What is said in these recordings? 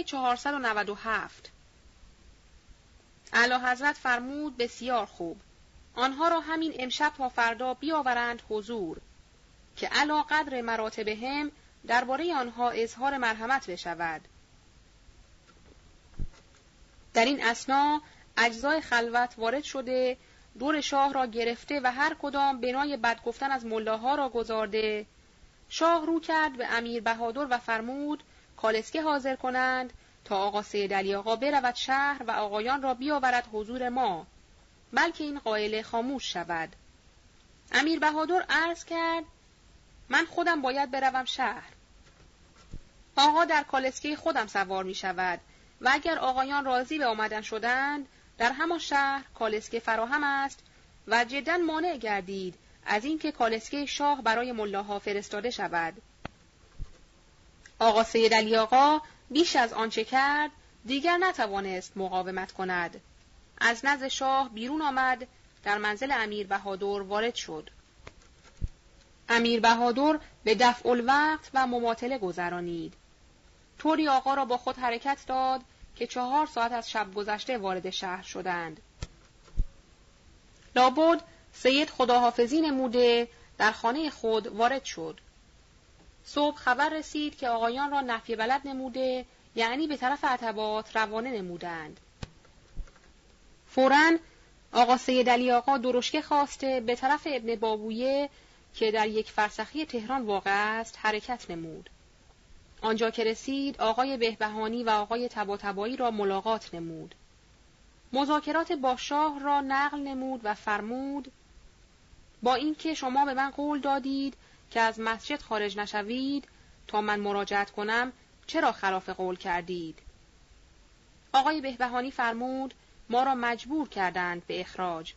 صفحه 497 اعلی حضرت فرمود بسیار خوب. آنها را همین امشب تا فردا بیاورند حضور که علا قدر مراتبهم درباره آنها اظهار مرحمت بشود. در این اسنا اجزای خلوت وارد شده دور شاه را گرفته و هر کدام بنای بد گفتن از ملاها را گذارده شاه رو کرد به امیر بهادر و فرمود کالسکه حاضر کنند تا آقا سید علی آقا برود شهر و آقایان را بیاورد حضور ما بلکه این قائله خاموش شود. امیر بهادر عرض کرد من خودم باید بروم شهر. آقا در کالسکه خودم سوار می شود و اگر آقایان راضی به آمدن شدند در همان شهر کالسکه فراهم است و جدا مانع گردید از اینکه کالسکه شاه برای ملاها فرستاده شود. آقا سید علی آقا بیش از آنچه کرد دیگر نتوانست مقاومت کند. از نزد شاه بیرون آمد در منزل امیر بهادر وارد شد. امیر بهادر به دفع الوقت و مماطله گذرانید. طوری آقا را با خود حرکت داد که چهار ساعت از شب گذشته وارد شهر شدند. لابد سید خداحافظی نموده در خانه خود وارد شد. صبح خبر رسید که آقایان را نفی بلد نموده یعنی به طرف عتبات روانه نمودند. فورا آقا سید علی آقا درشکه خواسته به طرف ابن بابویه که در یک فرسخی تهران واقع است حرکت نمود. آنجا که رسید آقای بهبهانی و آقای تباتبایی را ملاقات نمود. مذاکرات با شاه را نقل نمود و فرمود با اینکه شما به من قول دادید که از مسجد خارج نشوید تا من مراجعت کنم چرا خلاف قول کردید. آقای بهبهانی فرمود ما را مجبور کردند به اخراج.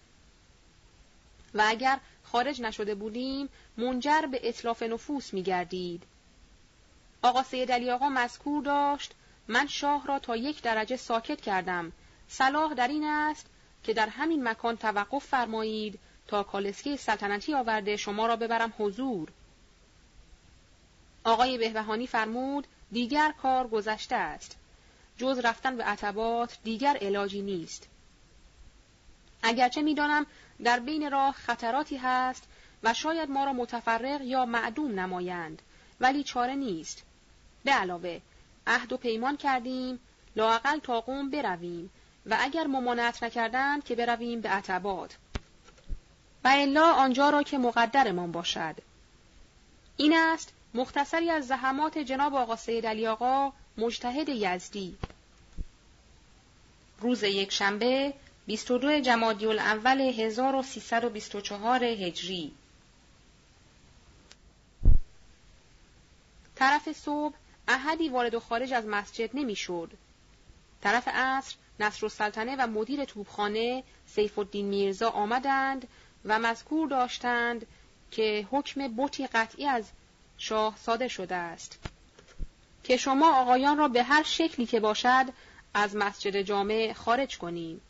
و اگر خارج نشده بودیم منجر به اطلاف نفوس می گردید. آقا سید علی آقا مذکور داشت من شاه را تا یک درجه ساکت کردم. صلاح در این است که در همین مکان توقف فرمایید تا کالسکه سلطنتی آورده شما را ببرم حضور. آقای بهبهانی فرمود دیگر کار گذشته است. جز رفتن به عتبات دیگر علاجی نیست. اگرچه می‌دانم در بین راه خطراتی هست و شاید ما را متفرق یا معدوم نمایند ولی چاره نیست. به علاوه عهد و پیمان کردیم لاقل تا قوم برویم و اگر ممانعت نکردند که برویم به عتبات. و الا آنجا را که مقدرمان باشد. این است مختصری از زحمات جناب آقا سید علی آقا مجتهد یزدی روز یک شنبه 22 جمادی الاول 1324 هجری طرف صبح احدی وارد و خارج از مسجد نمی‌شد. طرف عصر نصر السلطنه و مدیر توبخانه سیف الدین میرزا آمدند و مذکور داشتند که حکم بوتی قطعی از شاه صادر شده است. که شما آقایان را به هر شکلی که باشد از مسجد جامع خارج کنیم.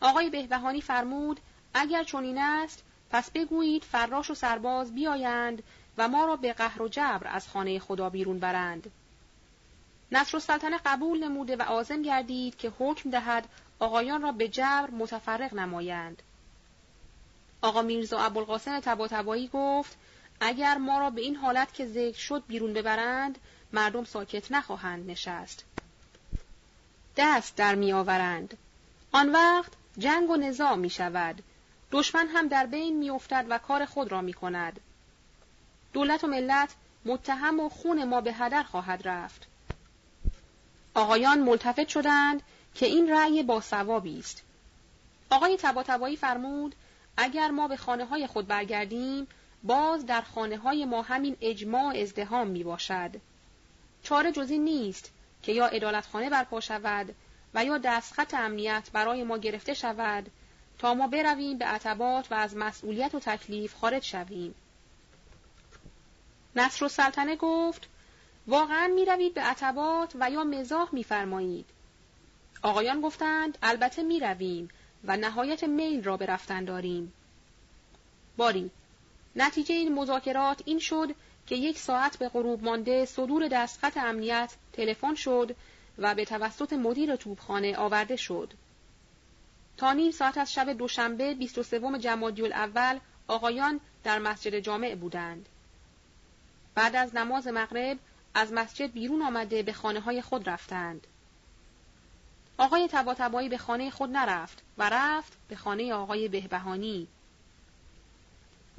آقای بهبهانی فرمود اگر چنین است پس بگویید فراش و سرباز بیایند و ما را به قهر و جبر از خانه خدا بیرون برند. نصر السلطنه قبول نموده و آزم گردید که حکم دهد آقایان را به جبر متفرق نمایند. آقا میرزا ابوالقاسم تباتبایی گفت اگر ما را به این حالت که ذکر شد بیرون ببرند مردم ساکت نخواهند نشست دست در می آورند. آن وقت جنگ و نظام می شود. دشمن هم در بین می افتد و کار خود را می کند. دولت و ملت متهم و خون ما به هدر خواهد رفت. آقایان ملتفت شدند که این رأی با است. آقای تباتبایی فرمود اگر ما به خانه های خود برگردیم باز در خانه های ما همین اجماع ازدهام می باشد. چاره جزی نیست که یا ادالتخانه برپا شود و یا دستخط امنیت برای ما گرفته شود تا ما برویم به عتبات و از مسئولیت و تکلیف خارج شویم. نصر سلطنه گفت واقعا می روید به عتبات و یا مزاح می فرمایید. آقایان گفتند البته می رویم و نهایت میل را به رفتن داریم. باری نتیجه این مذاکرات این شد که یک ساعت به غروب مانده صدور دستخط امنیت تلفن شد و به توسط مدیر توپخانه آورده شد. تا نیم ساعت از شب دوشنبه 23 جمادی الاول آقایان در مسجد جامع بودند. بعد از نماز مغرب از مسجد بیرون آمده به خانه های خود رفتند. آقای تباتبایی به خانه خود نرفت و رفت به خانه آقای بهبهانی.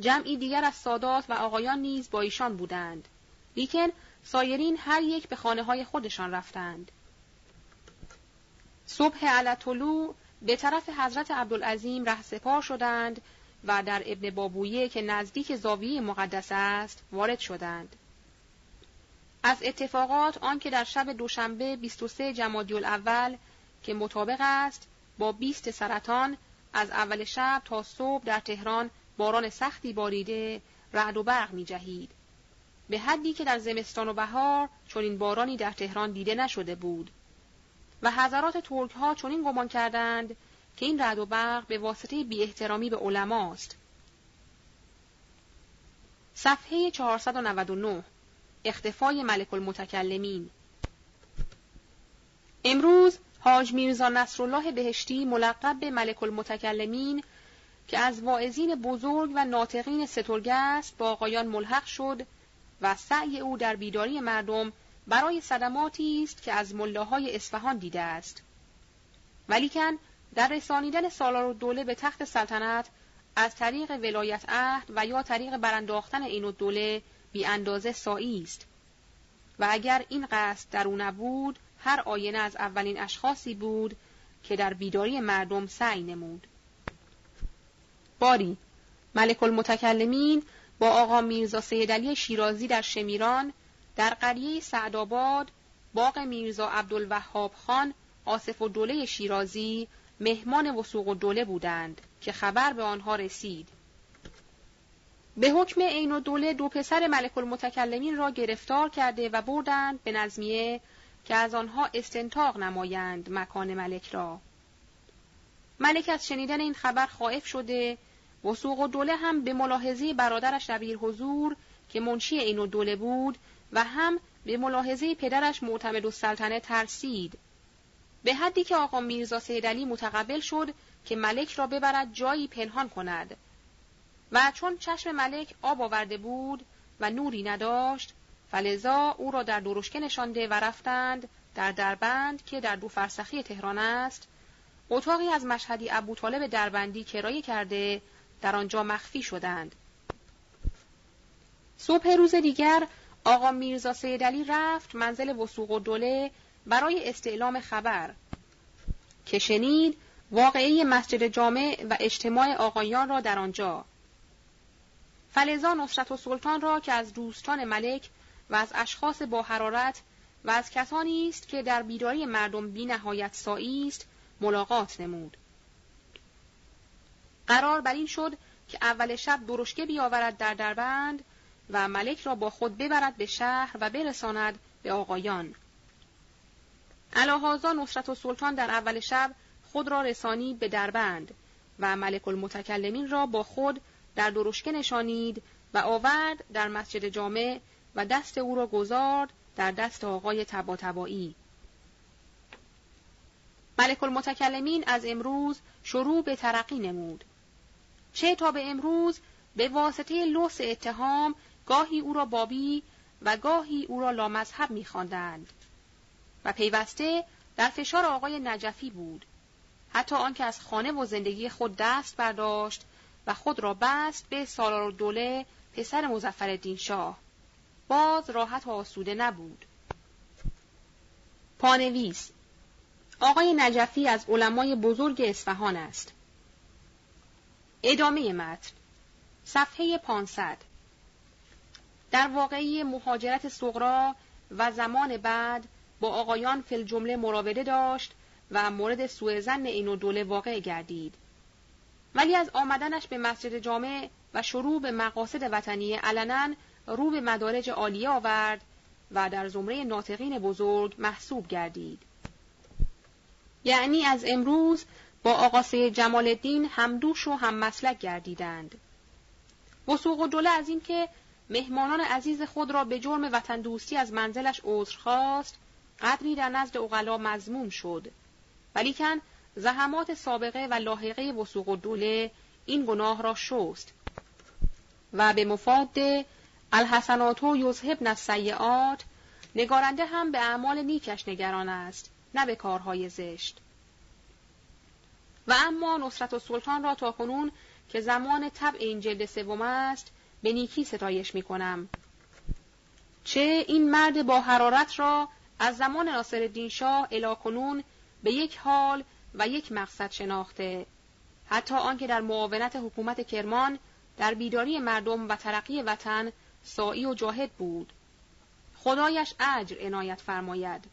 جمعی دیگر از سادات و آقایان نیز با ایشان بودند. لیکن سایرین هر یک به خانه های خودشان رفتند. صبح علطلو به طرف حضرت عبدالعظیم ره سپار شدند و در ابن بابویه که نزدیک زاویه مقدس است وارد شدند. از اتفاقات آنکه در شب دوشنبه 23 جمادی الاول که مطابق است با 20 سرطان از اول شب تا صبح در تهران باران سختی باریده رعد و برق می جهید. به حدی که در زمستان و بهار چنین بارانی در تهران دیده نشده بود و حضرات ترک ها چنین گمان کردند که این رعد و برق به واسطه بی احترامی به علماست. صفحه 499 اختفای ملک المتکلمین امروز حاج میرزا نصرالله بهشتی ملقب به ملک المتکلمین که از واعظین بزرگ و ناطقین سترگه است با آقایان ملحق شد و سعی او در بیداری مردم برای صدماتی است که از ملاهای اصفهان دیده است. ولیکن در رسانیدن سالار و دوله به تخت سلطنت از طریق ولایت عهد و یا طریق برانداختن این دوله بی اندازه سایی است. و اگر این قصد در او نبود هر آینه از اولین اشخاصی بود که در بیداری مردم سعی نمود. باری ملک المتکلمین با آقا میرزا سیدعلی شیرازی در شمیران در قریه سعدآباد باغ میرزا عبدالوهاب خان آصف و دوله شیرازی مهمان وسوق و دوله بودند که خبر به آنها رسید به حکم عین و دوله دو پسر ملک المتکلمین را گرفتار کرده و بردند به نظمیه که از آنها استنتاق نمایند مکان ملک را. ملک از شنیدن این خبر خائف شده وسوق و دوله هم به ملاحظه برادرش دبیر حضور که منشی عین و دوله بود و هم به ملاحظه پدرش معتمد السلطنه ترسید. به حدی که آقا میرزا سیدعلی متقبل شد که ملک را ببرد جایی پنهان کند و چون چشم ملک آب آورده بود و نوری نداشت فلزا او را در درشکه نشانده و رفتند در دربند که در دو فرسخی تهران است اتاقی از مشهدی ابو طالب دربندی کرایه کرده در آنجا مخفی شدند صبح روز دیگر آقا میرزا سیدعلی رفت منزل وسوق و دوله برای استعلام خبر. که شنید واقعی مسجد جامع و اجتماع آقایان را در آنجا. فلزا نصرت و سلطان را که از دوستان ملک و از اشخاص با حرارت و از کسانی است که در بیداری مردم بی نهایت است ملاقات نمود. قرار بر این شد که اول شب درشکه بیاورد در دربند و ملک را با خود ببرد به شهر و برساند به آقایان. علاهازا نصرت و سلطان در اول شب خود را رسانی به دربند و ملک المتکلمین را با خود در درشکه نشانید و آورد در مسجد جامع و دست او را گذارد در دست آقای تبا تبایی. ملک المتکلمین از امروز شروع به ترقی نمود. چه تا به امروز به واسطه لوس اتهام گاهی او را بابی و گاهی او را لامذهب میخواندند. و پیوسته در فشار آقای نجفی بود. حتی آنکه از خانه و زندگی خود دست برداشت و خود را بست به سالار دوله پسر مزفر شاه. باز راحت و آسوده نبود. پانویس. آقای نجفی از علمای بزرگ اصفهان است. ادامه متن صفحه 500 در واقعی مهاجرت سغرا و زمان بعد با آقایان فل جمله مراوده داشت و مورد سوء زن این و دوله واقع گردید. ولی از آمدنش به مسجد جامع و شروع به مقاصد وطنی علنا رو به مدارج عالیه آورد و در زمره ناطقین بزرگ محسوب گردید. یعنی از امروز با آقاسه جمال الدین همدوش و هم مسلک گردیدند. وسوق و دوله از اینکه مهمانان عزیز خود را به جرم وطن دوستی از منزلش عذر خواست قدری در نزد اغلا مزموم شد ولیکن زحمات سابقه و لاحقه وسوق و دوله این گناه را شست و به مفاد الحسنات و السیئات نگارنده هم به اعمال نیکش نگران است نه به کارهای زشت و اما نصرت و سلطان را تا کنون که زمان طبع این جلد سوم است به نیکی ستایش می کنم. چه این مرد با حرارت را از زمان ناصر شاه الا کنون به یک حال و یک مقصد شناخته. حتی آنکه در معاونت حکومت کرمان در بیداری مردم و ترقی وطن سایی و جاهد بود. خدایش اجر عنایت فرماید.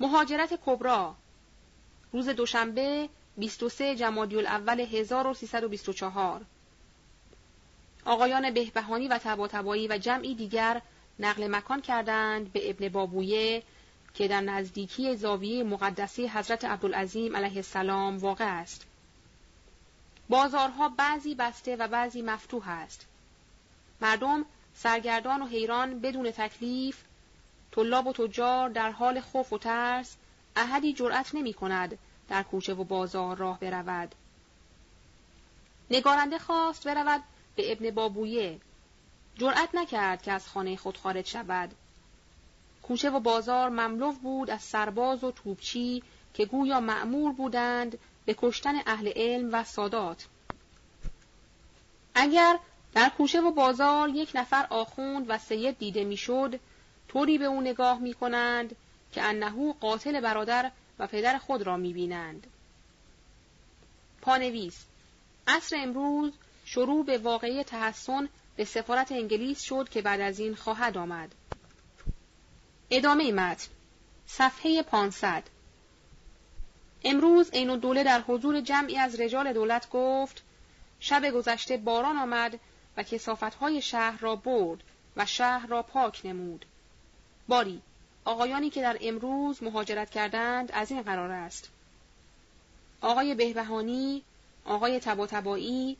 مهاجرت کبرا روز دوشنبه 23 جمادی الاول 1324 آقایان بهبهانی و تباتبایی و جمعی دیگر نقل مکان کردند به ابن بابویه که در نزدیکی زاویه مقدسی حضرت عبدالعظیم علیه السلام واقع است. بازارها بعضی بسته و بعضی مفتوح است. مردم سرگردان و حیران بدون تکلیف طلاب و تجار در حال خوف و ترس احدی جرأت نمی کند در کوچه و بازار راه برود. نگارنده خواست برود به ابن بابویه. جرأت نکرد که از خانه خود خارج شود. کوچه و بازار مملو بود از سرباز و توپچی که گویا معمور بودند به کشتن اهل علم و سادات. اگر در کوچه و بازار یک نفر آخوند و سید دیده می‌شد طوری به او نگاه می کنند که انهو قاتل برادر و پدر خود را می بینند. پانویس عصر امروز شروع به واقعی تحسن به سفارت انگلیس شد که بعد از این خواهد آمد. ادامه متن صفحه 500 امروز عین دوله در حضور جمعی از رجال دولت گفت شب گذشته باران آمد و کسافتهای شهر را برد و شهر را پاک نمود. باری آقایانی که در امروز مهاجرت کردند از این قرار است. آقای بهبهانی، آقای تباتبایی،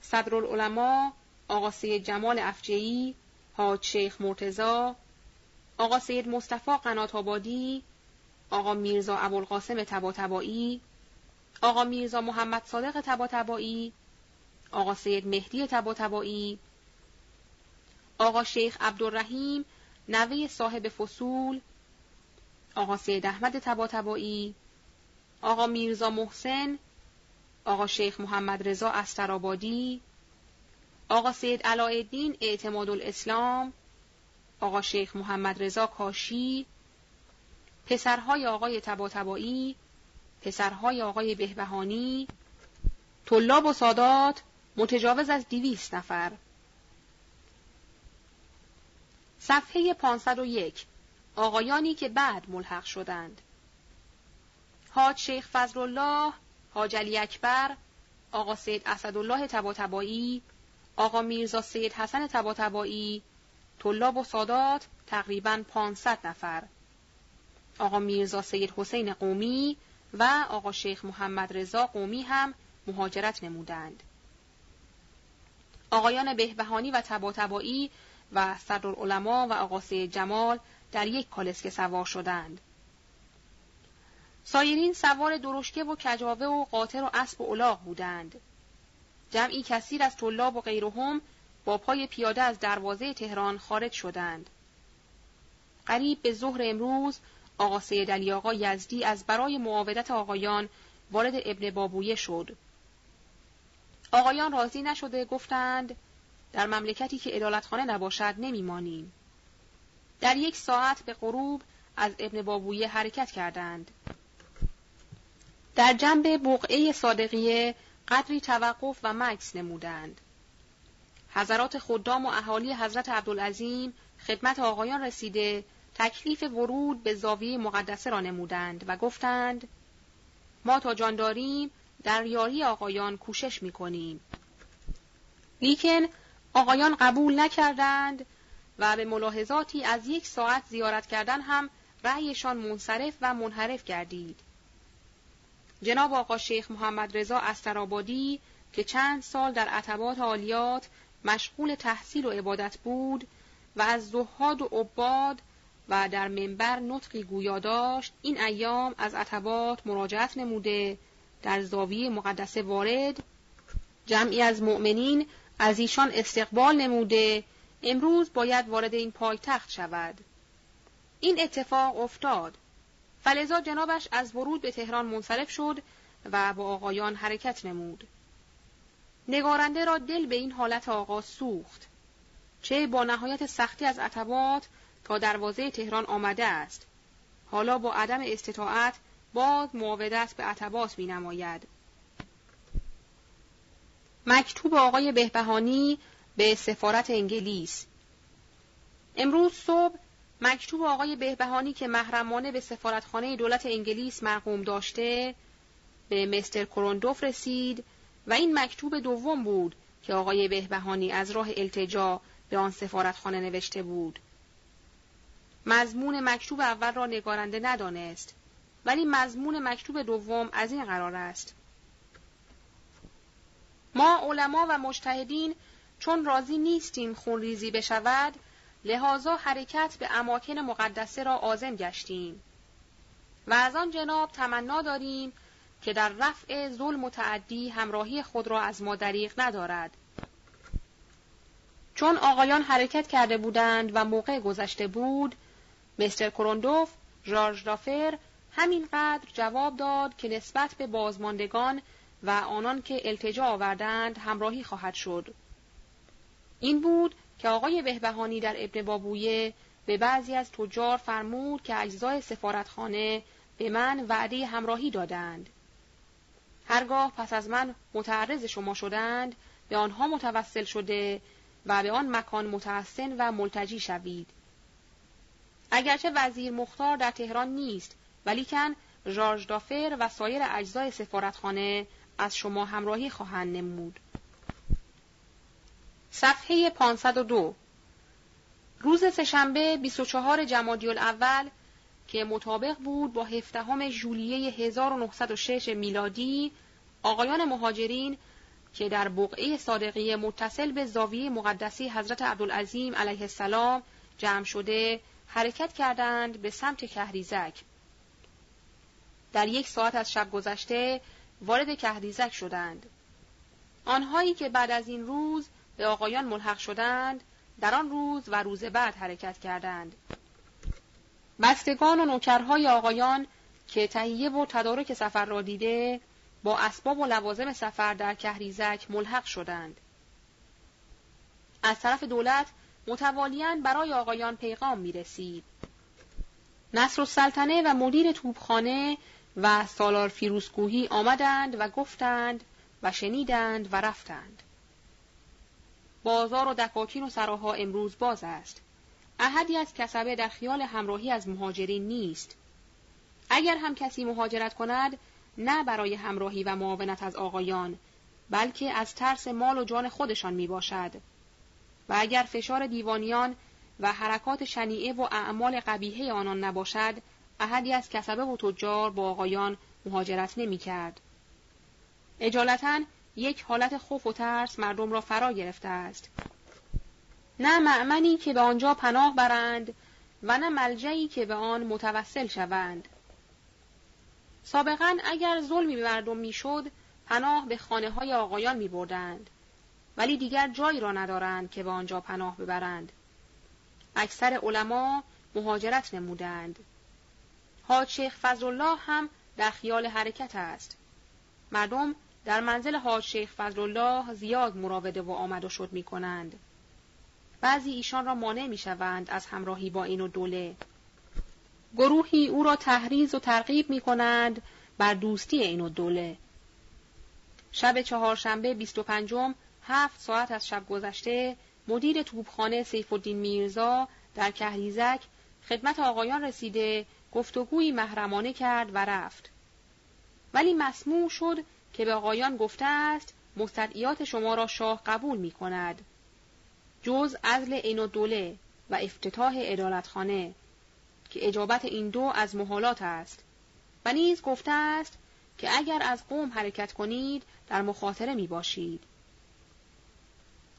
صدرالعلماء، آقا سید جمال افجعی، حاج شیخ مرتزا، آقا سید مصطفی قنات آبادی، آقا میرزا ابوالقاسم تباتبایی، آقا میرزا محمد صادق تباتبایی، آقا سید مهدی تباتبایی، آقا شیخ عبدالرحیم نوه صاحب فصول، آقا سید احمد تباتبایی، آقا میرزا محسن، آقا شیخ محمد رضا استرابادی، آقا سید علایالدین اعتماد الاسلام، آقا شیخ محمد رضا کاشی، پسرهای آقای تباتبایی، پسرهای آقای بهبهانی، طلاب و سادات متجاوز از دیویست نفر. صفحه 501 آقایانی که بعد ملحق شدند. حاج شیخ فضلالله حاج علی اکبر آقا سید اسدالله تباتبایی آقا میرزا سید حسن تباتبایی طلاب و سادات تقریبا 500 نفر. آقا میرزا سید حسین قومی و آقا شیخ محمد رضا قومی هم مهاجرت نمودند. آقایان بهبهانی و تباتبایی و صدرالعلماء و آقا سید جمال در یک کالسکه سوار شدند سایرین سوار درشکه و کجاوه و قاطر و اسب و الاغ بودند. جمعی کثیر از طلاب و غیرهم با پای پیاده از دروازه تهران خارج شدند. قریب به ظهر امروز آقا سید علی آقا یزدی از برای معاودت آقایان وارد ابن بابویه شد. آقایان راضی نشده گفتند در مملکتی که ادالتخانه نباشد نمیمانیم. در یک ساعت به غروب از ابن بابویه حرکت کردند. در جنب بقعه صادقیه قدری توقف و مکس نمودند. حضرات خدام و اهالی حضرت عبدالعظیم خدمت آقایان رسیده تکلیف ورود به زاویه مقدسه را نمودند و گفتند ما تا جان داریم در یاری آقایان کوشش می کنیم. لیکن آقایان قبول نکردند و به ملاحظاتی از یک ساعت زیارت کردن هم رأیشان منصرف و منحرف گردید. جناب آقا شیخ محمد رضا استرابادی که چند سال در عتبات عالیات مشغول تحصیل و عبادت بود و از زهاد و عباد و در منبر نطقی گویا داشت این ایام از عتبات مراجعت نموده در زاویه مقدسه وارد جمعی از مؤمنین از ایشان استقبال نموده امروز باید وارد این پایتخت شود. این اتفاق افتاد. فلزا جنابش از ورود به تهران منصرف شد و با آقایان حرکت نمود. نگارنده را دل به این حالت آقا سوخت. چه با نهایت سختی از عتبات تا دروازه تهران آمده است. حالا با عدم استطاعت باز معاودت به عتبات می نماید. مکتوب آقای بهبهانی به سفارت انگلیس امروز صبح مکتوب آقای بهبهانی که محرمانه به سفارتخانه دولت انگلیس مرقوم داشته به مستر کروندوف رسید و این مکتوب دوم بود که آقای بهبهانی از راه التجا به آن سفارتخانه نوشته بود. مضمون مکتوب اول را نگارنده ندانست ولی مضمون مکتوب دوم از این قرار است. ما علما و مجتهدین چون راضی نیستیم خونریزی بشود لحاظا حرکت به اماکن مقدسه را آزم گشتیم. و از آن جناب تمنا داریم که در رفع ظلم و تعدی همراهی خود را از ما دریغ ندارد. چون آقایان حرکت کرده بودند و موقع گذشته بود مستر کروندوف ژارژ رافر همینقدر جواب داد که نسبت به بازماندگان و آنان که التجا آوردند همراهی خواهد شد این بود که آقای بهبهانی در ابن بابویه به بعضی از تجار فرمود که اجزای سفارتخانه به من وعده همراهی دادند. هرگاه پس از من متعرض شما شدند به آنها متوسل شده و به آن مکان متحسن و ملتجی شوید. اگرچه وزیر مختار در تهران نیست ولیکن ژارژ دافر و سایر اجزای سفارتخانه از شما همراهی خواهند نمود. صفحه 502 روز سهشنبه 24 جمادی الاول که مطابق بود با هفدهم ژولیه 1906 میلادی آقایان مهاجرین که در بقعه صادقیه متصل به زاویه مقدسی حضرت عبدالعظیم علیه السلام جمع شده حرکت کردند به سمت کهریزک در یک ساعت از شب گذشته وارد کهریزک شدند. آنهایی که بعد از این روز به آقایان ملحق شدند در آن روز و روز بعد حرکت کردند. بستگان و نوکرهای آقایان که تهیه و تدارک سفر را دیده با اسباب و لوازم سفر در کهریزک ملحق شدند. از طرف دولت متوالیان برای آقایان پیغام می رسید. نصر السلطنه و مدیر توبخانه و سالار فیروسکوهی آمدند و گفتند و شنیدند و رفتند. بازار و دکاکین و سراها امروز باز است. احدی از کسبه در خیال همراهی از مهاجرین نیست. اگر هم کسی مهاجرت کند نه برای همراهی و معاونت از آقایان بلکه از ترس مال و جان خودشان می باشد. و اگر فشار دیوانیان و حرکات شنیعه و اعمال قبیهه آنان نباشد احدی از کسبه و تجار با آقایان مهاجرت نمی کرد. اجالتا یک حالت خوف و ترس مردم را فرا گرفته است. نه معمنی که به آنجا پناه برند و نه ملجعی که به آن متوسل شوند. سابقا اگر ظلمی به مردم می‌شد پناه به خانه های آقایان می بردند. ولی دیگر جایی را ندارند که به آنجا پناه ببرند. اکثر علما مهاجرت نمودند. حاج شیخ فضلالله هم در خیال حرکت است. مردم در منزل حاج شیخ فضلالله زیاد مراوده و آمد و شد می کنند. بعضی ایشان را مانع می شوند از همراهی با این و دوله. گروهی او را تحریز و ترغیب می کنند بر دوستی این و دوله. شب چهارشنبه بیست و پنجم هفت ساعت از شب گذشته مدیر توبخانه سیف الدین میرزا در کهریزک خدمت آقایان رسیده گفتگویی محرمانه کرد و رفت. ولی مسموع شد که به آقایان گفته است مستدعیات شما را شاه قبول می کند. جز عین و دوله و افتتاح ادالتخانه که اجابت این دو از محالات است و نیز گفته است که اگر از قوم حرکت کنید در مخاطره می باشید.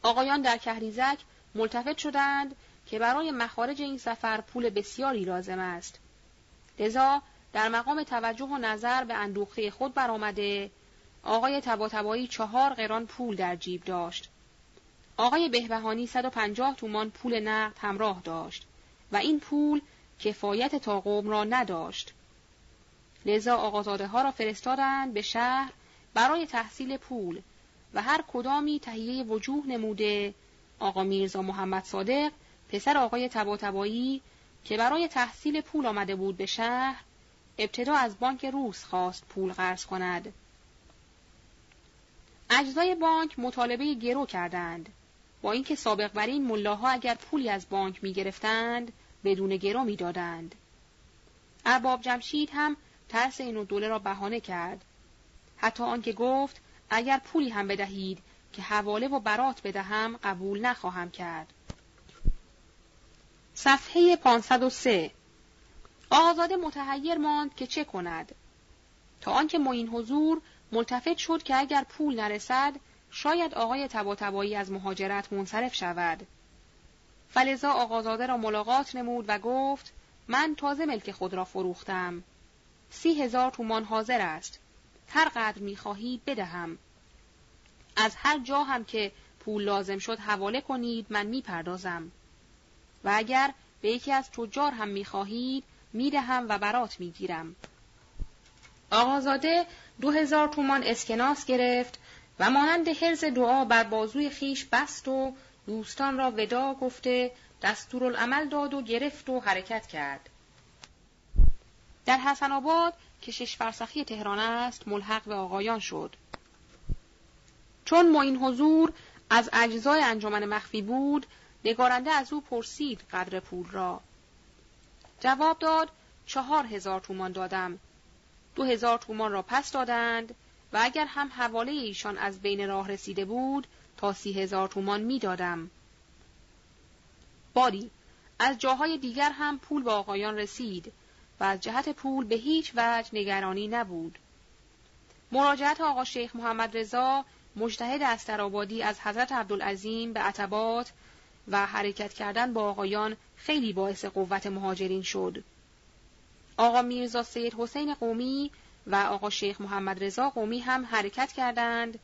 آقایان در کهریزک ملتفت شدند که برای مخارج این سفر پول بسیاری لازم است. لذا در مقام توجه و نظر به اندوخته خود برآمده آقای تباتبایی چهار قران پول در جیب داشت. آقای بهبهانی 150 تومان پول نقد همراه داشت و این پول کفایت تا قوم را نداشت. لذا آقازاده ها را فرستادند به شهر برای تحصیل پول و هر کدامی تهیه وجوه نموده آقا میرزا محمد صادق پسر آقای تباتبایی که برای تحصیل پول آمده بود به شهر ابتدا از بانک روس خواست پول قرض کند. اجزای بانک مطالبه گرو کردند. با اینکه سابق بر این ملاها اگر پولی از بانک می گرفتند بدون گرو می دادند. ارباب جمشید هم ترس اینو دوله را بهانه کرد. حتی آنکه گفت اگر پولی هم بدهید که حواله و برات بدهم قبول نخواهم کرد. صفحه 503 آزاده متحیر ماند که چه کند؟ تا آنکه معین حضور ملتفت شد که اگر پول نرسد شاید آقای تباتبایی از مهاجرت منصرف شود. فلزا آقازاده را ملاقات نمود و گفت من تازه ملک خود را فروختم. سی هزار تومان حاضر است. هر قدر می‌خواهید بدهم. از هر جا هم که پول لازم شد حواله کنید من می‌پردازم. و اگر به یکی از تجار هم می‌خواهید می‌دهم و برات می‌گیرم آقازاده دو هزار تومان اسکناس گرفت و مانند حرز دعا بر بازوی خیش بست و دوستان را ودا گفته دستورالعمل داد و گرفت و حرکت کرد. در حسن آباد که شش فرسخی تهران است ملحق به آقایان شد. چون معین حضور از اجزای انجمن مخفی بود نگارنده از او پرسید قدر پول را جواب داد چهار هزار تومان دادم دو هزار تومان را پس دادند و اگر هم حواله ایشان از بین راه رسیده بود تا سی هزار تومان می دادم. باری از جاهای دیگر هم پول به آقایان رسید و از جهت پول به هیچ وجه نگرانی نبود. مراجعت آقا شیخ محمد رضا مجتهد استرابادی از حضرت عبدالعظیم به عتبات و حرکت کردن با آقایان خیلی باعث قوت مهاجرین شد. آقا میرزا سید حسین قومی و آقا شیخ محمد رضا قومی هم حرکت کردند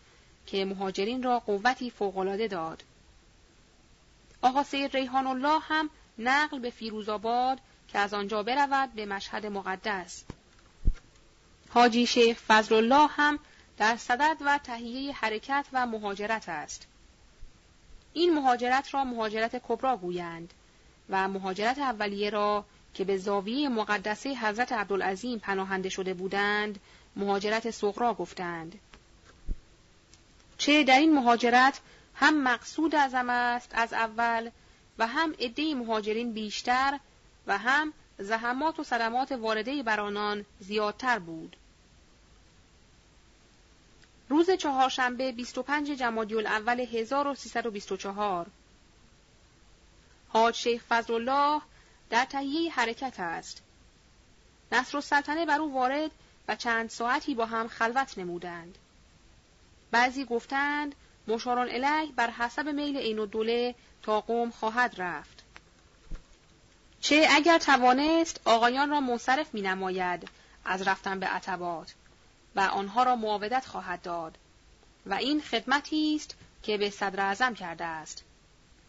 که مهاجرین را قوتی فوقالعاده داد. آقا سید ریحان الله هم نقل به فیروزآباد که از آنجا برود به مشهد مقدس. حاجی شیخ فضل الله هم در صدد و تهیه حرکت و مهاجرت است. این مهاجرت را مهاجرت کبرا گویند و مهاجرت اولیه را که به زاویه مقدسه حضرت عبدالعظیم پناهنده شده بودند مهاجرت صغرا گفتند. چه در این مهاجرت هم مقصود اعظم است از اول و هم عده مهاجرین بیشتر و هم زحمات و صدمات وارده بر آنان زیادتر بود. روز چهارشنبه 25 جمادی الاول 1324 حاج شیخ فضلالله در تهیه حرکت است. نصر السلطنه بر او وارد و چند ساعتی با هم خلوت نمودند. بعضی گفتند مشاران الیه بر حسب میل عین الدوله تا قوم خواهد رفت. چه اگر توانست آقایان را منصرف می نماید از رفتن به عتبات و آنها را معاودت خواهد داد و این خدمتی است که به صدر اعظم کرده است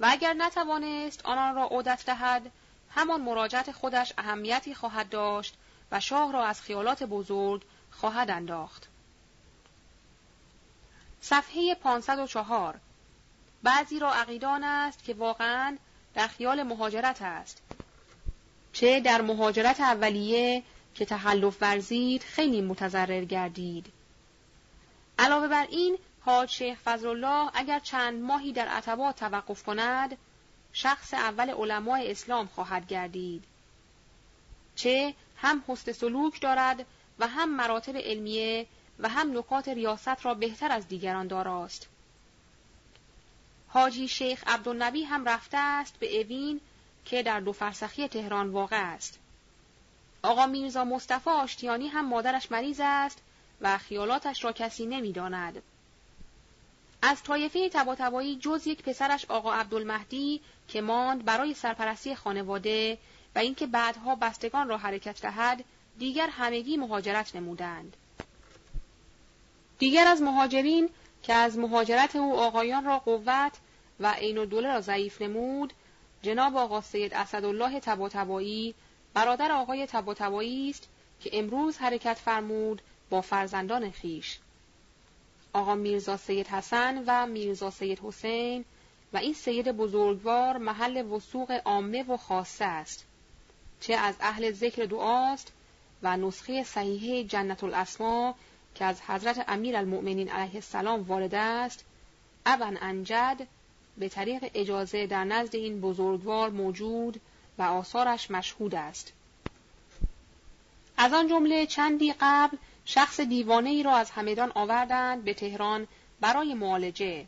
و اگر نتوانست آنان را عودت دهد همان مراجعت خودش اهمیتی خواهد داشت و شاه را از خیالات بزرگ خواهد انداخت. صفحه 504 بعضی را عقیدان است که واقعا در خیال مهاجرت است. چه در مهاجرت اولیه که تحلف ورزید خیلی متضرر گردید. علاوه بر این حاج شیخ فضلالله اگر چند ماهی در عتبات توقف کند شخص اول علمای اسلام خواهد گردید. چه هم حسن سلوک دارد و هم مراتب علمیه و هم نکات ریاست را بهتر از دیگران داراست. حاجی شیخ عبدالنبی هم رفته است به اوین که در دو فرسخی تهران واقع است. آقا میرزا مصطفی آشتیانی هم مادرش مریض است و خیالاتش را کسی نمی‌داند. از طایفه تباتبایی جز یک پسرش آقا عبدالمهدی که ماند برای سرپرستی خانواده و اینکه بعدها بستگان را حرکت دهد دیگر همگی مهاجرت نمودند دیگر از مهاجرین که از مهاجرت او آقایان را قوت و عین دوله را ضعیف نمود جناب آقا سید اسدالله تباتبایی برادر آقای تباتبایی است که امروز حرکت فرمود با فرزندان خیش. آقا میرزا سید حسن و میرزا سید حسین و این سید بزرگوار محل وسوق عامه و خاصه است. چه از اهل ذکر دعاست و نسخه صحیحه جنت الاسما که از حضرت امیر المؤمنین علیه السلام وارد است ابن انجد به طریق اجازه در نزد این بزرگوار موجود و آثارش مشهود است. از آن جمله چندی قبل شخص دیوانه ای را از همدان آوردند به تهران برای معالجه.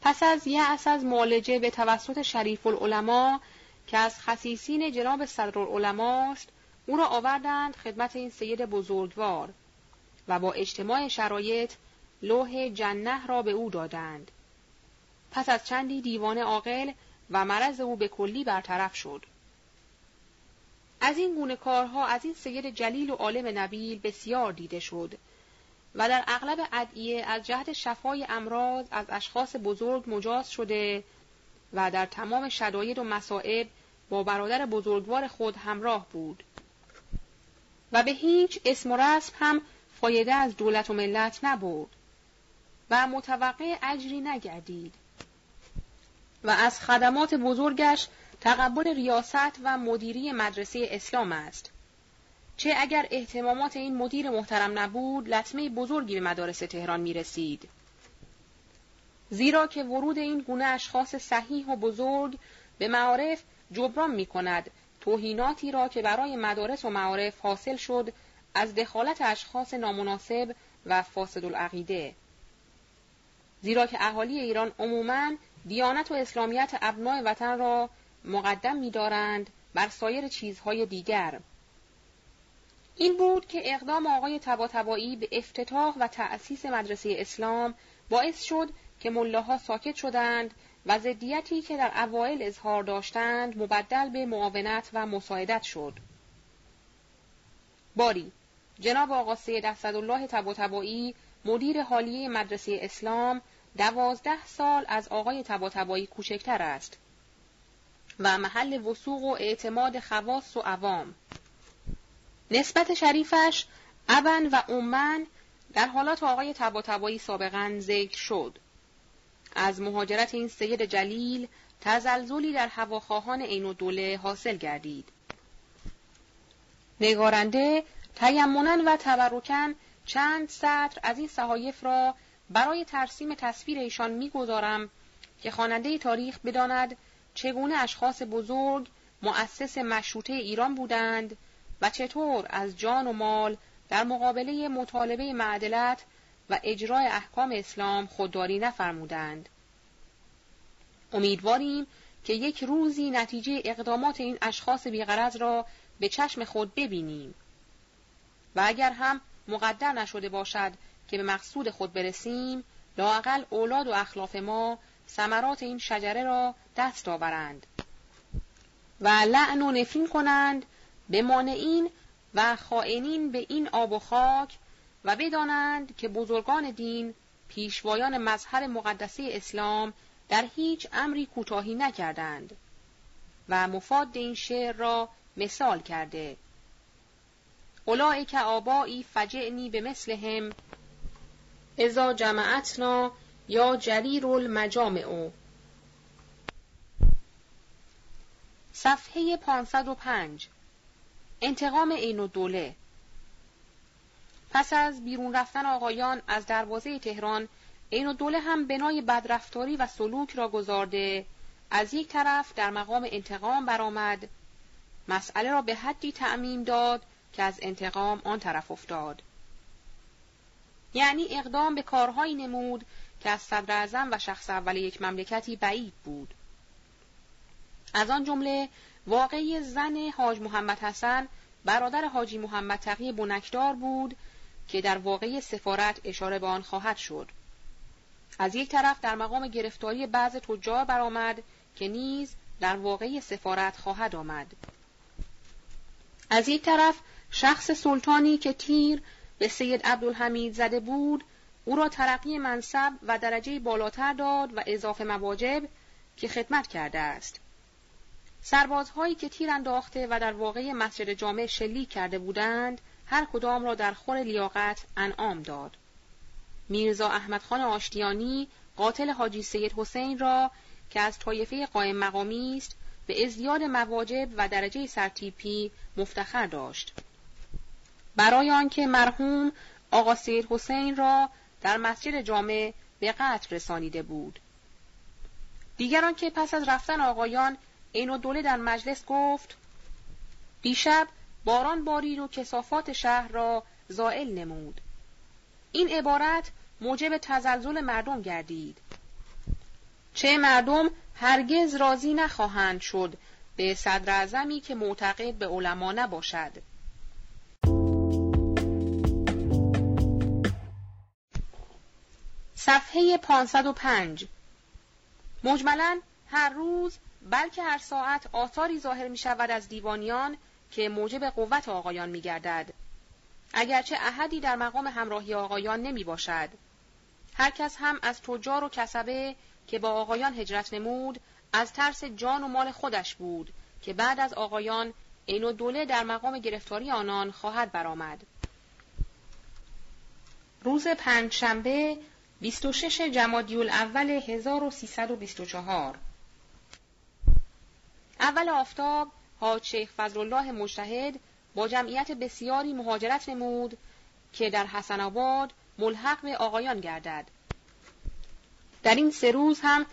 پس از یأس از معالجه به توسط شریف العلماء که از خصیصین جناب صدرالعلماء است او را آوردند خدمت این سید بزرگوار و با اجتماع شرایط لوح جنه را به او دادند. پس از چندی دیوانه عاقل و مرض او به کلی برطرف شد. از این گونه کارها از این سید جلیل و عالم نبیل بسیار دیده شد و در اغلب ادعیه از جهت شفای امراض از اشخاص بزرگ مجاز شده و در تمام شداید و مصائب با برادر بزرگوار خود همراه بود. و به هیچ اسم و رسم هم فایده از دولت و ملت نبود و متوقع اجری نگردید. و از خدمات بزرگش تقبل ریاست و مدیری مدرسه اسلام است چه اگر احتمامات این مدیر محترم نبود لطمه بزرگی به مدارس تهران می رسید. زیرا که ورود این گونه اشخاص صحیح و بزرگ به معارف جبران می کند توهیناتی را که برای مدارس و معارف حاصل شد از دخالت اشخاص نامناسب و فاسد العقیده زیرا که اهالی ایران عموماً دیانت و اسلامیت ابنای وطن را مقدم می‌دارند بر سایر چیزهای دیگر این بود که اقدام آقای تباتبایی به افتتاح و تأسیس مدرسه اسلام باعث شد که ملاها ساکت شدند و ضدیتی که در اوایل اظهار داشتند مبدل به معاونت و مساعدت شد. باری جناب آقا سید اسدالله تباتبایی مدیر حالیه مدرسه اسلام دوازده سال از آقای تباتبایی کوچکتر است. و محل وسوق و اعتماد خواص و عوام. نسبت شریفش ابن و اومن در حالات آقای تباتبایی سابقا ذکر شد. از مهاجرت این سید جلیل تزلزلی در هواخواهان عین دوله حاصل گردید. نگارنده تیمنن و تبرکن چند سطر از این صحایف را برای ترسیم تصویر ایشان می‌گذارم که خواننده تاریخ بداند چگونه اشخاص بزرگ مؤسس مشروطه ایران بودند و چطور از جان و مال در مقابله مطالبه معدلت و اجرای احکام اسلام خودداری نفرمودند. امیدواریم که یک روزی نتیجه اقدامات این اشخاص بیغرض را به چشم خود ببینیم و اگر هم مقدر نشده باشد که به مقصود خود برسیم لاقل اولاد و اخلاف ما ثمرات این شجره را دست آورند و لعن و نفرین کنند به مانعین و خائنین به این آب و خاک و بدانند که بزرگان دین پیشوایان مظهر مقدسه اسلام در هیچ امری کوتاهی نکردند و مفاد این شعر را مثال کرده. که آبایی فجعنی به مثلهم ازا جمعتنا یا جریر المجامع صفحه 505 انتقام عین و دوله پس از بیرون رفتن آقایان از دروازه تهران عین و دوله هم بنای بدرفتاری و سلوک را گذارده از یک طرف در مقام انتقام برآمد. مسئله را به حدی تعمیم داد که از انتقام آن طرف افتاد. یعنی اقدام به کارهایی نمود که از صدر و شخص اول یک مملکتی بعید بود. از آن جمله واقعی زن حاج محمد حسن برادر حاجی محمد تقی بنکدار بود که در واقعی سفارت اشاره به آن خواهد شد. از یک طرف در مقام گرفتاری بعض تجار برآمد که نیز در واقعی سفارت خواهد آمد. از یک طرف شخص سلطانی که تیر به سید عبدالحمید زده بود او را ترقی منصب و درجه بالاتر داد و اضافه مواجب که خدمت کرده است. سربازهایی که تیر انداخته و در واقع مسجد جامع شلیک کرده بودند هر کدام را در خور لیاقت انعام داد. میرزا احمدخان آشتیانی قاتل حاجی سید حسین را که از طایفه قائم مقامی است به ازدیاد مواجب و درجه سرتیپی مفتخر داشت. برای آنکه مرحوم آقا سید حسین را در مسجد جامع به قتل رسانیده بود. دیگران که پس از رفتن آقایان این و دوله در مجلس گفت دیشب باران بارید و کسافات شهر را زائل نمود. این عبارت موجب تزلزل مردم گردید. چه مردم هرگز راضی نخواهند شد به صدر که معتقد به علما نباشد. صفحه 505 مجملا هر روز بلکه هر ساعت آثاری ظاهر می شود از دیوانیان که موجب قوت آقایان می گردد. اگرچه احدی در مقام همراهی آقایان نمی باشد. هر کس هم از تجار و کسبه که با آقایان هجرت نمود از ترس جان و مال خودش بود که بعد از آقایان این و دوله در مقام گرفتاری آنان خواهد برآمد. روز پنجشنبه 26 جمادی اول 1324 اول آفتاب حاج شیخ فضلالله مجتهد با جمعیت بسیاری مهاجرت نمود که در حسن آباد ملحق به آقایان گردد. در این سه روز هم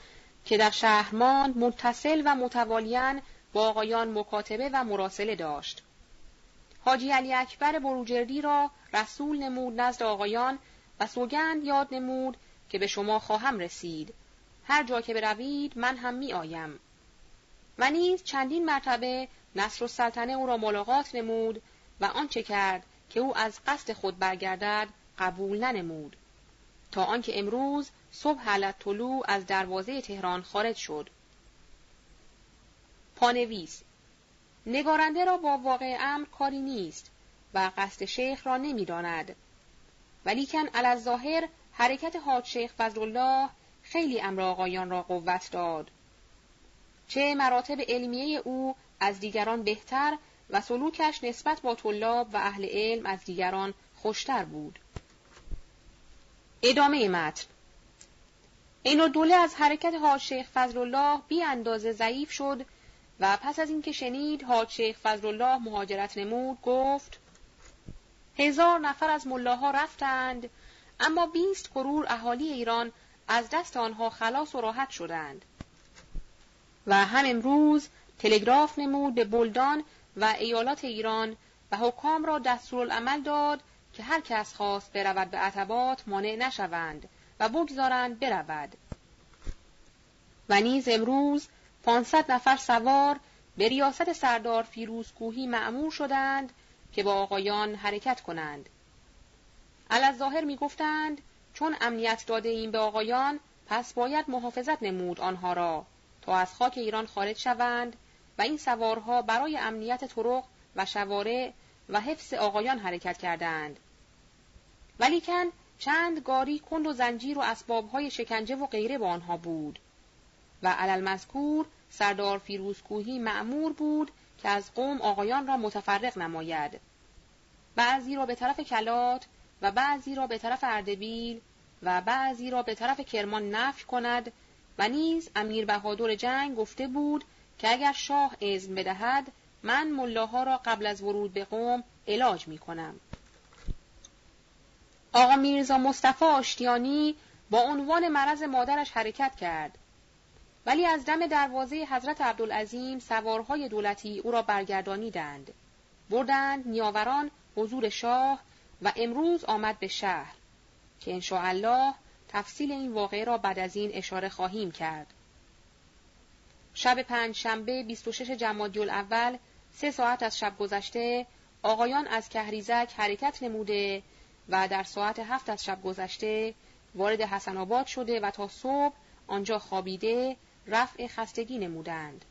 که در شهرمان متصل و متوالیان با آقایان مکاتبه و مراسله داشت. حاجی علی اکبر بروجردی را رسول نمود نزد آقایان و سوگند یاد نمود که به شما خواهم رسید. هر جا که بروید من هم می آیم. و نیز چندین مرتبه نصر السلطنه او را ملاقات نمود و آنچه کرد که او از قصد خود برگردد قبول ننمود. تا آنکه امروز صبح حلت طلوع از دروازه تهران خارج شد. پانویس. نگارنده را با واقع امر کاری نیست و قصد شیخ را نمی‌داند. ولیکن ظاهر حرکت حاج شیخ فضلالله خیلی امر آقایان را قوت داد. چه مراتب علمیه او از دیگران بهتر و سلوکش نسبت با طلاب و اهل علم از دیگران خوشتر بود. ادامه متن. این دوله از حرکت حاج شیخ فضلالله بی اندازه ضعیف شد و پس از اینکه شنید حاج شیخ فضلالله مهاجرت نمود گفت هزار نفر از ملاها رفتند اما بیست کرور اهالی ایران از دست آنها خلاص و راحت شدند. و هم امروز تلگراف نمود به بلدان و ایالات ایران و حکام را دستورالعمل داد که هر کس خواست برود به عتبات مانع نشوند و بگذارند برود. و نیز امروز پانصد نفر سوار به ریاست سردار فیروزکوهی معمور شدند که با آقایان حرکت کنند. علی ظاهر می گفتند چون امنیت داده این به آقایان پس باید محافظت نمود آنها را تا از خاک ایران خارج شوند و این سوارها برای امنیت طرق و شوارع و حفظ آقایان حرکت کردند. ولیکن چند گاری کند و زنجیر و اسبابهای شکنجه و غیره با آنها بود و علل مذکور سردار فیروزکوهی معمور بود که از قوم آقایان را متفرق نماید بعضی را به طرف کلات و بعضی را به طرف اردبیل و بعضی را به طرف کرمان نفی کند و نیز امیر بهادر جنگ گفته بود که اگر شاه اذن بدهد من ملاها را قبل از ورود به قوم علاج می کنم. آقا میرزا مصطفی آشتیانی با عنوان مرض مادرش حرکت کرد ولی از دم دروازه حضرت عبدالعظیم سوارهای دولتی او را برگردانیدند بردند نیاوران حضور شاه و امروز آمد به شهر که الله تفصیل این واقعه را بعد از این اشاره خواهیم کرد. شب پنج شنبه 26 جمادی اول سه ساعت از شب گذشته آقایان از کهریزک حرکت نموده و در ساعت هفت از شب گذشته وارد حسن آباد شده و تا صبح آنجا خوابیده رفع خستگی نمودند.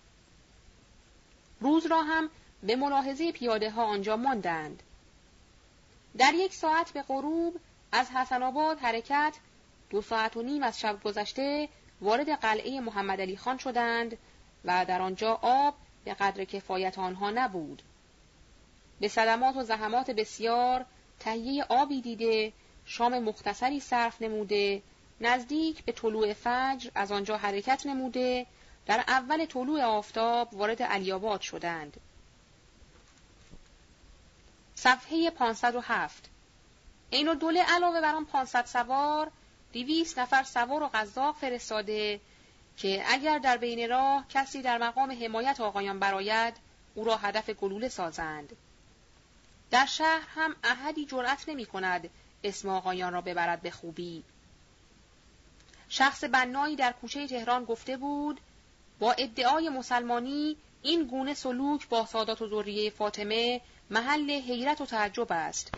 روز را هم به ملاحظه پیاده ها آنجا ماندند. در یک ساعت به غروب از حسن آباد حرکت دو ساعت و نیم از شب گذشته وارد قلعه محمد علی خان شدند و در آنجا آب به قدر کفایت آنها نبود. به صدمات و زحمات بسیار تهیه آبی دیده شام مختصری صرف نموده نزدیک به طلوع فجر از آنجا حرکت نموده در اول طلوع آفتاب وارد علیاباد شدند. صفحه 507 این و دوله علاوه بر آن 500 سوار دویست نفر سوار و قذاق فرستاده که اگر در بین راه کسی در مقام حمایت آقایان براید او را هدف گلوله سازند. در شهر هم احدی جرأت نمی کند اسم آقایان را ببرد به خوبی. شخص بنایی در کوچه تهران گفته بود با ادعای مسلمانی این گونه سلوک با سادات و ذریه فاطمه محل حیرت و تعجب است.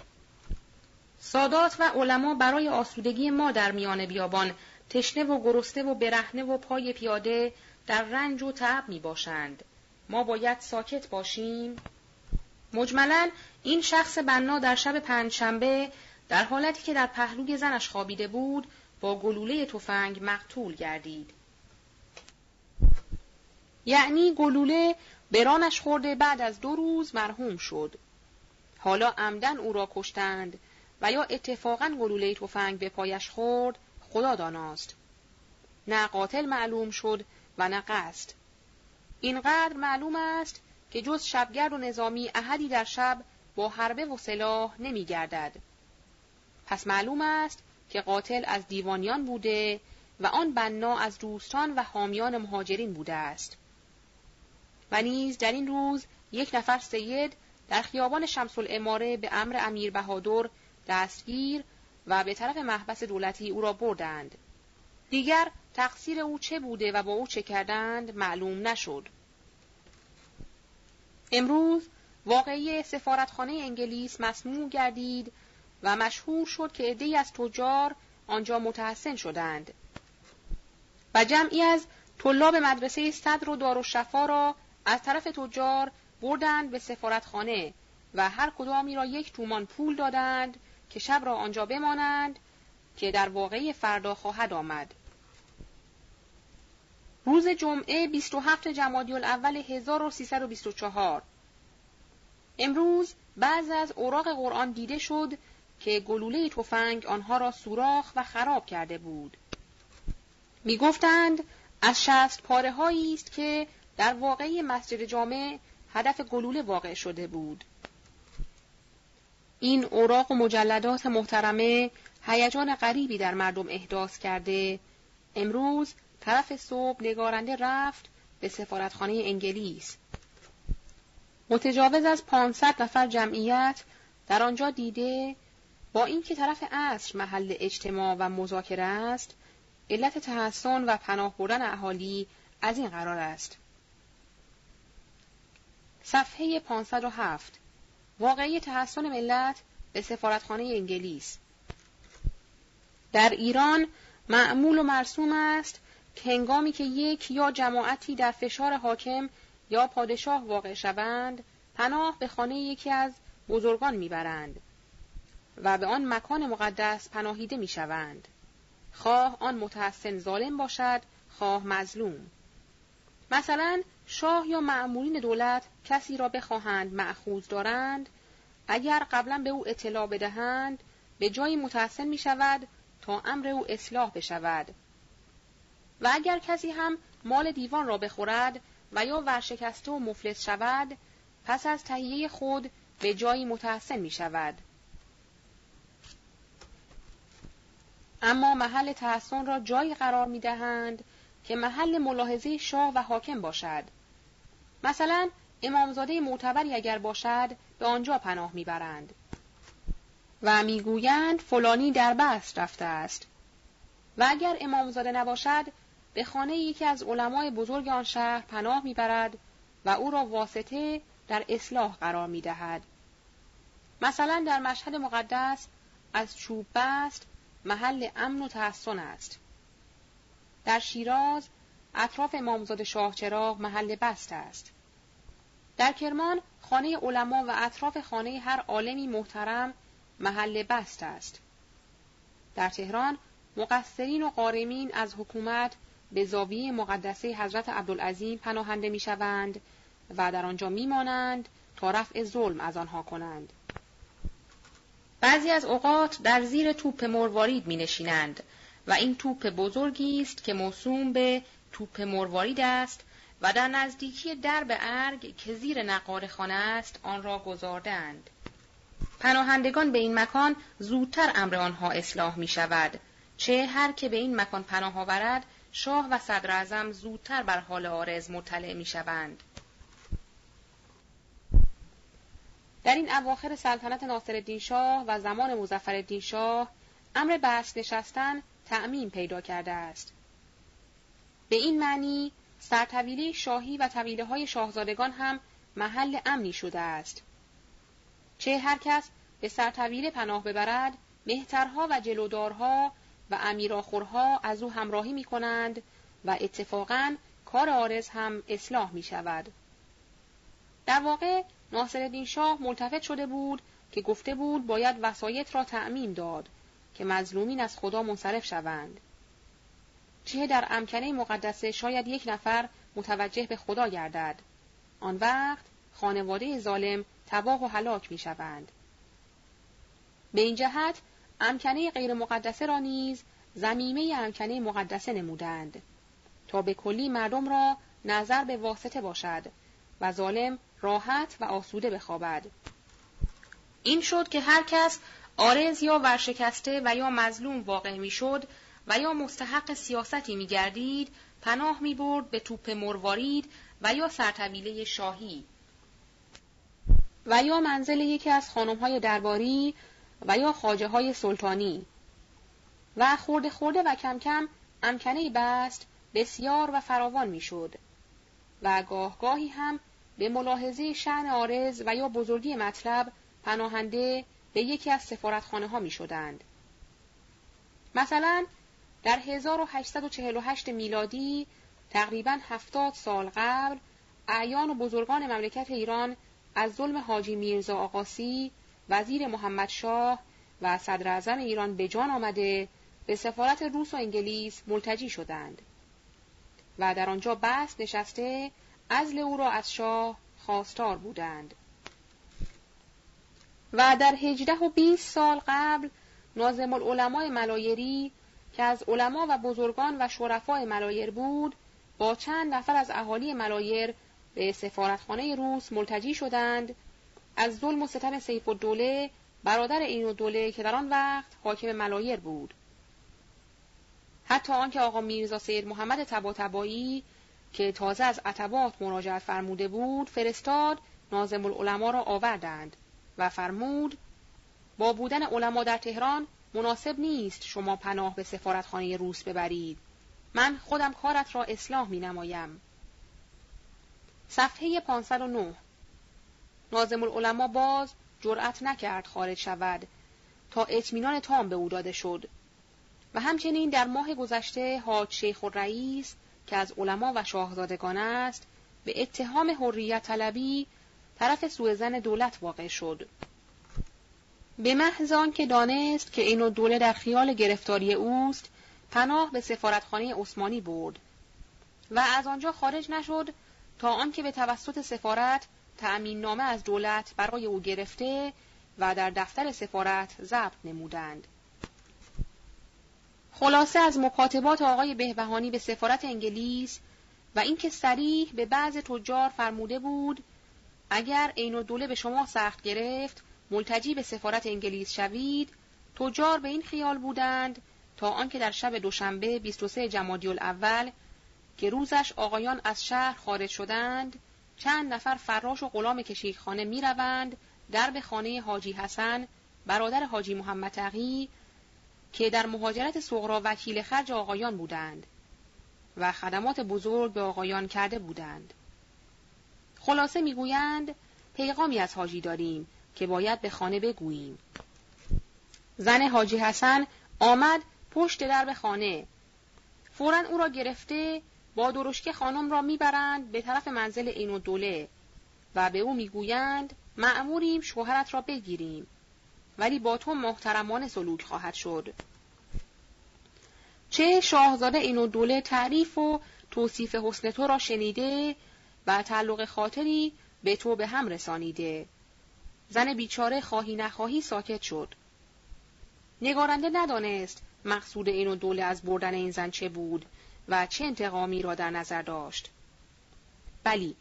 سادات و علما برای آسودگی ما در میان بیابان تشنه و گرسته و برهنه و پای پیاده در رنج و تعب می باشند. ما باید ساکت باشیم؟ مجملا این شخص بنا در شب پنجشنبه در حالتی که در پهلوی زنش خوابیده بود با گلوله تفنگ مقتول گردید. یعنی گلوله برانش خورده بعد از دو روز مرحوم شد. حالا عمدن او را کشتند و یا اتفاقا گلوله تفنگ به پایش خورد خدا داناست. نه قاتل معلوم شد و نه قصد. اینقدر معلوم است که جز شبگرد و نظامی احدی در شب با حربه و سلاح نمی گردد. پس معلوم است که قاتل از دیوانیان بوده و آن بنا از دوستان و حامیان مهاجرین بوده است. و نیز در این روز یک نفر سید در خیابان شمس الاماره به امر امیر بهادر دستگیر و به طرف محبس دولتی او را بردند. دیگر تقصیر او چه بوده و با او چه کردند معلوم نشد. امروز واقعی سفارتخانه انگلیس مسموع گردید و مشهور شد که عدهای از تجار آنجا متحسن شدند و جمعی از طلاب مدرسه صدر و دار و شفا را از طرف تجار بردند به سفارتخانه و هر کدامی را یک تومان پول دادند که شب را آنجا بمانند که در واقعی فردا خواهد آمد. روز جمعه 27 جمادی الاول 1324 امروز بعض از اوراق قرآن دیده شد که گلوله تفنگ آنها را سوراخ و خراب کرده بود. می گفتند از شست پاره است که در واقعی مسجد جامع هدف گلوله واقع شده بود. این اوراق و مجلدات محترمه هیجان غریبی در مردم احداث کرده امروز طرف صبح نگارنده رفت به سفارتخانه انگلیس متجاوز از 500 نفر جمعیت در آنجا دیده با اینکه طرف عصر محل اجتماع و مذاکره است علت تحسن و پناه بردن اهالی از این قرار است. صفحه 507 واقعی تحسن ملت به سفارتخانه انگلیس. در ایران معمول و مرسوم است که هنگامی که یک یا جماعتی در فشار حاکم یا پادشاه واقع شوند پناه به خانه یکی از بزرگان می‌برند. و به آن مکان مقدس پناهیده می‌شوند. خواه آن متحسن ظالم باشد خواه مظلوم. مثلا شاه یا معمولین دولت کسی را بخواهند معخوض دارند اگر قبلا به او اطلاع بدهند به جای متحسن می شود تا امر او اصلاح بشود. و اگر کسی هم مال دیوان را بخورد و یا ورشکسته و مفلس شود پس از تهیه خود به جایی متحسن می شود. اما محل تحسن را جایی قرار می دهند که محل ملاحظه شاه و حاکم باشد. مثلا امامزاده معتبری اگر باشد به آنجا پناه می‌برند. و می‌گویند فلانی در بحث رفته است. و اگر امامزاده نباشد به خانه یکی از علمای بزرگ آن شهر پناه می‌برد و او را واسطه در اصلاح قرار می‌دهد. مثلا در مشهد مقدس از چوب بست محل امن و تحسن است. در شیراز اطراف امامزاده شاه چراغ محل بست است. در کرمان خانه علما و اطراف خانه هر عالمی محترم محل بست است. در تهران مقصرین و قارمین از حکومت به زاویه مقدسه حضرت عبدالعظیم پناهنده می شوند و در آنجا می مانند تا رفع ظلم از آنها کنند. بعضی از اوقات در زیر توپ مروارید می نشینند و این توپ بزرگی است که موسوم به توپ مروارید است و در نزدیکی درب ارگ که زیر نقار خانه است آن را گذاردند. پناهندگان به این مکان زودتر امر آنها اصلاح می شود چه هر که به این مکان پناه آورد شاه و صدر زودتر بر حال آرز مطلع می شوند. در این اواخر سلطنت ناصرالدین شاه و زمان مظفرالدین شاه امر بست نشستن تعمیم پیدا کرده است. به این معنی سرطویله شاهی و طویله های شاهزادگان هم محل امنی شده است. چه هر کس به سرطویله پناه ببرد، مهترها و جلودارها و امیراخورها از او همراهی می کنند و اتفاقا کار آرز هم اصلاح می شود. در واقع ناصرالدین شاه ملتفت شده بود که گفته بود باید وسایت را تعمیم داد که مظلومین از خدا منصرف شوند. چه در امکنه مقدسه شاید یک نفر متوجه به خدا گردد. آن وقت خانواده ظالم تباه و هلاک می شوند. به این جهت امکنه غیر مقدسه را نیز زمیمه امکنه مقدسه نمودند تا به کلی مردم را نظر به واسطه باشد و ظالم راحت و آسوده بخوابد. این شد که هر کس آرز یا ورشکسته و یا مظلوم واقع می‌شد و یا مستحق سیاستی می گردید پناه می برد به توپ مروارید و یا سرطویله شاهی و یا منزل یکی از خانمهای درباری و یا خاجه های سلطانی و خورده خورده و کم کم امکنه بست بسیار و فراوان می‌شد و گاه گاهی هم به ملاحظه شعن آرز و یا بزرگی مطلب پناهنده به یکی از سفارتخانه ها می شدند. مثلا در 1848 میلادی تقریبا هفتاد سال قبل اعیان و بزرگان مملکت ایران از ظلم حاجی میرزا آقاسی وزیر محمد شاه و صدر ایران به جان آمده به سفارت روس و انگلیس ملتجی شدند و در آنجا بست نشسته ازل او را از شاه خواستار بودند. و در هجده و بیست سال قبل نازم العلماء ملایری که از علما و بزرگان و شرفای ملایر بود با چند نفر از اهالی ملایر به سفارتخانه روس ملتجی شدند. از ظلم و ستم سیف و دوله برادر این دوله که در آن وقت حاکم ملایر بود. حتی آنکه آقا میرزا سید محمد تباتبایی که تازه از عتبات مراجعت فرموده بود فرستاد نازم العلماء را آوردند و فرمود با بودن علما در تهران مناسب نیست شما پناه به سفارتخانه روس ببرید. من خودم کارت را اصلاح می نمایم. صفحه 509 نازم العلماء باز جرأت نکرد خارج شود تا اطمینان تام به او داده شد. و همچنین در ماه گذشته حاج شیخ رئیس که از علما و شاهزادگان است به اتهام حریت طلبی طرف سوء زن دولت واقع شد به محض که دانست که اینو دوله در خیال گرفتاری اوست پناه به سفارتخانه عثمانی برد و از آنجا خارج نشد تا آنکه به توسط سفارت تأمین نامه از دولت برای او گرفته و در دفتر سفارت ضبط نمودند. خلاصه از مکاتبات آقای بهبهانی به سفارت انگلیس و اینکه سریح به بعض تجار فرموده بود اگر عین دوله به شما سخت گرفت ملتجی به سفارت انگلیس شوید تجار به این خیال بودند تا آنکه در شب دوشنبه 23 جمادی الاول که روزش آقایان از شهر خارج شدند چند نفر فراش و غلام کشیکخانه می روند در خانه حاجی حسن برادر حاجی محمد تقی که در مهاجرت سغرا وکیل خرج آقایان بودند و خدمات بزرگ به آقایان کرده بودند. خلاصه می‌گویند پیغامی از حاجی داریم که باید به خانه بگوییم. زن حاجی حسن آمد پشت درب خانه فورا او را گرفته با درشکه خانم را می‌برند به طرف منزل این و دوله و به او می‌گویند معموریم شوهرت را بگیریم ولی با تو محترمانه سلوک خواهد شد. چه شاهزاده این و دوله تعریف و توصیف حسن تو را شنیده و تعلق خاطری به تو به هم رسانیده. زن بیچاره خواهی نخواهی ساکت شد. نگارنده ندانست مقصود این دوله از بردن این زن چه بود و چه انتقامی را در نظر داشت. بلی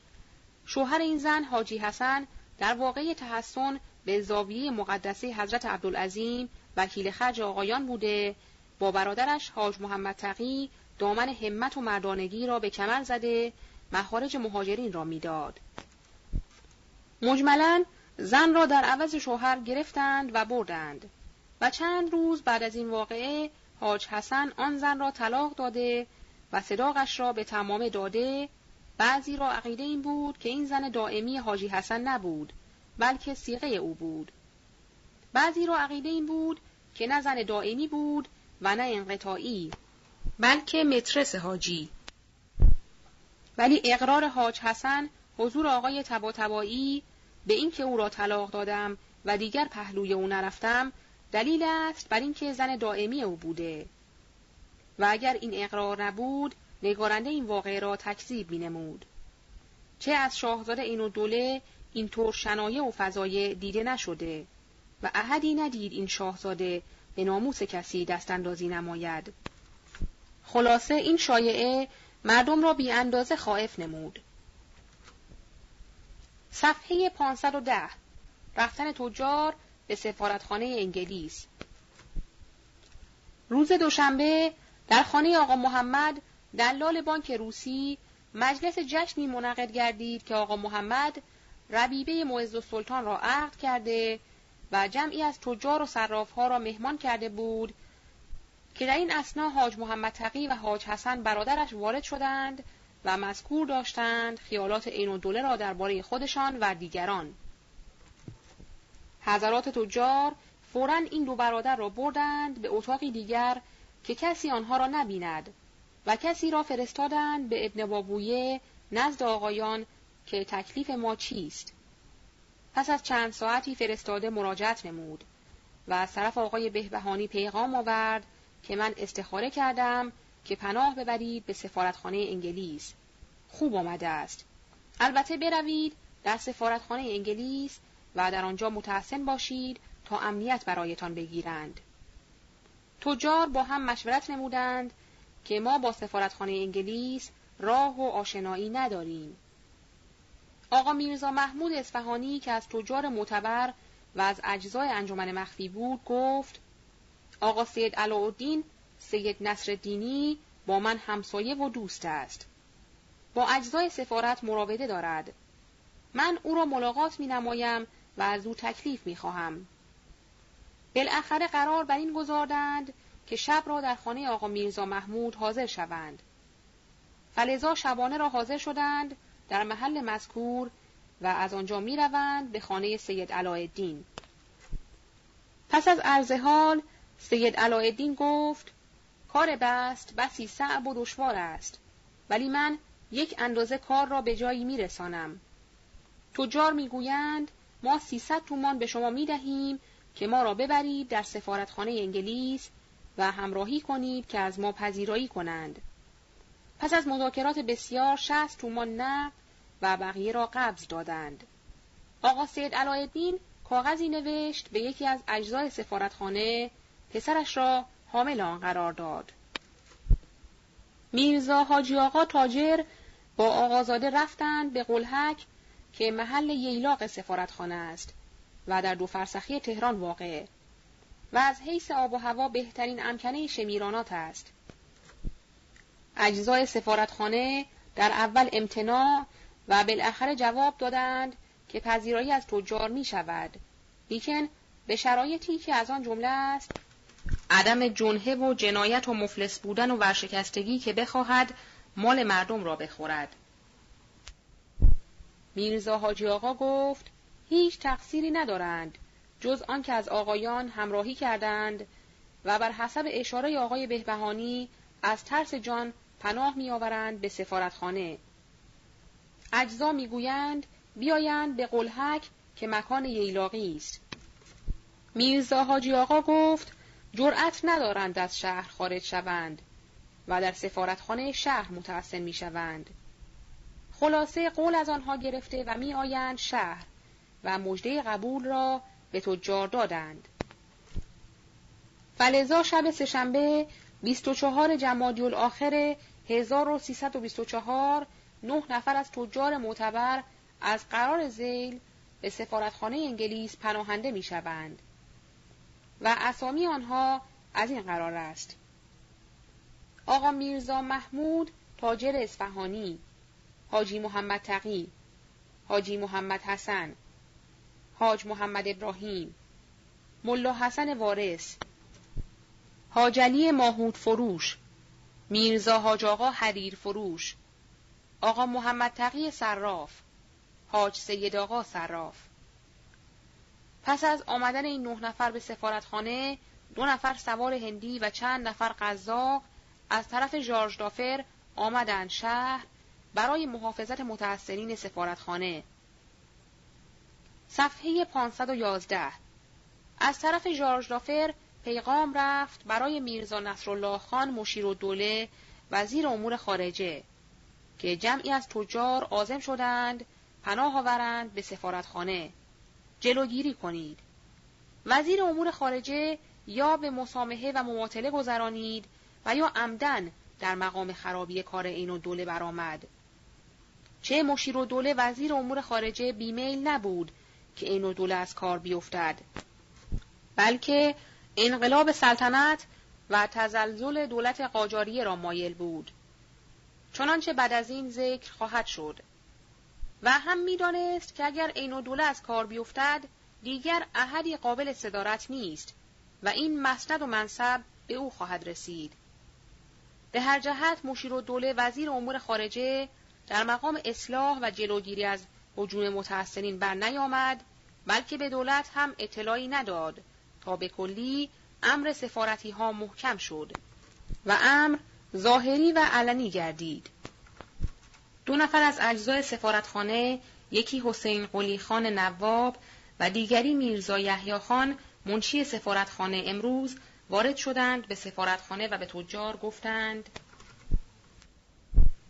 شوهر این زن حاجی حسن در واقع تحسن به زاویه مقدسه حضرت عبدالعظیم وکیل خرج آقایان بوده. با برادرش حاج محمد تقی دامن همت و مردانگی را به کمر زده مخارج مهاجرین را می‌داد. مجملا زن را در عوض شوهر گرفتند و بردند و چند روز بعد از این واقعه حاج حسن آن زن را طلاق داده و صداقش را به تمام داده. بعضی را عقیده این بود که این زن دائمی حاجی حسن نبود. بلکه سیغه او بود. بعضی را عقیده این بود که نه زن دائمی بود و نه انقطاعی بلکه مترس حاجی. ولی اقرار حاج حسن حضور آقای تبا به اینکه او را طلاق دادم و دیگر پهلوی او نرفتم دلیل است بر اینکه زن دائمی او بوده. و اگر این اقرار نبود نگارنده این واقعه را تکذیب نمود. چه از شاهزاده این و دوله اینطور شنایه و فضایه دیده نشده و احدی ندید این شاهزاده به ناموس کسی دستاندازی نماید. خلاصه این شایعه مردم را بی اندازه خائف نمود. صفحه 510 رفتن تجار به سفارتخانه انگلیس. روز دوشنبه در خانه آقا محمد دلال بانک روسی مجلس جشنی منعقد گردید که آقا محمد ربیبه معز سلطان را عقد کرده و جمعی از تجار و صرافها را مهمان کرده بود که در این اسنا حاج محمد تقی و حاج حسن برادرش وارد شدند و مذکور داشتند خیالات عین و دوله را درباره خودشان و دیگران. حضرات تجار فورا این دو برادر را بردند به اتاقی دیگر که کسی آنها را نبیند و کسی را فرستادند به ابن بابویه نزد آقایان که تکلیف ما چیست؟ پس از چند ساعتی فرستاده مراجعت نمود و از طرف آقای بهبهانی پیغام آورد که من استخاره کردم که پناه ببرید به سفارتخانه انگلیس. خوب آمده است. البته بروید در سفارتخانه انگلیس و در آنجا متحسن باشید تا امنیت برایتان بگیرند. تجار با هم مشورت نمودند که ما با سفارتخانه انگلیس راه و آشنایی نداریم. آقا میرزا محمود اصفهانی که از تجار معتبر و از اجزای انجمن مخفی بود گفت آقا سید علاءالدین سید نصر دینی با من همسایه و دوست است با اجزای سفارت مراوده دارد من او را ملاقات می نمایم و از او تکلیف می خواهم. بالاخره قرار بر این گذاردند که شب را در خانه آقا میرزا محمود حاضر شوند. فلزا شبانه را حاضر شدند در محل مذکور و از آنجا می روند به خانه سید علایالدین. پس از عرض حال سید علایالدین گفت کار بست بسی صعب و دشوار است ولی من یک اندازه کار را به جایی می رسانم. تجار می گویند ما سیصد تومان به شما می دهیم که ما را ببرید در سفارتخانه انگلیس و همراهی کنید که از ما پذیرایی کنند. پس از مذاکرات بسیار شست تومان نه و بقیه را قبض دادند. آقا سید علایالدین کاغذی نوشت به یکی از اجزای سفارتخانه پسرش را حامل آن قرار داد. میرزا حاجی آقا تاجر با آقازاده رفتند به قلحک که محل ییلاق سفارتخانه است و در دو فرسخی تهران واقع و از حیث آب و هوا بهترین امکنه شمیرانات است. اجزای سفارتخانه در اول امتناع و بالاخره جواب دادند که پذیرایی از تجار می شود. لیکن به شرایطی که از آن جمله است عدم جنه و جنایت و مفلس بودن و ورشکستگی که بخواهد مال مردم را بخورد. میرزا حاجی آقا گفت هیچ تقصیری ندارند جز آنکه از آقایان همراهی کردند و بر حسب اشاره آقای بهبهانی از ترس جان پناه میآورند به سفارتخانه. اجزا می‌گویند بیایند به قلحک که مکان ییلاقی است میرزا حاجی آقا گفت جرأت ندارند از شهر خارج شوند و در سفارتخانه شهر متعسن می شوند. خلاصه قول از آنها گرفته و می آیند شهر و مژده قبول را به تجار دادند. فلزا شب سهشنبه 24 جمادی الاخر 1324 نه نفر از تجار معتبر از قرار زیل به سفارتخانه انگلیس پناهنده می شوند و اسامی آنها از این قرار است. آقا میرزا محمود تاجر اصفهانی حاجی محمد تقی حاجی محمد حسن حاج محمد ابراهیم ملا حسن وارث حاجلی ماهود فروش میرزا حاج آقا حریر فروش آقا محمد تقی صراف حاج سید آقا صراف. پس از آمدن این نه نفر به سفارتخانه دو نفر سوار هندی و چند نفر قزاق از طرف ژارژ دافر آمدند شهر برای محافظت متحسنین سفارتخانه. صفحه 511 از طرف ژارژ دافر پیغام رفت برای میرزا نصرالله خان مشیر و دوله وزیر امور خارجه. که جمعی از تجار عازم شدند پناه آورند به سفارتخانه. جلوگیری کنید. وزیر امور خارجه یا به مسامحه و مماطله گذرانید و یا عمدن در مقام خرابی کار این و دوله برآمد. چه مشیر و دوله وزیر امور خارجه بیمیل نبود که این و دوله از کار بیفتد بلکه انقلاب سلطنت و تزلزل دولت قاجاریه را مایل بود. چنانچه بعد از این ذکر خواهد شد. و هم می‌دانست که اگر عین دوله از کار بیفتد دیگر احدی قابل صدارت نیست و این مسند و منصب به او خواهد رسید. به هر جهت مشیر و دوله وزیر امور خارجه در مقام اصلاح و جلوگیری از حجوم متحسنین بر نیامد بلکه به دولت هم اطلاعی نداد تا به کلی امر سفارتی ها محکم شد و امر ظاهری و علنی گردید. دو نفر از اجزای سفارتخانه یکی حسین قلی خان نواب و دیگری میرزا یحیی خان منشی سفارتخانه امروز وارد شدند به سفارتخانه و به تجار گفتند.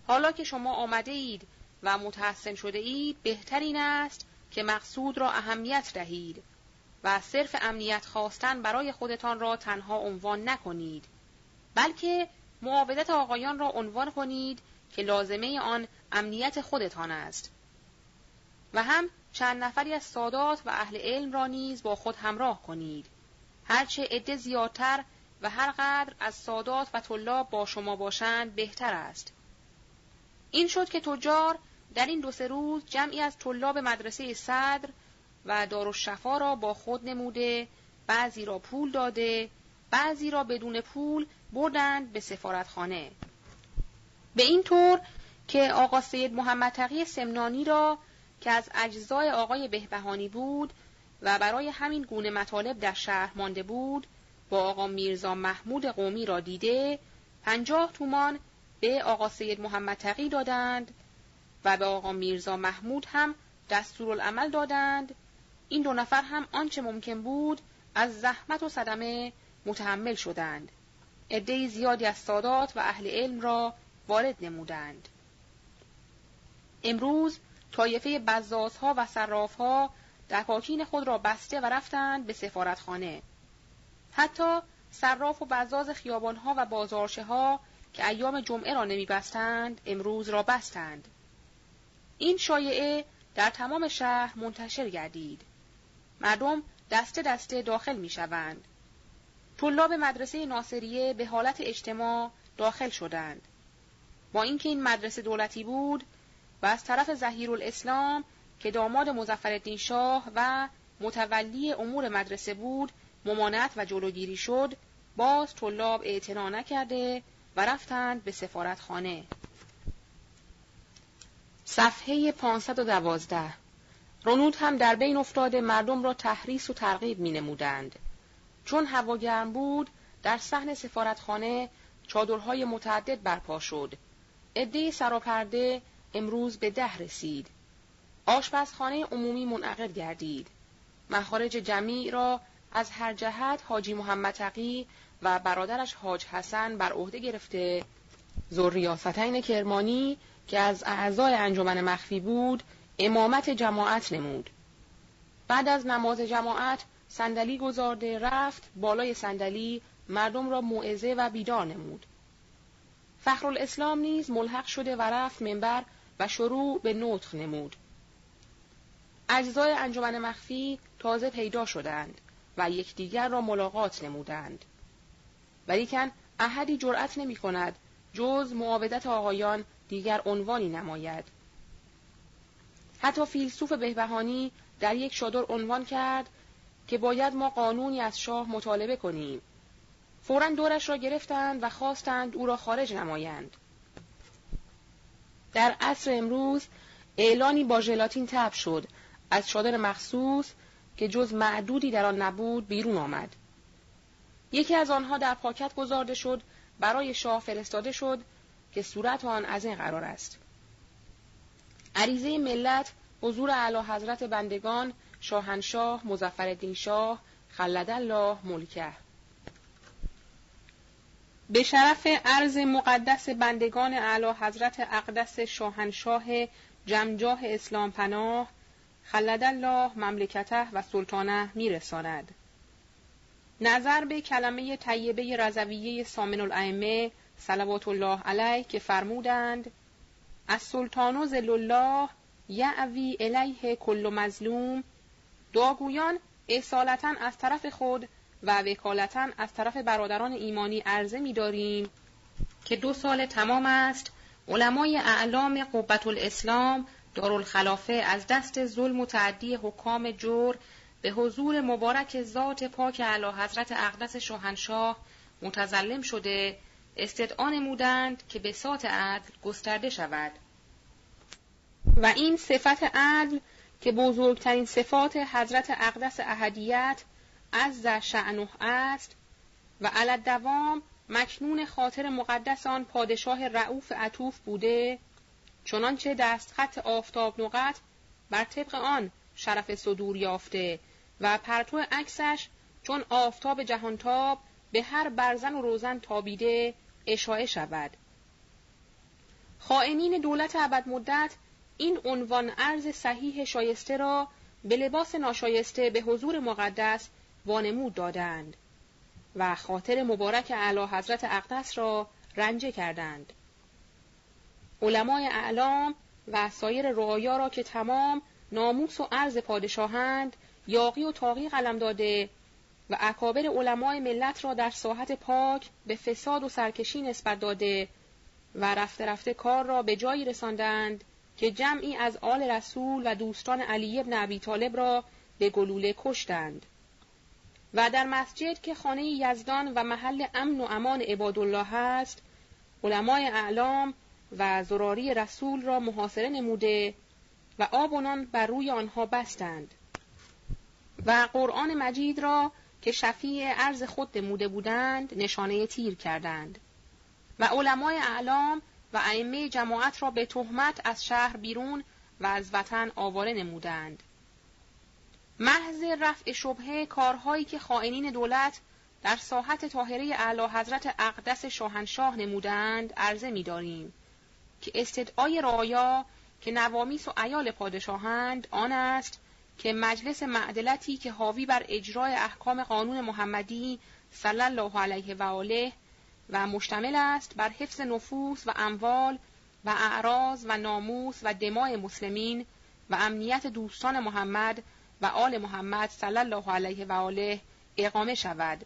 حالا که شما آمده اید و متحسن شده اید بهتر این است که مقصود را اهمیت دهید و صرف امنیت خواستن برای خودتان را تنها عنوان نکنید بلکه معاودت آقایان را عنوان کنید که لازمه آن امنیت خودتان است. و هم چند نفری از سادات و اهل علم را نیز با خود همراه کنید. هرچه عده زیادتر و هر قدر از سادات و طلاب با شما باشند بهتر است. این شد که تجار در این دو سه روز جمعی از طلاب مدرسه صدر و دارالشفا را با خود نموده بعضی را پول داده بعضی را بدون پول بردند به سفارتخانه. به این طور که آقا سید محمد تقی سمنانی را که از اجزای آقای بهبهانی بود و برای همین گونه مطالب در شهر مانده بود با آقا میرزا محمود قومی را دیده پنجاه تومان به آقا سید محمد تقی دادند و به آقا میرزا محمود هم دستورالعمل دادند. این دو نفر هم آنچه ممکن بود از زحمت و صدمه متحمل شدند. عده زیادی از سادات و اهل علم را وارد نمودند. امروز طایفه بزازها و صرافها دکاکین خود را بسته و رفتند به سفارتخانه. حتی صراف و بزاز خیابانها و بازارشه ها که ایام جمعه را نمی بستند امروز را بستند. این شایعه در تمام شهر منتشر گردید. مردم دسته دسته داخل می شوند طلاب مدرسه ناصریه به حالت اجتماع داخل شدند. با اینکه این مدرسه دولتی بود و از طرف زهیر الاسلام که داماد مزفر شاه و متولی امور مدرسه بود ممانعت و جلوگیری شد باز طلاب اعتنا نکرده و رفتند به سفارتخانه. صفحه 512 رنود هم در بین افتاده مردم را تحریس و ترغیب می نمودند. چون هوا گرم بود در صحن سفارتخانه چادرهای متعدد برپا شد. عده سراپرده امروز به ده رسید. آشپزخانه عمومی منعقد گردید. مخارج جمعی را از هر جهت حاجی محمد تقی و برادرش حاج حسن بر عهده گرفته ذریاستین کرمانی که از اعضای انجمن مخفی بود امامت جماعت نمود بعد از نماز جماعت صندلی گذارده رفت بالای صندلی مردم را موعظه و بیدار نمود. فخرالاسلام نیز ملحق شده و رفت منبر و شروع به نطق نمود. اجزای انجمن مخفی تازه پیدا شدند و یکدیگر را ملاقات نمودند. ولیکن احدی جرأت نمی کند جز معاودت آقایان دیگر عنوانی نماید. حتی فیلسوف بهبهانی در یک شادر عنوان کرد که باید ما قانونی از شاه مطالبه کنیم. فورا دورش را گرفتند و خواستند او را خارج نمایند. در عصر امروز اعلانی با ژلاتین تب شد از چادر مخصوص که جز معدودی در آن نبود بیرون آمد. یکی از آنها در پاکت گذارده شد برای شاه فرستاده شد که صورت آن از این قرار است. عریضه ملت حضور اعلی حضرت بندگان شاهنشاه مزفر شاه خلد الله ملکه. به شرف عرض مقدس بندگان اعلی حضرت اقدس شاهنشاه جمجاه اسلام پناه خلد الله مملکته و سلطانه میرساند. نظر به کلمه طیبه رضویه سامن الائمه صلوات الله علیه که فرمودند از سلطان و الله یعوی الیه کل مظلوم داگویان اصالتا از طرف خود و وکالتا از طرف برادران ایمانی عرضه می داریم که دو سال تمام است. علمای اعلام قوت الاسلام دارالخلافه از دست ظلم و تعدی حکام جور به حضور مبارک ذات پاک اعلی حضرت اقدس شاهنشاه متظلم شده استدعا نمودند که به سات عدل گسترده شود. و این صفت عدل که بزرگترین صفات حضرت اقدس احدیت از شعنه است و علت دوام مکنون خاطر مقدس آن پادشاه رعوف عطوف بوده چنانچه دستخط آفتاب نقط بر طبق آن شرف صدور یافته و پرتو عکسش چون آفتاب جهانتاب به هر برزن و روزن تابیده اشاعه شود. خائنین دولت ابد مدت این عنوان عرض صحیح شایسته را به لباس ناشایسته به حضور مقدس وانمود دادند و خاطر مبارک اعلی حضرت اقدس را رنجه کردند. علمای اعلام و سایر رعایا را که تمام ناموس و عرض پادشاهند یاقی و تاقی قلم داده و اکابر علمای ملت را در ساحت پاک به فساد و سرکشی نسبت داده و رفته رفته کار را به جایی رساندند که جمعی از آل رسول و دوستان علی ابن ابی طالب را به گلوله کشتند. و در مسجد که خانه یزدان و محل امن و امان عبادالله است علمای اعلام و زراری رسول را محاصره نموده و آب و بر روی آنها بستند. و قرآن مجید را که شفیع عرض خود نموده بودند نشانه تیر کردند. و علمای اعلام و ائمه جماعت را به تهمت از شهر بیرون و از وطن آواره نمودند. محض رفع شبهه کارهایی که خائنین دولت در ساحت طاهره اعلی حضرت اقدس شاهنشاه نمودند عرضه می‌داریم که استدعای رایا که نوامیس و ایال پادشاهند آن است که مجلس معدلتی که حاوی بر اجرای احکام قانون محمدی صلی الله علیه و آله و مشتمل است بر حفظ نفوس و اموال و اعراض و ناموس و دماء مسلمین و امنیت دوستان محمد و آل محمد صلی الله علیه و آله اقامه شود.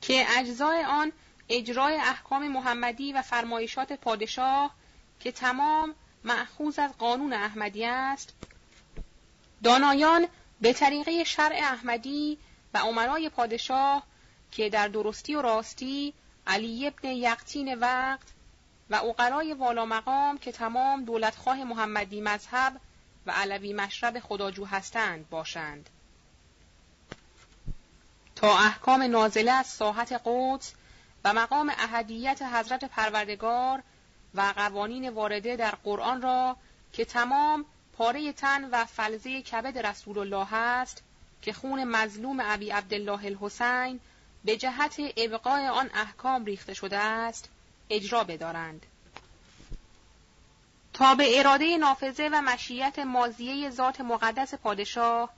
که اجزای آن اجرای احکام محمدی و فرمایشات پادشاه که تمام معخوز از قانون احمدی است دانایان به طریقه شرع احمدی و عمرای پادشاه که در درستی و راستی علی ابن یقتین وقت و اقرای والا مقام که تمام دولتخواه محمدی مذهب و علوی مشرب خداجو هستند باشند. تا احکام نازله از ساحت قدس و مقام اهدیت حضرت پروردگار و قوانین وارده در قرآن را که تمام پاره تن و فلزه کبد رسول الله است که خون مظلوم ابی عبدالله الحسین به جهت ابقای آن احکام ریخته شده است اجرا بدارند. تا به اراده نافذه و مشیت مازیه ذات مقدس پادشاه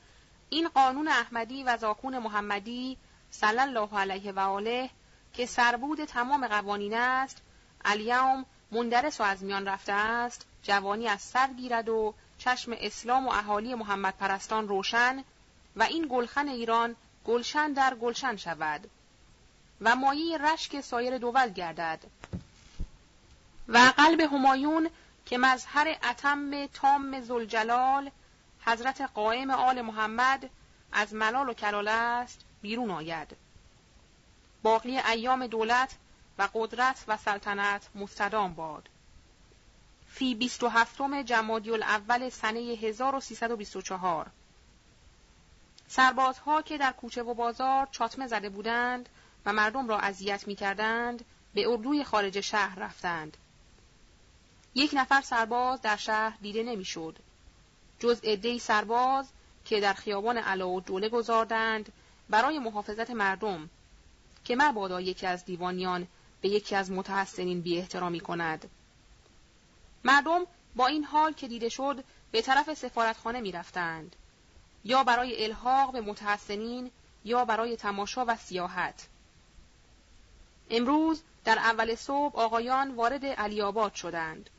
این قانون احمدی و زاکون محمدی صلی الله علیه و آله که سربود تمام قوانین است الیوم مندرس و از میان رفته است جوانی از سر گیرد و چشم اسلام و اهالی محمد پرستان روشن و این گلخن ایران گلشن در گلشن شود. و مایه رشک سایر دول گردد. و قلب همایون که مظهر اتم تام زلجلال حضرت قائم آل محمد از ملال و کلال است بیرون آید. باقی ایام دولت و قدرت و سلطنت مستدام باد. فی 27 جمادی الاول سنه 1324 سربازها که در کوچه و بازار چاتمه زده بودند و مردم را اذیت می کردند به اردوی خارج شهر رفتند. یک نفر سرباز در شهر دیده نمی‌شد. جز عدهای سرباز که در خیابان علا و دوله گذاردند برای محافظت مردم که مبادا یکی از دیوانیان به یکی از متحسنین بی احترامی کند. مردم با این حال که دیده شد به طرف سفارتخانه می رفتند. یا برای الحاق به متحسنین یا برای تماشا و سیاحت. امروز در اول صبح آقایان وارد علیاباد شدند.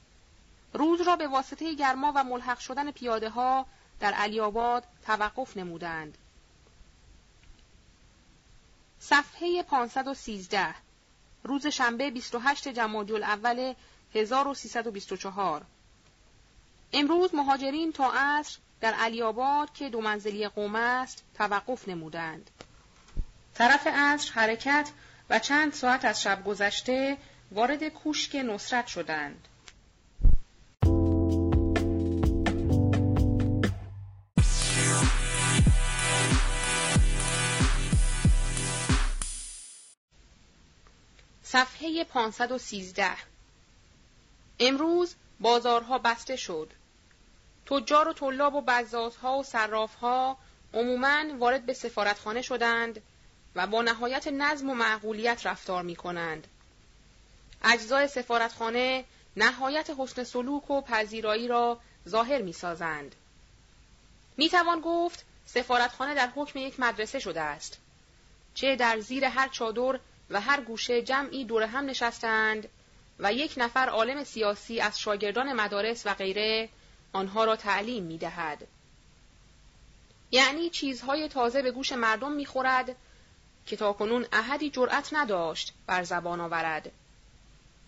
روز را به واسطه گرما و ملحق شدن پیاده ها در علیاباد توقف نمودند. صفحه 513 روز شنبه 28 جمادی الاول 1324 امروز مهاجرین تا عصر در علیاباد که دو منزلی قوم است توقف نمودند. طرف عصر حرکت و چند ساعت از شب گذشته وارد کوشک نصرت شدند. صفحه 513 امروز بازارها بسته شد. تجار و طلاب و بزازها و صرافها عموماً وارد به سفارتخانه شدند و با نهایت نظم و معقولیت رفتار می کنند. اجزای سفارتخانه نهایت حسن سلوک و پذیرایی را ظاهر می سازند. می توان گفت سفارتخانه در حکم یک مدرسه شده است. چه در زیر هر چادر و هر گوشه جمعی دور هم نشستند و یک نفر عالم سیاسی از شاگردان مدارس و غیره آنها را تعلیم می دهد. یعنی چیزهای تازه به گوش مردم می خورد که تاکنون احدی جرأت نداشت بر زبان آورد.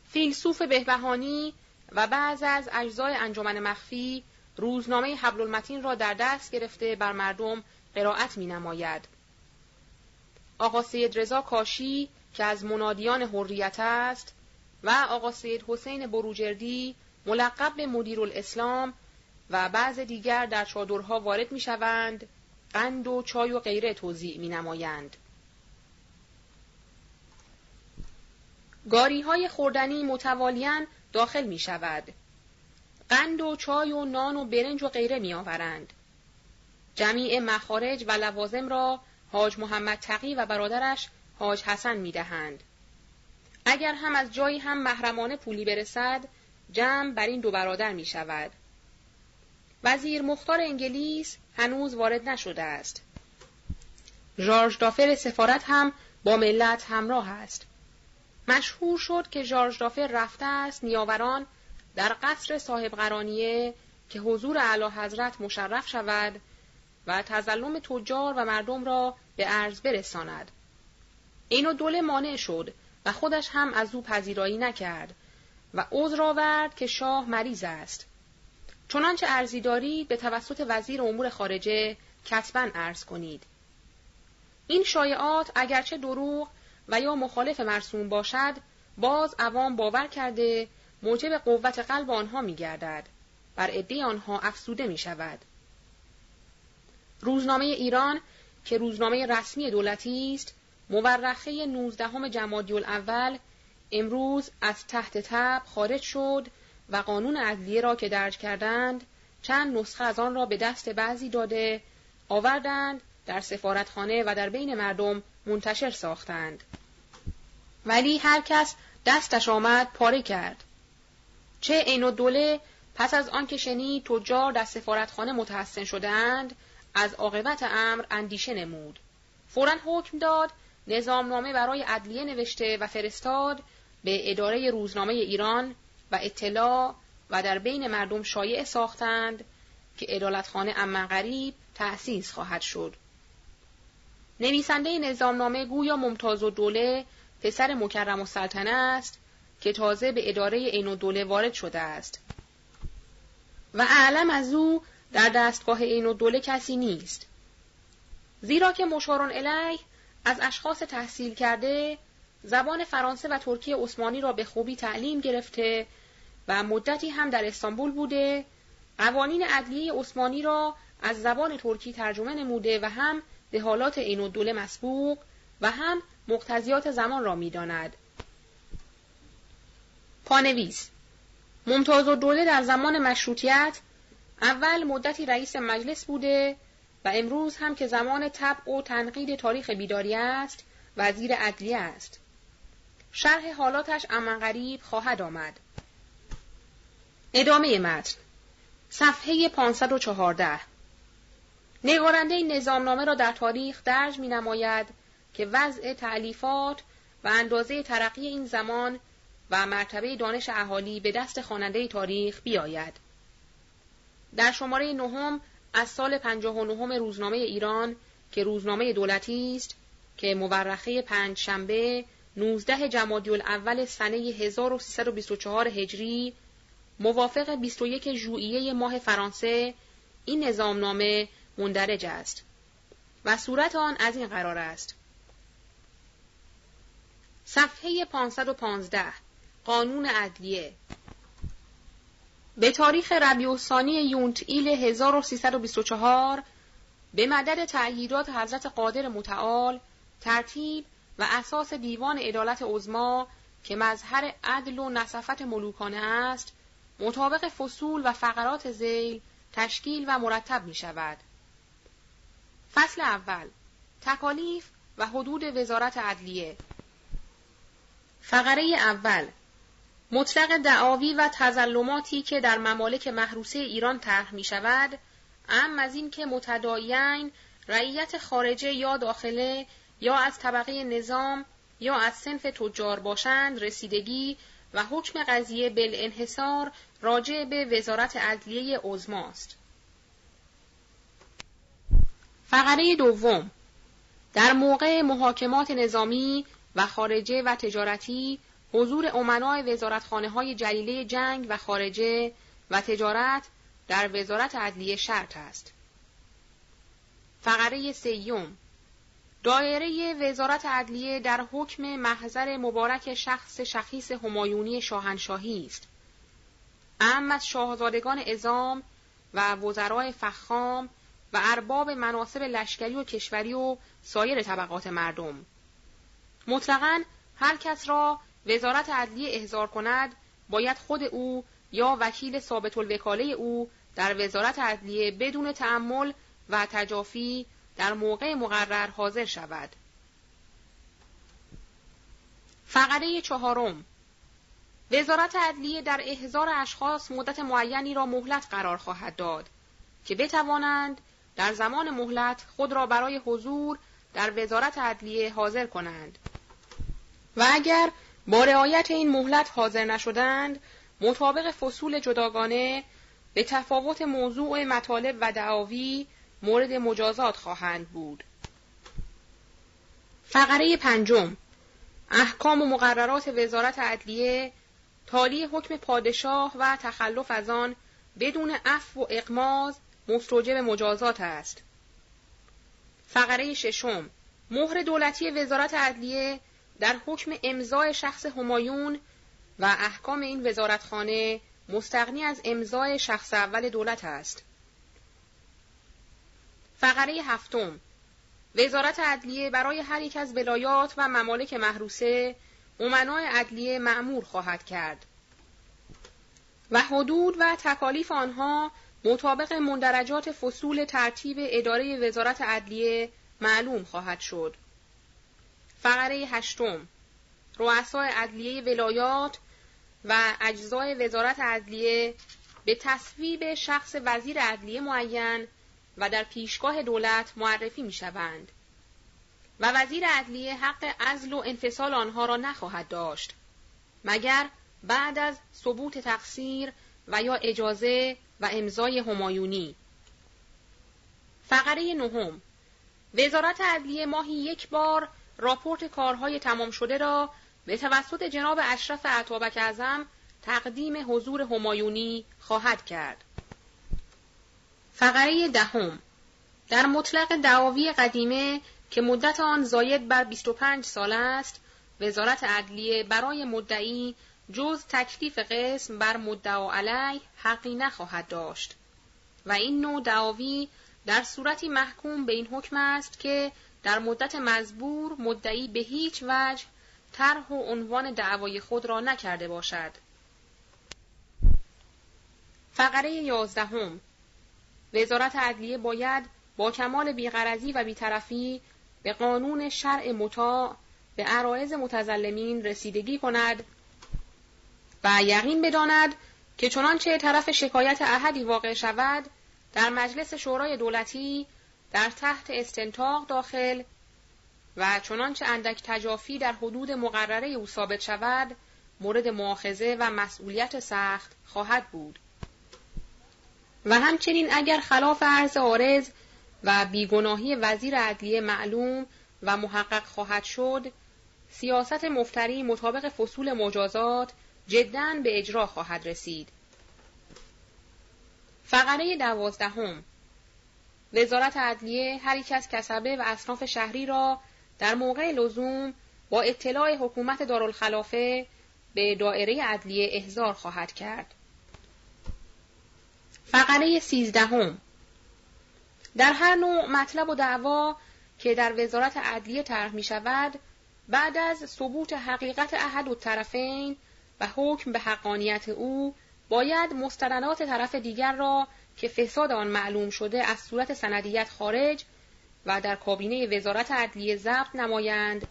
فیلسوف بهبهانی و بعض از اجزای انجمن مخفی روزنامه حبل المتین را در دست گرفته بر مردم قرائت می نماید. آقا سید رضا کاشی که از منادیان حریت است و آقا سید حسین بروجردی ملقب به مدیر الاسلام و بعض دیگر در چادرها وارد می شوند، قند و چای و غیره توضیع می نمایند. گاری های خوردنی متوالیان داخل می شود. قند و چای و نان و برنج و غیره می آورند. جمیع مخارج و لوازم را حاج محمد تقی و برادرش حاج حسن می دهند. اگر هم از جایی هم محرمانه پولی برسد، جمع بر این دو برادر می شود. وزیر مختار انگلیس هنوز وارد نشده است. ژارژ دافر سفارت هم با ملت همراه است. مشهور شد که ژارژ دافر رفته است نیاوران در قصر صاحب قرانیه که حضور اعلی حضرت مشرف شود و تظلم تجار و مردم را به عرض برساند. اینو دوله مانع شد و خودش هم از او پذیرایی نکرد و عذر آورد که شاه مریض است. چنانچه ارزی دارید به توسط وزیر امور خارجه کتبا عرض کنید. این شایعات اگرچه دروغ و یا مخالف مرسوم باشد باز عوام باور کرده موجب قوت قلب آنها می گردد. بر عده آنها افسوده می شود. روزنامه ایران که روزنامه رسمی دولتی است مورخه 19 جمادی الاول امروز از تحت تب خارج شد و قانون عدلیه را که درج کردند چند نسخه از آن را به دست بعضی داده آوردند در سفارتخانه و در بین مردم منتشر ساختند ولی هر کس دستش آمد پاره کرد چه عین و دوله پس از آنکه شنید تجار در سفارتخانه متحسن شدهاند از عاقبت امر اندیشه نمود فورا حکم داد نظامنامه برای عدلیه نوشته و فرستاد به اداره روزنامه ایران و اطلاع و در بین مردم شایع ساختند که ادالتخانه امن غریب تأسیس خواهد شد. نویسنده نظامنامه گویا ممتاز و دوله پسر مکرم و سلطنه است که تازه به اداره عین و دوله وارد شده است. و اعلم از او در دستگاه عین و دوله کسی نیست. زیرا که مشارون الیه از اشخاص تحصیل کرده زبان فرانسه و ترکی عثمانی را به خوبی تعلیم گرفته و مدتی هم در استانبول بوده قوانین عدلیه عثمانی را از زبان ترکی ترجمه نموده و هم به حالات عین و دوله مسبوق و هم مقتضیات زمان را می‌داند. پانویس ممتاز و دوله در زمان مشروطیت اول مدتی رئیس مجلس بوده و امروز هم که زمان طبع و تنقید تاریخ بیداری است وزیر عدلیه است. شرح حالاتش امن غریب خواهد آمد. ادامه متن صفحه 514 نگارنده این نظامنامه را در تاریخ درج می نماید که وضع تعلیفات و اندازه ترقی این زمان و مرتبه دانش اهالی به دست خواننده تاریخ بیاید. در شماره نهم از سال 59 روزنامه ایران که روزنامه دولتی است که مورخه پنج شنبه 19 جمادی الاول سنه 1324 هجری موافق 21 ژوئیه ماه فرانسه این نظامنامه مندرج است و صورت آن از این قرار است صفحه 515 قانون عدلیه به تاریخ ربیع الثانی یونت ایل 1324 به مدد تعهیدات حضرت قادر متعال ترتیب و اساس دیوان عدالت عظما که مظهر عدل و نصفت ملوکانه است مطابق فصول و فقرات زیل تشکیل و مرتب می شود. فصل اول تکالیف و حدود وزارت عدلیه فقره اول مطلق دعاوی و تظلماتی که در ممالک محروسه ایران طرح می شود ام از این که متداین رعیت خارجه یا داخله یا از طبقه نظام یا از سنف تجار باشند رسیدگی و حکم قضیه بالانحصار راجع به وزارت عدلیه عظماست. فقره دوم در موقع محاکمات نظامی و خارجه و تجارتی حضور امنای وزارتخانه های جلیله جنگ و خارجه و تجارت در وزارت عدلیه شرط است. فقره سیوم دایره وزارت عدلیه در حکم محضر مبارک شخص شخیص همایونی شاهنشاهی است. ام از شاهزادگان ازام و وزرای فخام و ارباب مناسب لشکری و کشوری و سایر طبقات مردم. مطلقا هر کس را وزارت عدلیه احضار کند باید خود او یا وکیل ثابت الوکاله او در وزارت عدلیه بدون تعمل و تجافی در موقع مقرر حاضر شود. فقره چهارم وزارت عدلیه در احضار اشخاص مدت معینی را مهلت قرار خواهد داد که بتوانند در زمان مهلت خود را برای حضور در وزارت عدلیه حاضر کنند و اگر با رعایت این مهلت حاضر نشدند مطابق فصول جداگانه به تفاوت موضوع مطالب و دعاوی مورد مجازات خواهند بود. فقره پنجم احکام و مقررات وزارت عدلیه تالی حکم پادشاه و تخلف از آن بدون عفو و اقماز مستوجب مجازات است. فقره ششم مهر دولتی وزارت عدلیه در حکم امضای شخص همایون و احکام این وزارتخانه مستقنی از امضای شخص اول دولت است. فقره هفتم وزارت عدلیه برای هر یک از ولایات و ممالک محروسه امنای عدلیه معمور خواهد کرد و حدود و تکالیف آنها مطابق مندرجات فصول ترتیب اداره وزارت عدلیه معلوم خواهد شد. فقره هشتم رؤسای عدلیه ولایات و اجزای وزارت عدلیه به تصویب شخص وزیر عدلیه معین و در پیشگاه دولت معرفی می شوند. و وزیر عدلیه حق ازل و انفصال آنها را نخواهد داشت مگر بعد از ثبوت تقصیر و یا اجازه و امضای همایونی. فقره نهم. وزارت عدلیه ماهی یک بار راپورت کارهای تمام شده را به توسط جناب اشرف عطابک اعظم تقدیم حضور همایونی خواهد کرد. فقره دهم. در مطلق دعاوی قدیمه که مدت آن زاید بر 25 سال است وزارت عدلیه برای مدعی جز تکلیف قسم بر مدعا علی حقی نخواهد داشت و این نوع دعاوی در صورتی محکوم به این حکم است که در مدت مزبور مدعی به هیچ وجه طرح و عنوان دعوای خود را نکرده باشد. فقره یازدهم وزارت عدلیه باید با کمال بیغرزی و بیطرفی به قانون شرع مطاع به عرائز متزلمین رسیدگی کند و یقین بداند که چنانچه طرف شکایت احدی واقع شود در مجلس شورای دولتی در تحت استنتاق داخل و چنانچه اندک تجافی در حدود مقرره او ثابت شود مورد مؤاخذه و مسئولیت سخت خواهد بود. و همچنین اگر خلاف عرض آرز و بیگناهی وزیر عدلیه معلوم و محقق خواهد شد سیاست مفتری مطابق فصول مجازات جدا به اجرا خواهد رسید. فقره دوازدهم وزارت عدلیه هر یک از کسبه و اصناف شهری را در موقع لزوم با اطلاع حکومت دارالخلافه به دائره عدلیه احضار خواهد کرد. فقره سیزدهم در هر نوع مطلب و دعوا که در وزارت عدلیه طرح می شود بعد از ثبوت حقیقت احد و طرفین و حکم به حقانیت او باید مستندات طرف دیگر را که فساد آن معلوم شده از صورت سندیت خارج و در کابینه وزارت عدلیه ضبط نمایند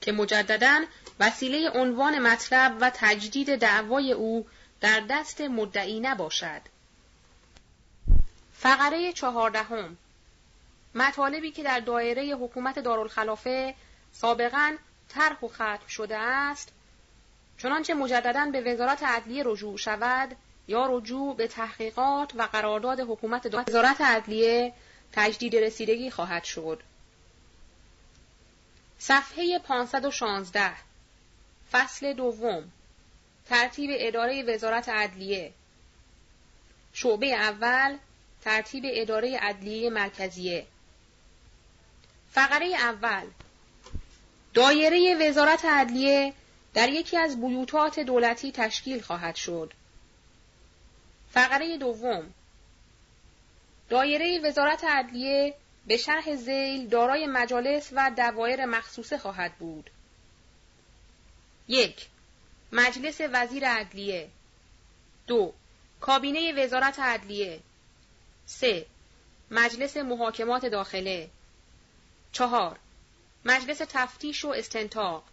که مجددا وسیله عنوان مطلب و تجدید دعوای او در دست مدعی نباشد. فقره چهاردهم مطالبی که در دایره حکومت دارالخلافه سابقا طرح و ختم شده است چنانچه مجددا به وزارت عدلیه رجوع شود یا رجوع به تحقیقات و قرارداد حکومت وزارت عدلیه تجدید رسیدگی خواهد شد. صفحه 516 فصل دوم ترتیب اداره وزارت عدلیه شعبه اول ترتیب اداره عدلیه مرکزیه فقره اول دایره وزارت عدلیه در یکی از بیوتات دولتی تشکیل خواهد شد. فقره دوم. دایره وزارت عدلیه به شرح زیل دارای مجالس و دوایر مخصوصه خواهد بود. یک. مجلس وزیر عدلیه. دو. کابینه وزارت عدلیه. سه. مجلس محاکمات داخله. چهار. مجلس تفتیش و استنتاق.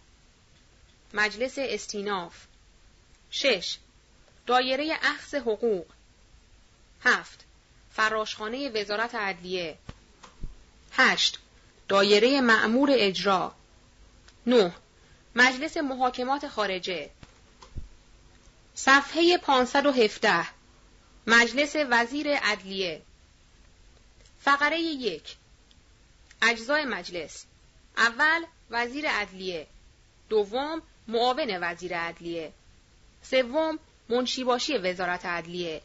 مجلس استیناف. شش. دایره اخذ حقوق. هفت. فراشخانه وزارت عدلیه هشت. دایره معمور اجرا. نه. مجلس محاکمات خارجه. صفحه 517 مجلس وزیر عدلیه فقره یک. اجزای مجلس. اول وزیر عدلیه دوم معاون وزیر عدلیه. سوم منشیباشی وزارت عدلیه.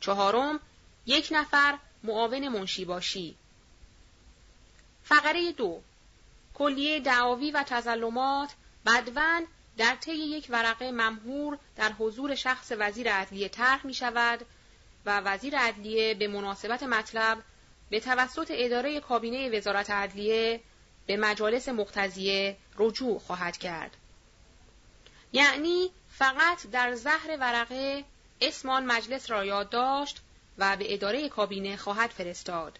چهارم یک نفر معاون منشیباشی. فقره دو کلیه دعاوی و تظلمات بدون در طی یک ورقه ممهور در حضور شخص وزیر عدلیه طرح می شود و وزیر عدلیه به مناسبت مطلب به توسط اداره کابینه وزارت عدلیه به مجالس مقتضیه رجوع خواهد کرد. یعنی فقط در زهر ورقه اسمان مجلس را یادداشت و به اداره کابینه خواهد فرستاد.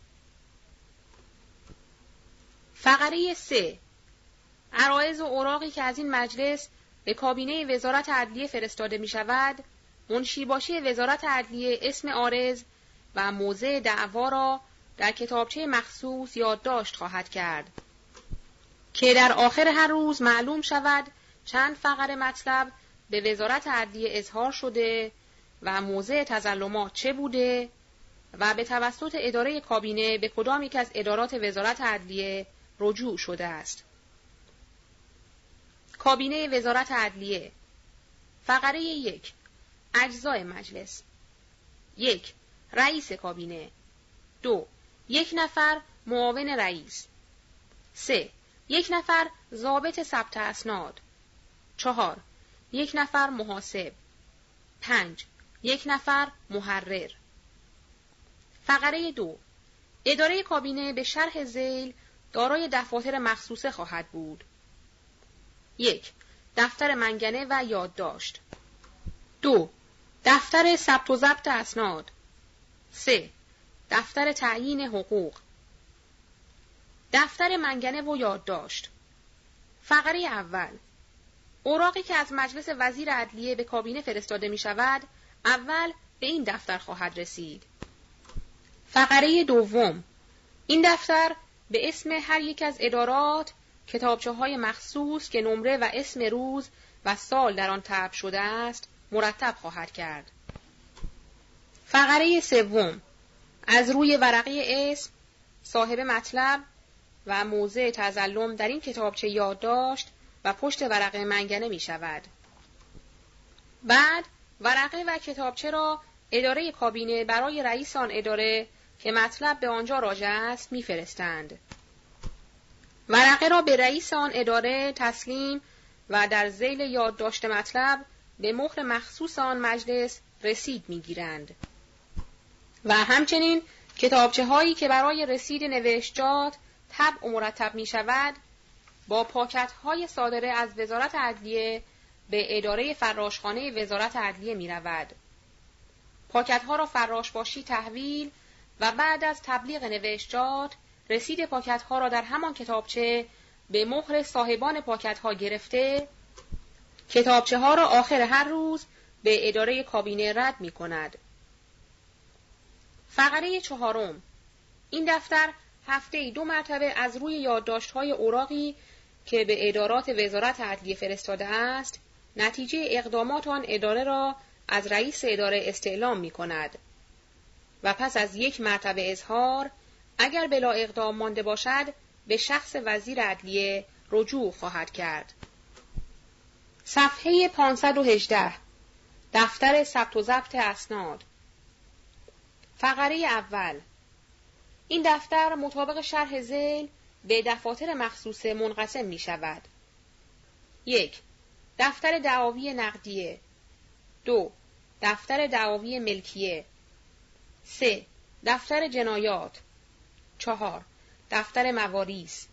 فقره 3 عرایز و اوراقی که از این مجلس به کابینه وزارت عدلیه فرستاده می شود، منشیباشی وزارت عدلیه اسم آرز و موضع دعوا را در کتابچه مخصوص یادداشت خواهد کرد که در آخر هر روز معلوم شود چند فقره مطلب به وزارت عدلیه اظهار شده و موضع تظلمات چه بوده و به توسط اداره کابینه به کدام یک از ادارات وزارت عدلیه رجوع شده است. کابینه وزارت عدلیه فقره یک. اجزای مجلس. یک. رئیس کابینه. دو. یک نفر معاون رئیس. سه. یک نفر ضابط ثبت اسناد. چهار. یک نفر محاسب. پنج. یک نفر محرر. فقره دو. اداره کابینه به شرح زیل دارای دفاتر مخصوصه خواهد بود. یک. دفتر منگنه و یادداشت. دو. دفتر ثبت و ضبط اسناد. سه. دفتر تعیین حقوق. دفتر منگنه و یادداشت. فقره اول. اوراقی که از مجلس وزیر عدلیه به کابینه فرستاده می شود اول به این دفتر خواهد رسید. فقره دوم. این دفتر به اسم هر یک از ادارات کتابچه های مخصوص که نمره و اسم روز و سال در آن تب شده است مرتب خواهد کرد. فقره سوم. از روی ورقه اسم صاحب مطلب و موضع تزلم در این کتابچه یادداشت و پشت ورقه منگنه می شود. بعد ورقه و کتابچه را اداره کابینه برای رئیس آن اداره که مطلب به آنجا راجع است میفرستند. ورقه را به رئیس آن اداره تسلیم و در زیل یادداشت مطلب به مهر مخصوص آن مجلس رسید می‌گیرند و همچنین کتابچه هایی که برای رسید نوشتجات طبع و مرتب می شود با پاکت های صادره از وزارت عدلیه به اداره فراشخانه وزارت عدلیه می رود. پاکت ها را فراش باشی تحویل و بعد از تبلیغ نوشتجات رسید پاکت ها را در همان کتابچه به مهر صاحبان پاکت ها گرفته کتابچه ها را آخر هر روز به اداره کابینه رد می کند. فقره چهارم این دفتر هفته دو مرتبه از روی یادداشت های اوراقی که به ادارات وزارت عدلیه فرستاده است نتیجه اقدامات آن اداره را از رئیس اداره استعلام می کند و پس از یک مرتبه اظهار اگر بلا اقدام مانده باشد به شخص وزیر عدلیه رجوع خواهد کرد. صفحه 518 دفتر ثبت و ضبط اسناد. فقره اول. این دفتر مطابق شرح زیل به دفاتر مخصوص منقسم می شود. یک دفتر دعاوی نقدیه. دو دفتر دعاوی ملکیه. سه دفتر جنایات. چهار دفتر مواریس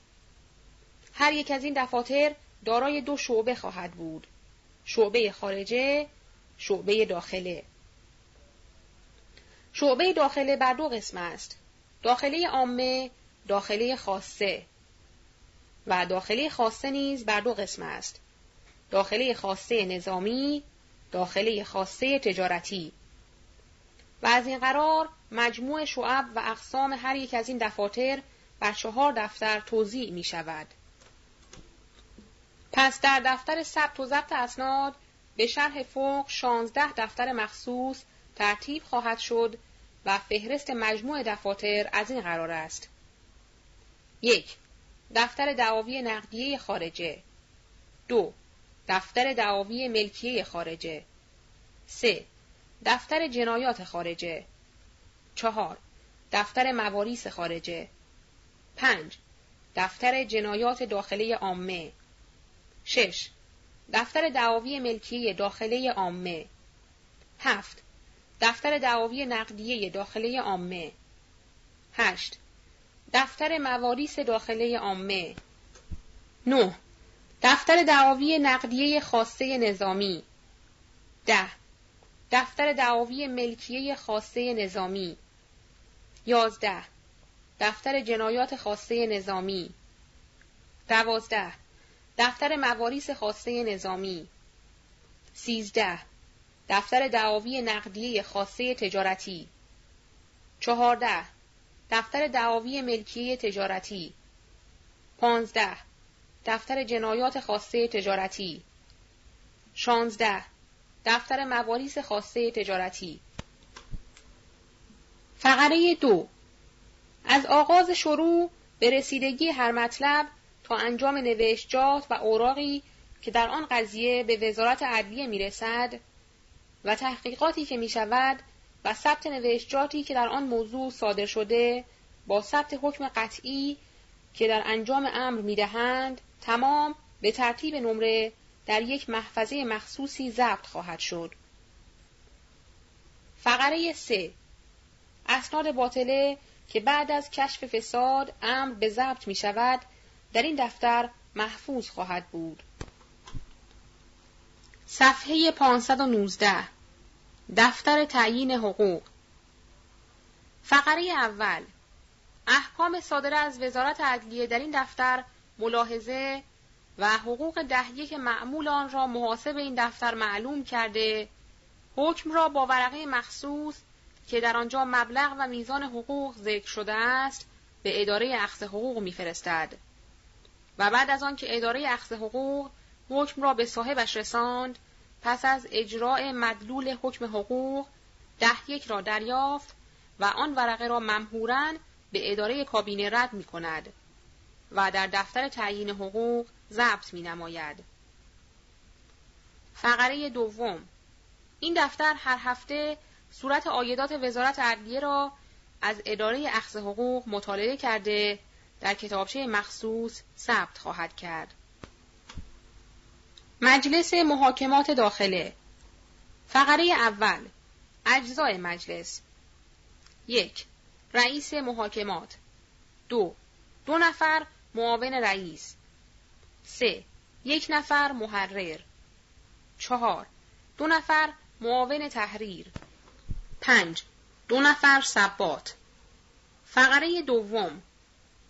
هر یک از این دفاتر دارای دو شعبه خواهد بود. شعبه خارجه شعبه داخله. شعبه داخله بر دو قسم است. داخله عامه داخله خاصه و داخله خاصه نیز بر دو قسم است داخله خاصه نظامی داخله خاصه تجارتی و از این قرار مجموع شعب و اقسام هر یک از این دفاتر بر چهار دفتر توضیح می شود. پس در دفتر ثبت و ضبط اسناد به شرح فوق 16 دفتر مخصوص ترتیب خواهد شد و فهرست مجموع دفاتر از این قرار است. یک دفتر دعاوی نقدیه خارجه. دو دفتر دعاوی ملکیه خارجه. سه دفتر جنایات خارجه. چهار دفتر مواریس خارجه. پنج دفتر جنایات داخله عامه. شش دفتر دعاوی ملکیه داخله عامه. هفت دفتر دعاوی نقدیه داخله عامه. هشت دفتر مواریس داخله عامه 9. دفتر دعاوی نقدیه خاصه نظامی 10. دفتر دعاوی ملکیه خاصه نظامی 11. دفتر جنایات خاصه نظامی 12. دفتر مواریس خاصه نظامی 13. دفتر دعاوی نقدیه خاصه تجارتی 14. دفتر دعاوی ملکیه تجارتی 15. دفتر جنایات خاصه تجارتی 16. دفتر مواریس خاصه تجارتی فقره دو از آغاز شروع به رسیدگی هر مطلب تا انجام نوشتجات و اوراقی که در آن قضیه به وزارت عدلیه می رسد و تحقیقاتی که می شود و ثبت نوشتجاتی که در آن موضوع صادر شده با ثبت حکم قطعی که در انجام امر می دهند تمام به ترتیب نمره در یک محفظه مخصوصی ضبط خواهد شد. فقره 3 اسناد باطله که بعد از کشف فساد امر به ضبط می شود در این دفتر محفوظ خواهد بود. صفحه 519 دفتر تعیین حقوق. فقره اول. احکام صادره از وزارت عدلیه در این دفتر ملاحظه و حقوق دهیه که معمول آن را محاسب این دفتر معلوم کرده حکم را با ورقه مخصوص که در آنجا مبلغ و میزان حقوق ذکر شده است به اداره اخذ حقوق میفرستد. و بعد از آن که اداره اخذ حقوق حکم را به صاحبش رساند پس از اجراع مدلول حکم حقوق ده یک را دریافت و آن ورقه را ممهورا به اداره کابینه رد می کند و در دفتر تعیین حقوق ضبط می نماید. فقره دوم این دفتر هر هفته صورت آیدات وزارت عدلیه را از اداره اخذ حقوق مطالعه کرده در کتابچه مخصوص ثبت خواهد کرد. مجلس محاکمات داخله. فقره اول. اجزای مجلس. یک. رئیس محاکمات. دو. دو نفر معاون رئیس. سه. یک نفر محرر. چهار. دو نفر معاون تحریر. پنج. دو نفر ثبات. فقره دوم.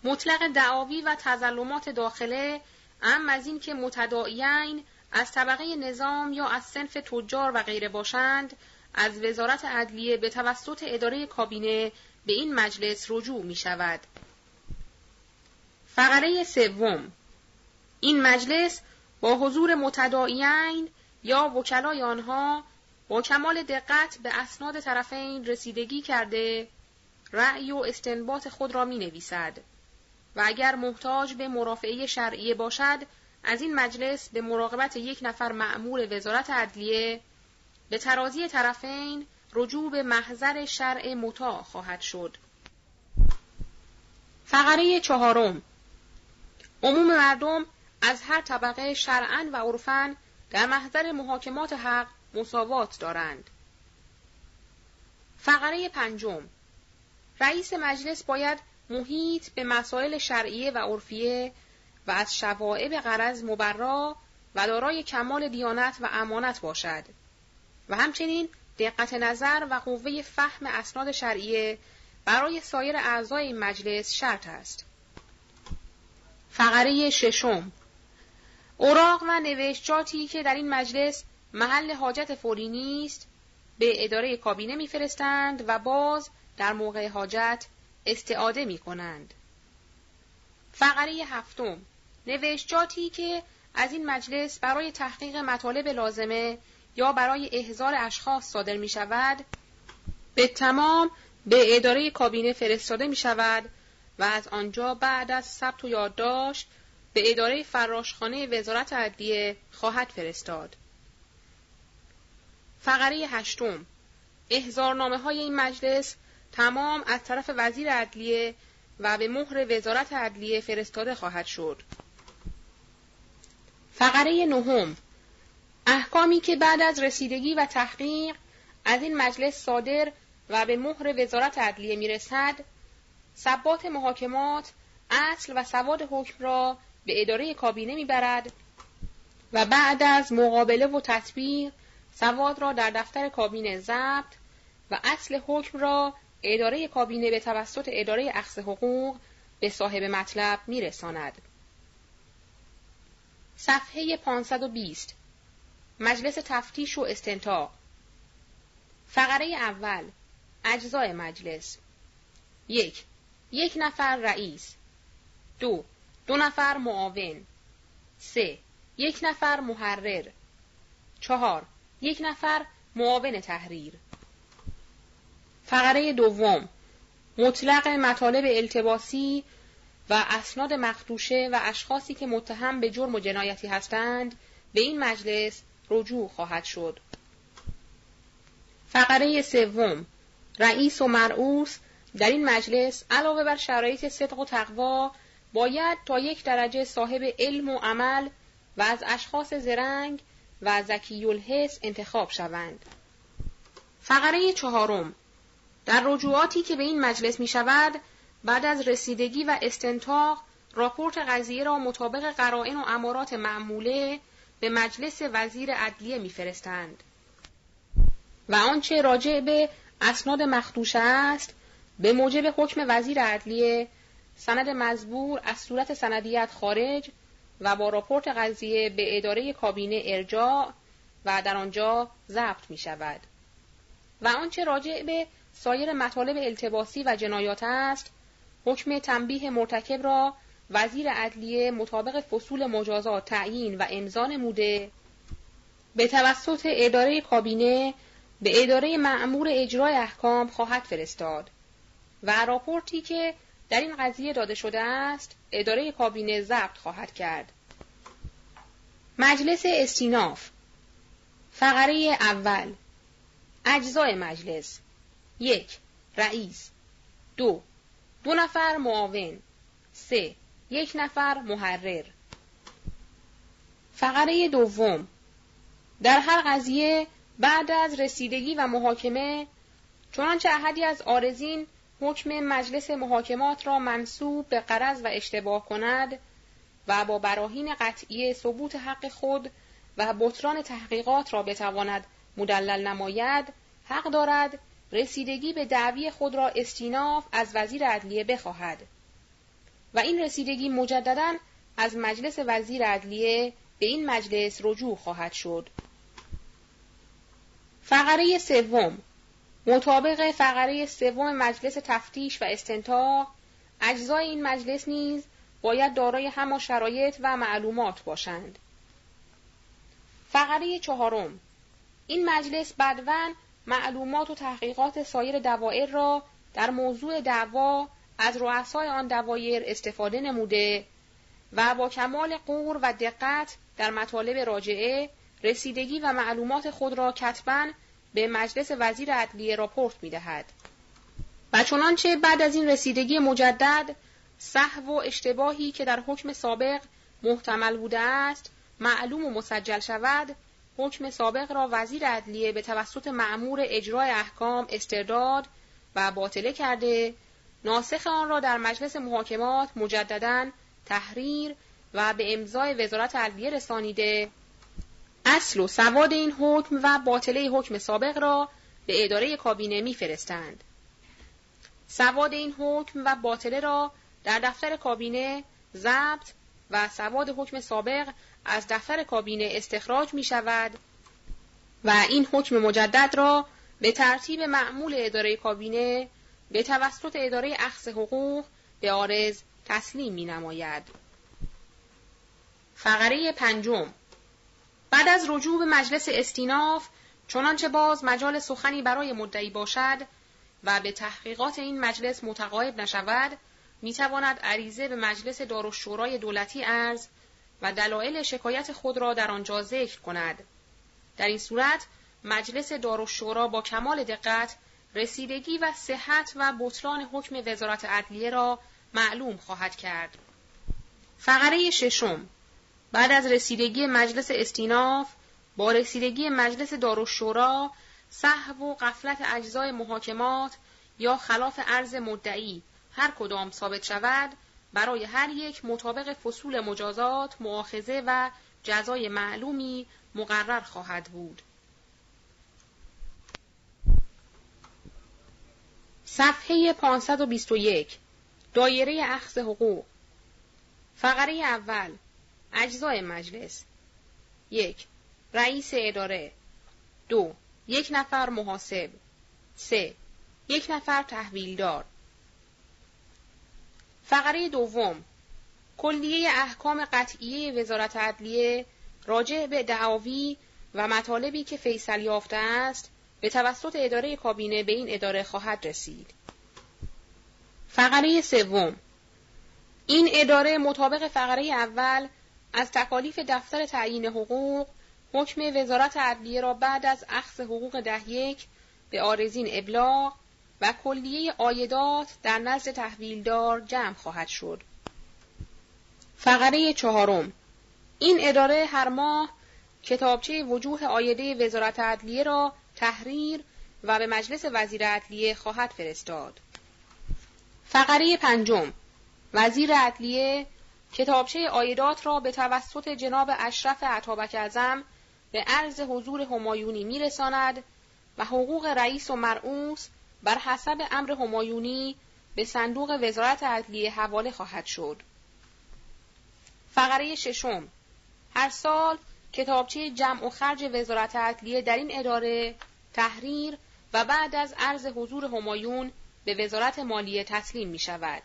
مطلق دعاوی و تظلمات داخله ام از این که متداعیین از طبقه نظام یا از سنف تجار و غیره باشند از وزارت عدلیه به توسط اداره کابینه به این مجلس رجوع می شود. فقره سوم این مجلس با حضور متداعیین یا وکلای آنها با کمال دقت به اسناد طرفین رسیدگی کرده رأی و استنباط خود را می نویسد و اگر محتاج به مرافعه شرعیه باشد از این مجلس به مراقبت یک نفر معمور وزارت عدلیه به ترازی طرفین رجوع به محضر شرع مطاع خواهد شد. فقره چهارم عموم مردم از هر طبقه شرعن و عرفن در محضر محاکمات حق مساوات دارند. فقره پنجم رئیس مجلس باید محیط به مسائل شرعیه و عرفیه و از شوائب غرض مبرا و دارای کمال دیانت و امانت باشد و همچنین دقت نظر و قوه فهم اسناد شرعیه برای سایر اعضای مجلس شرط است. فقره ششم اوراق و نوشتجاتی که در این مجلس محل حاجت فوری نیست به اداره کابینه میفرستند و باز در موقع حاجت استعاده می کنند. فقره هفتم نوشتجاتی که از این مجلس برای تحقیق مطالب لازمه یا برای احضار اشخاص صادر می شود به تمام به اداره کابینه فرستاده می شود و از آنجا بعد از ثبت و یادداشت به اداره فراشخانه وزارت عدلیه خواهد فرستاد. فقره هشتم احضارنامه های این مجلس تمام از طرف وزیر عدلیه و به مهر وزارت عدلیه فرستاده خواهد شد. فقره نهم احکامی که بعد از رسیدگی و تحقیق از این مجلس صادر و به مهر وزارت عدلیه می‌رسد ثبات محاکمات اصل و سواد حکم را به اداره کابینه می‌برد و بعد از مقابله و تطبیق سواد را در دفتر کابینه ضبط و اصل حکم را اداره کابینه به توسط اداره اخذ حقوق به صاحب مطلب میرساند. صفحه 520 مجلس تفتیش و استنتاق فقره اول. اجزای مجلس. یک. یک نفر رئیس. دو. دو نفر معاون. سه. یک نفر محرر. چهار. یک نفر معاون تحریر. فقره دوم. مطلق مطالب التباسی و اسناد مخدوشه و اشخاصی که متهم به جرم و جنایتی هستند به این مجلس رجوع خواهد شد. فقره سوم رئیس و مرعوس در این مجلس علاوه بر شرایط صدق و تقوا باید تا یک درجه صاحب علم و عمل و از اشخاص زرنگ و زکی الحس انتخاب شوند. فقره چهارم در رجوعاتی که به این مجلس می شود بعد از رسیدگی و استنتاق راپورت قضیه را مطابق قرائن و امارات معموله به مجلس وزیر عدلیه میفرستند و آنچه راجع به اسناد مخدوشه است به موجب حکم وزیر عدلیه سند مزبور از صورت سندیت خارج و با راپورت قضیه به اداره کابینه ارجاع و در آنجا ضبط می شود. و آنچه راجع به سایر مطالب التباسی و جنایات است حکم تنبیه مرتکب را وزیر عدلیه مطابق فصول مجازات تعیین و امضا نموده. به توسط اداره کابینه به اداره معمور اجرای احکام خواهد فرستاد و راپورتی که در این قضیه داده شده است اداره کابینه ضبط خواهد کرد. مجلس استیناف فقره اول اجزای مجلس یک رئیس دو دو نفر معاون. سه. یک نفر محرر. فقره دوم. در هر قضیه بعد از رسیدگی و محاکمه چنانچه احدی از آرزین حکم مجلس محاکمات را منصوب به قرض و اشتباه کند و با براهین قطعی ثبوت حق خود و بطران تحقیقات را بتواند مدلل نماید حق دارد رسیدگی به دعوی خود را استیناف از وزیر عدلیه بخواهد و این رسیدگی مجددا از مجلس وزیر عدلیه به این مجلس رجوع خواهد شد. فقره سوم مطابق فقره سوم مجلس تفتیش و استنتاق اجزای این مجلس نیز باید دارای همان شرایط و معلومات باشند. فقره چهارم این مجلس بدون معلومات و تحقیقات سایر دوائر را در موضوع دعوا از رؤسای آن دوایر استفاده نموده و با کمال قور و دقت در مطالب راجعه رسیدگی و معلومات خود را کتبا به مجلس وزیر عدلیه راپورت می دهد. و چنانچه بعد از این رسیدگی مجدد صحو و اشتباهی که در حکم سابق محتمل بوده است معلوم و مسجل شود حکم سابق را وزیر عدلیه به توسط معمور اجرای احکام استرداد و باطله کرده ناسخ آن را در مجلس محاکمات مجددا تحریر و به امضای وزارت عدلیه رسانیده اصل و سواد این حکم و باطله حکم سابق را به اداره کابینه میفرستند. سواد این حکم و باطله را در دفتر کابینه ضبط و سواد حکم سابق از دفتر کابینه استخراج می شود و این حکم مجدد را به ترتیب معمول اداره کابینه به توسط اداره اخذ حقوق به آرز تسلیم می نماید. فقره پنجم بعد از رجوع به مجلس استیناف چنانچه باز مجال سخنی برای مدعی باشد و به تحقیقات این مجلس متقاعد نشود می‌تواند عریضه به مجلس دارالشورای دولتی ارز و دلایل شکایت خود را در آنجا ذکر کند در این صورت مجلس دارالشورا با کمال دقت رسیدگی و صحت و بطلان حکم وزارت عدلیه را معلوم خواهد کرد. فقره ششم بعد از رسیدگی مجلس استیناف با رسیدگی مجلس دارالشورا صحو و قفلت اجزای محاکمات یا خلاف عرض مدعی هر کدام ثابت شود برای هر یک مطابق فصول مجازات معاخزه و جزای معلومی مقرر خواهد بود. صفحه 521 دایره اخذ حقوق. فقره اول اجزای مجلس. یک رئیس اداره. دو یک نفر محاسب. سه یک نفر تحویلدار. فقره دوم کلیه احکام قطعیه وزارت عدلیه راجع به دعاوی و مطالبی که فیصل یافته است به توسط اداره کابینه به این اداره خواهد رسید. فقره سوم این اداره مطابق فقره اول از تکالیف دفتر تعیین حقوق حکم وزارت عدلیه را بعد از اخذ حقوق ده یک به آرزین ابلاغ و کلیه آیدات در نزد تحویلدار جمع خواهد شد. فقره چهارم این اداره هر ماه کتابچه وجوه آیده وزارت عدلیه را تحریر و به مجلس وزیر عدلیه خواهد فرستاد. فقره پنجم وزیر عدلیه کتابچه آیدات را به توسط جناب اشرف عطابک اعظم به عرض حضور همایونی میرساند و حقوق رئیس و مرعوس بر حسب امر همایونی به صندوق وزارت عدلیه حواله خواهد شد. فقره ششم هر سال کتابچه جمع و خرج وزارت عدلیه در این اداره تحریر و بعد از عرض حضور همایون به وزارت مالیه تسلیم می شود.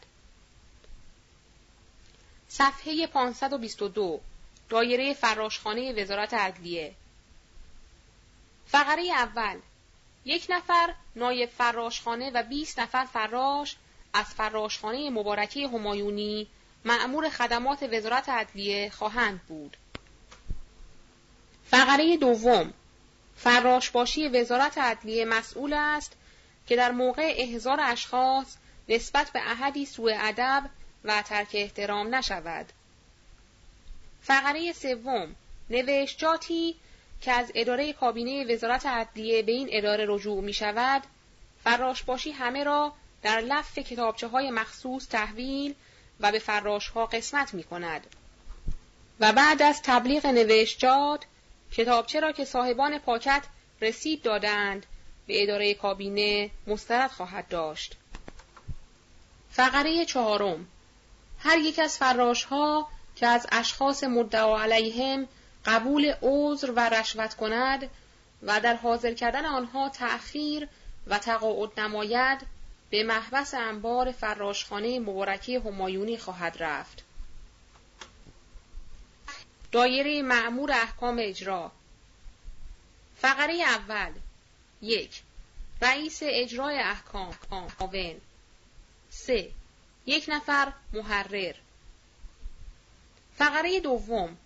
صفحه 522 دایره فراشخانه وزارت عدلیه فقره اول یک نفر نایب فراشخانه و 20 نفر فراش از فراشخانه مبارکه همایونی معمور خدمات وزارت عدلیه خواهند بود. فقره دوم فراشباشی وزارت عدلیه مسئول است که در موقع احضار اشخاص نسبت به احدی سوء ادب و ترک احترام نشود. فقره سوم نوشتجاتی که از اداره کابینه وزارت عدلیه به این اداره رجوع می شود، فراشباشی همه را در لف کتابچه های مخصوص تحویل و به فراش ها قسمت می کند. و بعد از تبلیغ نوشتجات کتابچه را که صاحبان پاکت رسید دادند به اداره کابینه مسترد خواهد داشت. فقره چهارم هر یک از فراش ها که از اشخاص مدعا علیهم قبول عذر و رشوت کند و در حاضر کردن آنها تأخیر و تقاعد نماید به محبس انبار فراشخانه مبارکه همایونی خواهد رفت. دایره معمور احکام اجرا. فقره اول. یک. رئیس اجرای احکام. آون سه. یک نفر محرر. فقره دوم.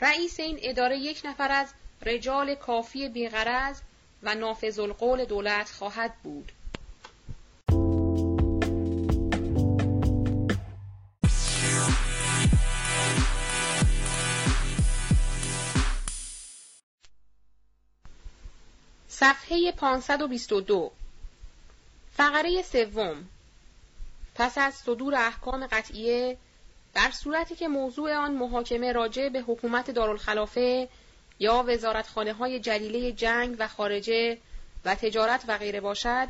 رئیس این اداره یک نفر از رجال کافی بیغرز و نافذ القول دولت خواهد بود. صفحه 522 فقره سوم پس از صدور احکام قطعیه در صورتی که موضوع آن محاکمه راجع به حکومت دارالخلافه یا وزارتخانه های جلیله جنگ و خارجه و تجارت و غیره باشد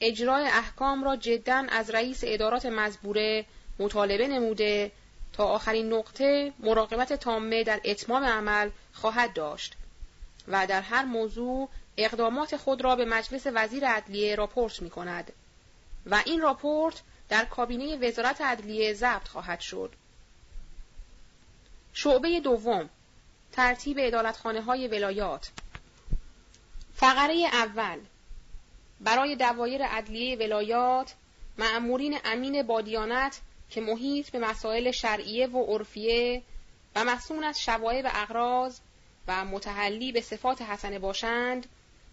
اجرای احکام را جدا از رئیس ادارات مزبوره مطالبه نموده تا آخرین نقطه مراقبت تامه در اتمام عمل خواهد داشت و در هر موضوع اقدامات خود را به مجلس وزیر عدلیه راپورت می کند و این راپورت در کابینه وزارت عدلیه ضبط خواهد شد. شعبه دوم ترتیب ادالتخانه های ولایات فقره اول برای دوایر عدلیه ولایات معمورین امین بادیانت که محیط به مسائل شرعیه و عرفیه و مسئول از شوایب اغراض و متحلی به صفات حسنه باشند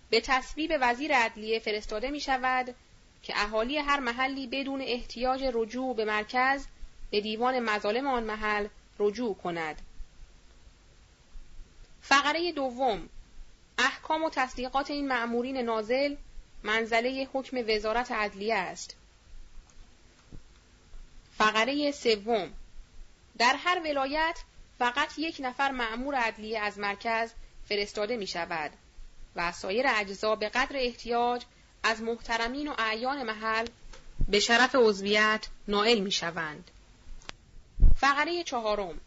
به تصویب وزیر عدلیه فرستاده می شود که اهالی هر محلی بدون احتیاج رجوع به مرکز به دیوان مظالم آن محل رجوع کند. فقره دوم احکام و تصدیقات این مأمورین نازل منزله حکم وزارت عدلیه است. فقره سوم در هر ولایت فقط یک نفر معمور عدلیه از مرکز فرستاده می شود و سایر اجزا به قدر احتیاج از محترمین و اعیان محل به شرف عضویت نائل می شوند. فقره چهارم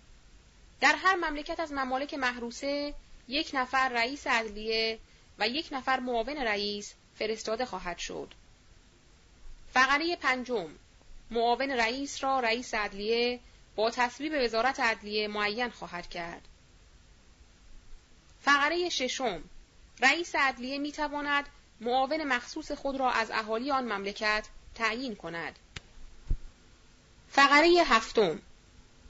در هر مملکت از ممالک محروسه یک نفر رئیس عدلیه و یک نفر معاون رئیس فرستاده خواهد شد. فقره پنجم معاون رئیس را رئیس عدلیه با تصویب وزارت عدلیه معین خواهد کرد. فقره ششم رئیس عدلیه می تواند معاون مخصوص خود را از اهالی آن مملکت تعیین کند. فقره هفتم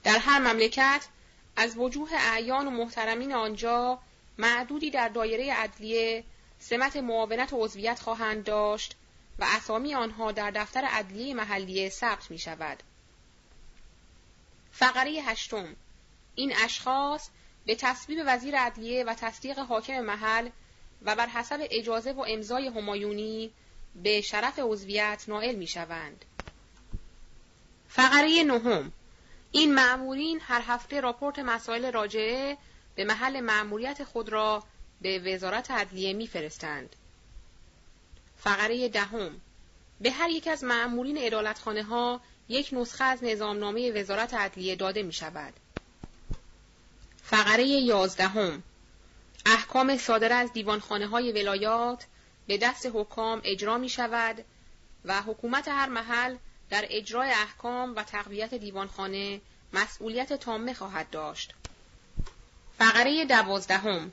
در هر مملکت از وجوه اعیان و محترمین آنجا معدودی در دایره عدلیه سمت معاونت و عضویت خواهند داشت و اسامی آنها در دفتر عدلیه محلیه ثبت می شود. فقره هشتم این اشخاص به تصویب وزیر عدلیه و تصدیق حاکم محل و بر حسب اجازه و امضای همایونی به شرف عضویت نائل می شوند. فقره نهم این معمورین هر هفته راپورت مسائل راجعه به محل معموریت خود را به وزارت عدلیه میفرستند. فقره دهم به هر یک از معمورین ادالتخانه ها یک نسخه از نظامنامه وزارت عدلیه داده می شود. فقره یازدهم احکام صادره از دیوانخانه های ولایات به دست حکام اجرا می شود و حکومت هر محل در اجرای احکام و تقویت دیوانخانه مسئولیت تامه خواهد داشت. فقره دوازدهم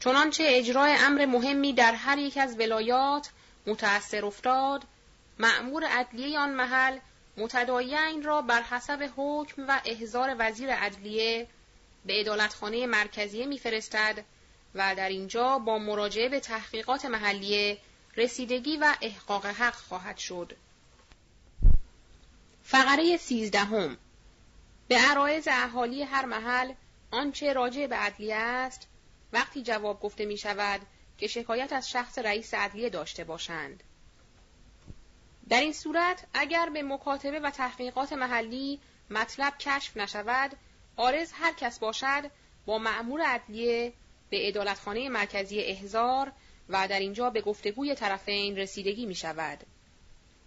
چنانچه اجرای امر مهمی در هر یک از ولایات متأثر افتاد مأمور عدلیه آن محل متداین را بر حسب حکم و احضار وزیر عدلیه به عدالتخانه مرکزیه میفرستد و در اینجا با مراجعه به تحقیقات محلیه رسیدگی و احقاق حق خواهد شد. فقره سیزدهم به عرایز اهالی هر محل آنچه راجع به عدلیه است وقتی جواب گفته می شود که شکایت از شخص رئیس عدلیه داشته باشند. در این صورت اگر به مکاتبه و تحقیقات محلی مطلب کشف نشود آرز هر کس باشد با معمور عدلیه به عدالتخانه مرکزی احزار و در اینجا به گفتگوی طرفین رسیدگی می شود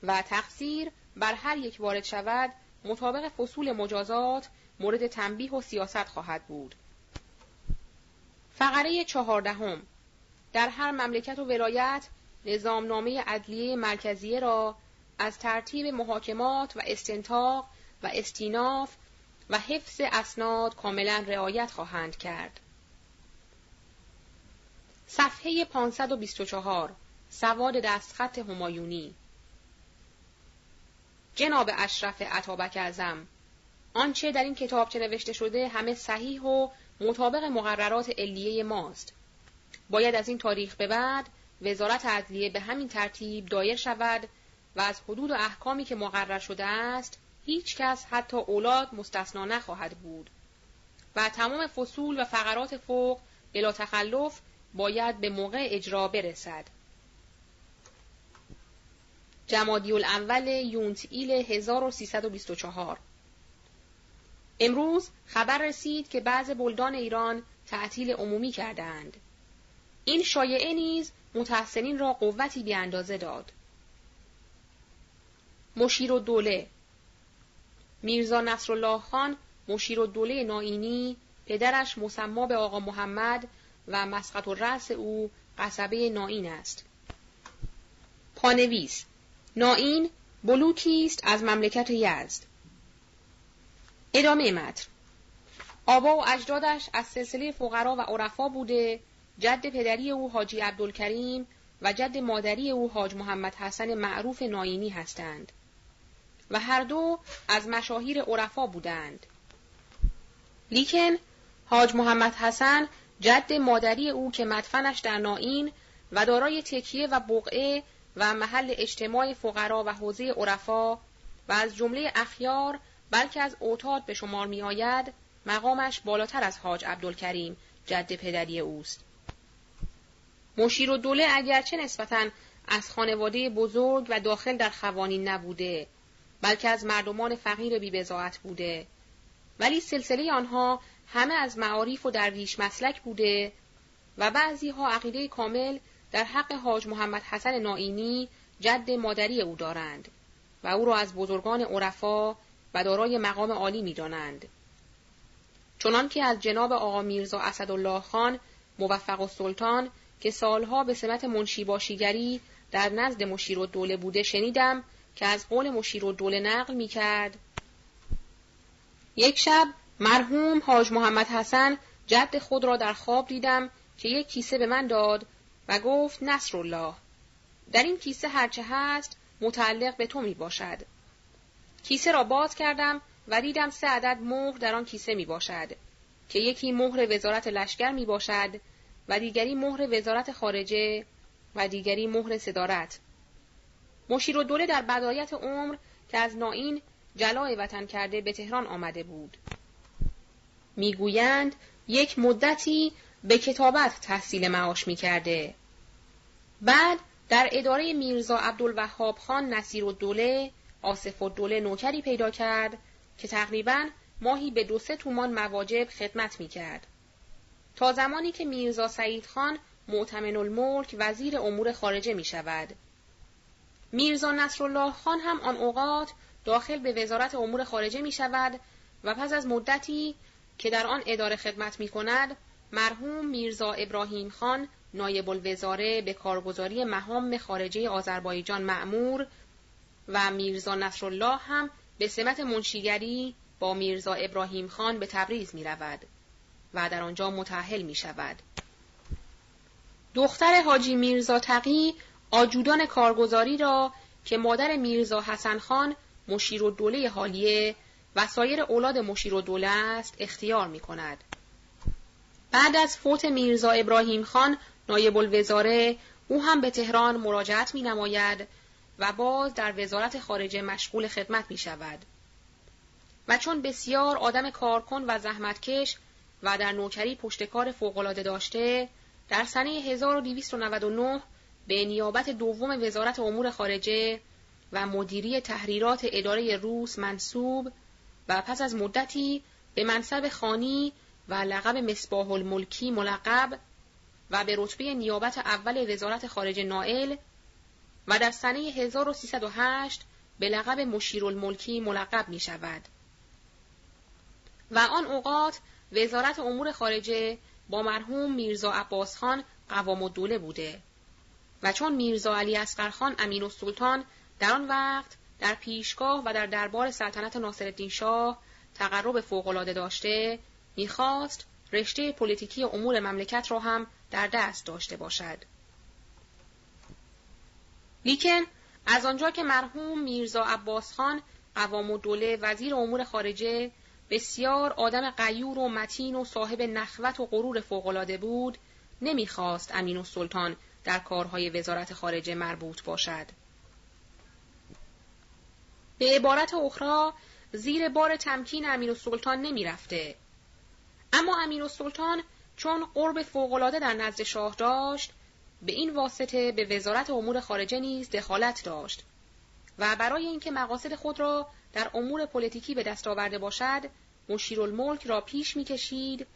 و تقصیر بر هر یک وارد شود مطابق فصول مجازات مورد تنبیه و سیاست خواهد بود. فقره چهاردهم در هر مملکت و ولایت نظامنامه عدلیه مرکزیه را از ترتیب محاکمات و استنتاق و استیناف و حفظ اسناد کاملا رعایت خواهند کرد. صفحه 524 سواد دستخط همایونی جناب اشرف عطابک اعظم آنچه در این کتابچه نوشته شده همه صحیح و مطابق مقررات علیه ماست. باید از این تاریخ به بعد وزارت عدلیه به همین ترتیب دایر شود و از حدود و احکامی که مقرر شده است هیچ کس حتی اولاد مستثنا نخواهد بود و تمام فصول و فقرات فوق بلا تخلف باید به موقع اجرا برسد. جمادی الاول یونت ایل 1324 امروز خبر رسید که بعض بلدان ایران تعطیل عمومی کردند. این شایعه نیز متحسنین را قوتی بی اندازه داد. مشیر و دوله میرزا نصرالله خان مشیر و دوله نائینی پدرش مسما به آقا محمد و مسقط و رأس او قصبه نائین است. پانویس نائین بلوکی است از مملکت یزد. ادامه متن آبا و اجدادش از سلسله فقرا و عرفا بوده جد پدری او حاجی عبدالکریم و جد مادری او حاج محمد حسن معروف ناینی هستند و هر دو از مشاهیر عرفا بودند لیکن حاج محمد حسن جد مادری او که مدفنش در نائین و دارای تکیه و بقعه و محل اجتماع فقرا و حوزه عرفا و از جمله اخیار بلکه از اوتاد به شمار می آید مقامش بالاتر از حاج عبدالکریم جد پدری اوست. مشیر و دوله اگرچه نسبتا از خانواده بزرگ و داخل در خوانین نبوده بلکه از مردمان فقیر بیبزاعت بوده ولی سلسله آنها همه از معاریف و درویش مسلک بوده و بعضی ها عقیده کامل در حق حاج محمد حسن نائینی جد مادری او دارند و او را از بزرگان عرفا و دارای مقام عالی می دانند. چنان که از جناب آقا میرزا اسدالله خان موفق سلطان که سالها به سمت منشیباشیگری در نزد مشیر دوله بوده شنیدم که از قول مشیر دوله نقل می کرد. یک شب مرحوم حاج محمد حسن جد خود را در خواب دیدم که یک کیسه به من داد و گفت نصر الله در این کیسه هرچه هست متعلق به تو می باشد. کیسه را باز کردم و دیدم سه عدد مهر در آن کیسه می باشد که یکی مهر وزارت لشکر می باشد و دیگری مهر وزارت خارجه و دیگری مهر صدارت. مشیر و دوله در بدایت عمر که از نائین جلای وطن کرده به تهران آمده بود. می‌گویند یک مدتی به کتابت تحصیل معاش می کرده. بعد در اداره میرزا عبدالوهاب خان نصیر و دوله آصف و دوله نوکری پیدا کرد که تقریبا ماهی به دو سه تومان مواجب خدمت می کرد. تا زمانی که میرزا سعید خان معتمن الملک وزیر امور خارجه می شود. میرزا نصرالله خان هم آن اوقات داخل به وزارت امور خارجه می شود و پس از مدتی که در آن اداره خدمت می کند مرحوم میرزا ابراهیم خان نایب الوزاره به کارگزاری مهام خارجه آذربایجان معمور و میرزا نصرالله هم به سمت منشیگری با میرزا ابراهیم خان به تبریز می رود و در آنجا متحل می شود. دختر حاجی میرزا تقی آجودان کارگزاری را که مادر میرزا حسن خان مشیر و دوله حالیه و سایر اولاد مشیر و دوله است اختیار می کند. بعد از فوت میرزا ابراهیم خان نایب الوزاره او هم به تهران مراجعت می نماید و باز در وزارت خارجه مشغول خدمت می شود. و چون بسیار آدم کارکن و زحمتکش و در نوکری پشتکار فوقالعاده داشته در سنه 1299 به نیابت دوم وزارت امور خارجه و مدیری تحریرات اداره روس منصوب و پس از مدتی به منصب خانی و لقب مصباح الملکی ملقب و به رتبه نیابت اول وزارت خارجه نائل و در سنه 1308 به لقب مشیر الملکی ملقب می شود. و آن اوقات وزارت امور خارجه با مرحوم میرزا عباس خان قوام الدوله بوده و چون میرزا علی اصغرخان امین السلطان در آن وقت در پیشگاه و در دربار سلطنت ناصرالدین شاه تقرب فوقالعاده داشته می‌خواست رشته پلیتیکی امور مملکت را هم در دست داشته باشد. لیکن از آنجا که مرحوم میرزا عباس خان قوام و دوله وزیر امور خارجه بسیار آدم قیور و متین و صاحب نخوت و غرور فوقالعاده بود نمی‌خواست امین و سلطان در کارهای وزارت خارجه مربوط باشد. به عبارت اخرى زیر بار تمکین امین و سلطان نمی رفته. اما امین و سلطان چون قرب فوقالعاده در نزد شاه داشت به این واسطه به وزارت امور خارجه نیز دخالت داشت و برای اینکه مقاصد خود را در امور پلیتیکی به دست آورده باشد مشیرالملک را پیش می‌کشید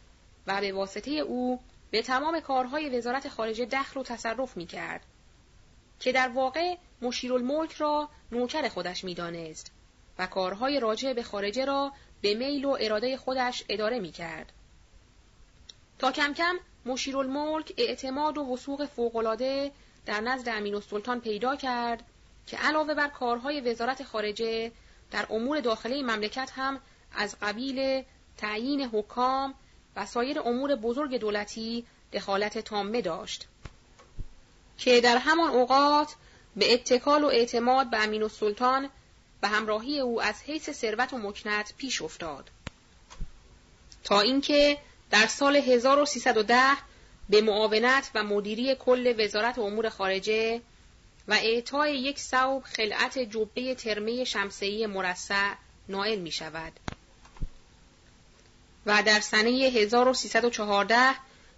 و به واسطه او به تمام کارهای وزارت خارجه دخل و تصرف می‌کرد که در واقع مشیرالملک را نوکر خودش می‌دانست و کارهای راجع به خارجه را به میل و اراده خودش اداره می‌کرد. تا کم کم مشیرالملک اعتماد و وسوق فوقالعاده در نزد امین السلطان پیدا کرد که علاوه بر کارهای وزارت خارجه در امور داخلی مملکت هم از قبیل تعیین حکام و سایر امور بزرگ دولتی دخالت تامه داشت که در همان اوقات به اتکال و اعتماد به امین السلطان و همراهی او از حیث ثروت و مکنت پیش افتاد تا اینکه در سال 1310 به معاونت و مدیری کل وزارت امور خارجه و اعطای یک صوب خلعت جبه ترمه شمسهی مرصع نائل می شود. و در سنه 1314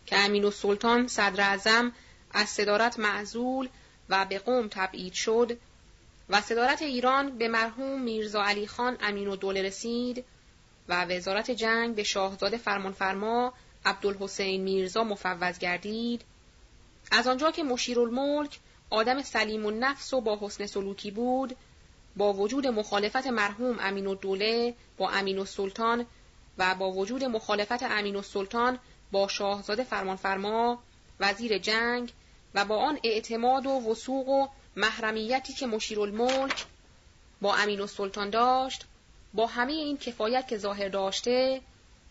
که امین السلطان صدر اعظم از صدارت معزول و به قوم تبعید شد و صدارت ایران به مرحوم میرزا علی خان امین و دوله رسید و وزارت جنگ به شاهزاده فرمانفرما عبدالحسین میرزا مفوض گردید. از آنجا که مشیرالملک آدم سلیم و نفس و با حسن سلوکی بود با وجود مخالفت مرحوم امین الدوله با امین السلطان و با وجود مخالفت امین السلطان با شاهزاده فرمانفرما وزیر جنگ و با آن اعتماد و وسوق و محرمیتی که مشیرالملک با امین السلطان داشت با همه این کفایت که ظاهر داشته